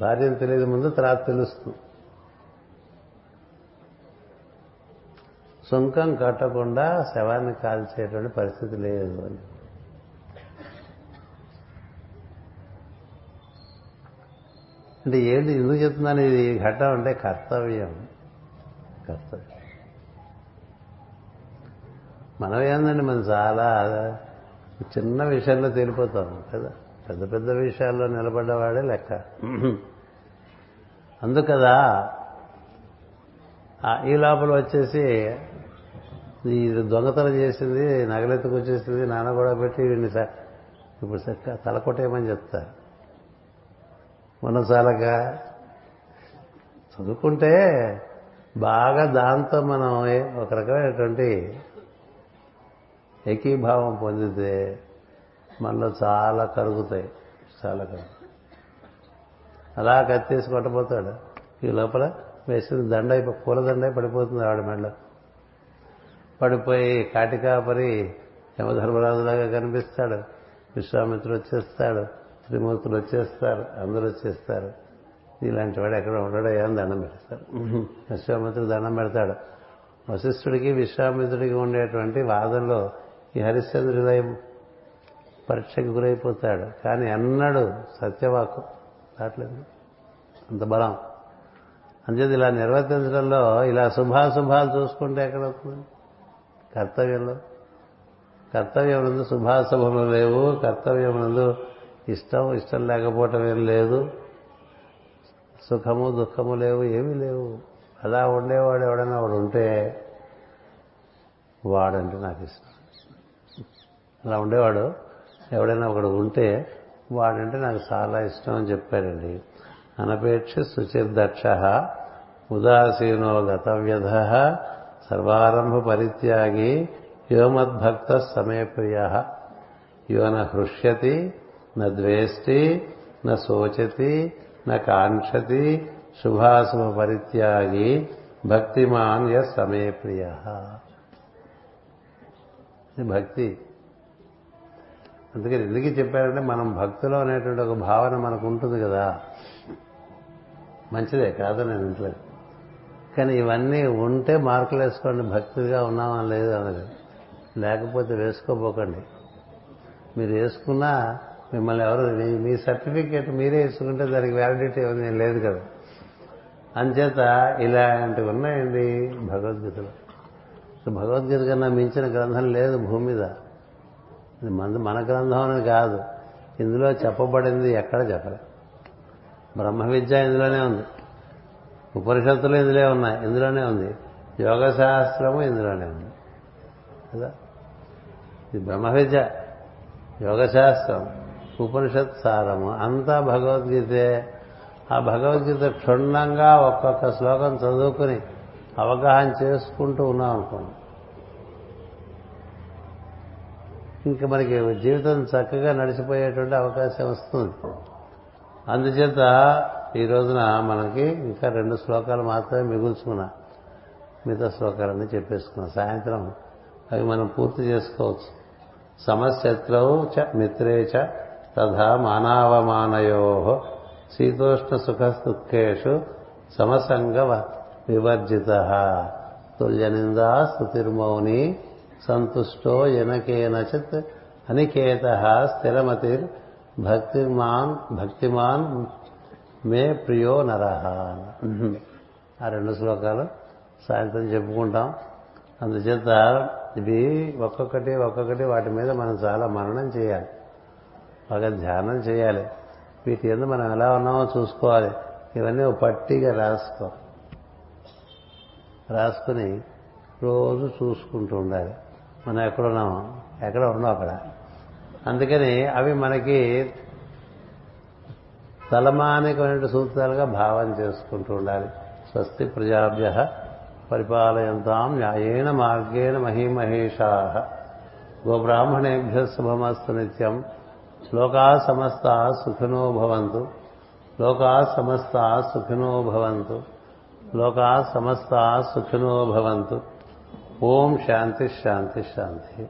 భార్యను తెలియదు ముందు తర్వాత తెలుస్తుంది. సుంకం కట్టకుండా శవాన్ని కాల్చేటువంటి పరిస్థితి లేదు అని. అంటే ఏంటి ఎందుకు చెప్తున్నాను? ఇది ఘట్టం అంటే కర్తవ్యం. కర్తవ్యం. మనం ఏందండి మనం చాలా చిన్న విషయంలో తేలిపోతాం కదా? పెద్ద పెద్ద విషయాల్లో నిలబడ్డవాడే లెక్క. అందుకదా ఈ లోపల వచ్చేసి ఇది దొంగతనం చేసింది నగలెత్తుకు వచ్చేసింది నాన్న కూడా పెట్టి వీడిని ఇప్పుడు తల కొట్టేయమని చెప్తారు. మన చాలక చదువుకుంటే బాగా దాంతో మనం ఒక రకమైనటువంటి ఏకీభావం పొందితే మనలో చాలా కరుగుతాయి చాలా కరుగు అలా కత్తేసి కొట్టబోతాడు. ఈ లోపల వేసిన దండ పూల దండ పడిపోతుంది ఆవిడ మెడలో. పడిపోయి కాటికాపరి యమధర్మరాజులాగా కనిపిస్తాడు. విశ్వామిత్రుడు వచ్చేస్తాడు త్రిమూర్తులు వచ్చేస్తారు అందరూ వచ్చేస్తారు ఇలాంటి వాడు ఎక్కడ ఉండడో ఏం దండం పెడతారు. విశ్వామిత్రుడు దండం పెడతాడు. వశిష్ఠుడికి విశ్వామిత్రుడికి ఉండేటువంటి వాదనలో ఈ హరిశ్చంద్రుడై పరీక్షకు గురైపోతాడు. కానీ అన్నాడు సత్యవాకు రావట్లేదు. అంత బలం. అంతేది ఇలా నిర్వర్తించడంలో ఇలా శుభాశుభాలు చూసుకుంటే ఎక్కడవుతుంది కర్తవ్యంలో? కర్తవ్యములందు నందు శుభాశుభములు లేవు కర్తవ్యములందు నందు ఇష్టం ఇష్టం లేకపోవటం ఏం లేదు. సుఖము దుఃఖము లేవు ఏమీ లేవు. అలా ఉండేవాడు ఎవడైనా వాడు ఉంటే వాడంటే నాకు ఇష్టం. అలా ఉండేవాడు ఎవడైనా ఒకడు ఉంటే వాడంటే నాకు చాలా ఇష్టం అని చెప్పాడండి అనపేక్ష సుచిర్దక్ష ఉదాసీనో గతవ్యధ సర్వారంభ పరిత్యాగి యోమద్భక్త సమే ప్రియ యో న హృష్యతి న ద్వేష్టి న న కాంక్షతి శుభాశుభ పరిత్యాగి భక్తిమాన్ య సమే ప్రియ భక్తి. అందుకని ఎందుకు చెప్పారంటే మనం భక్తిలో అనేటువంటి ఒక భావన మనకు ఉంటుంది కదా. మంచిదే కాదు నేను ఇంట్లో కానీ ఇవన్నీ ఉంటే మార్కులు వేసుకోండి భక్తిగా ఉన్నామని లేదు అన్నది. లేకపోతే వేసుకోబోకండి. మీరు వేసుకున్నా మిమ్మల్ని ఎవరు మీ- మీ సర్టిఫికేట్ మీరే వేసుకుంటే దానికి వ్యాలిడిటీ ఏమీ లేదు కదా. అంచేత ఇలాంటివి ఉన్నాయండి భగవద్గీతలో. భగవద్గీత కన్నా మించిన గ్రంథం లేదు భూమి మీద. ఇది మన మన గ్రంథం అని కాదు. ఇందులో చెప్పబడింది ఎక్కడ చెప్పలే. బ్రహ్మ విద్య ఇందులోనే ఉంది. ఉపనిషత్తులు ఇందులో ఉన్నాయి. ఇందులోనే ఉంది. యోగ శాస్త్రము ఇందులోనే ఉంది. కదా? ఇది బ్రహ్మ విద్య యోగశాస్త్రం ఉపనిషత్ సారము అంతా భగవద్గీతే. ఆ భగవద్గీత క్షుణ్ణంగా ఒక్కొక్క శ్లోకం చదువుకుని అవగాహన చేసుకుంటూ ఉన్నాం అనుకోండి. ఇంకా మనకి జీవితం చక్కగా నడిచిపోయేటువంటి అవకాశం వస్తుంది. అందుచేత ఈ రోజున మనకి ఇంకా రెండు శ్లోకాలు మాత్రమే మిగుల్చుకున్నా మిగతా శ్లోకాలన్నీ చెప్పేసుకున్నాం. సాయంత్రం అవి మనం పూర్తి చేసుకోవచ్చు. సమశత్రౌ చ మిత్రే చ తథా మానావమానయో శీతోష్ణ సుఖదుఃఖేషు సమసంగ వివర్జిత తుల్యనిందా స్థుతిర్మౌని సంతుష్టో ఎనకేనచిత్ అనికేత స్థిరమతిర్ భక్తిమాన్ భక్తిమాన్ మే ప్రియో నరహ ఆ రెండు శ్లోకాలు సాయంత్రం చెప్పుకుంటాం. అందుచేత ఇవి ఒక్కొక్కటి ఒక్కొక్కటి వాటి మీద మనం చాలా మననం చేయాలి. బాగా ధ్యానం చేయాలి. వీటి ఎందు మనం ఎలా ఉన్నామో చూసుకోవాలి. ఇవన్నీ ఒక పట్టిగా రాసుకో. రాసుకుని రోజు చూసుకుంటూ ఉండాలి. మనం ఎక్కడ ఉన్నామో? ఎక్కడ ఉన్నాం అక్కడ? అందుకని అవి మనకి తలమానికమైన సూత్రాలుగా భావన చేసుకుంటూ ఉండాలి. స్వస్తి ప్రజాభ్య పరిపాలయంతాం న్యాయేన మార్గేణ మహీమహేషా. గోబ్రాహ్మణేభ్య శుభమస్తు నిత్యం. లోకా సమస్త సుఖినో భవంతు. లోకా సమస్త సుఖినో భవంతు. లోకా సమస్త సుఖినో భవంతు. ఓం శాంతి శాంతి శాంతి.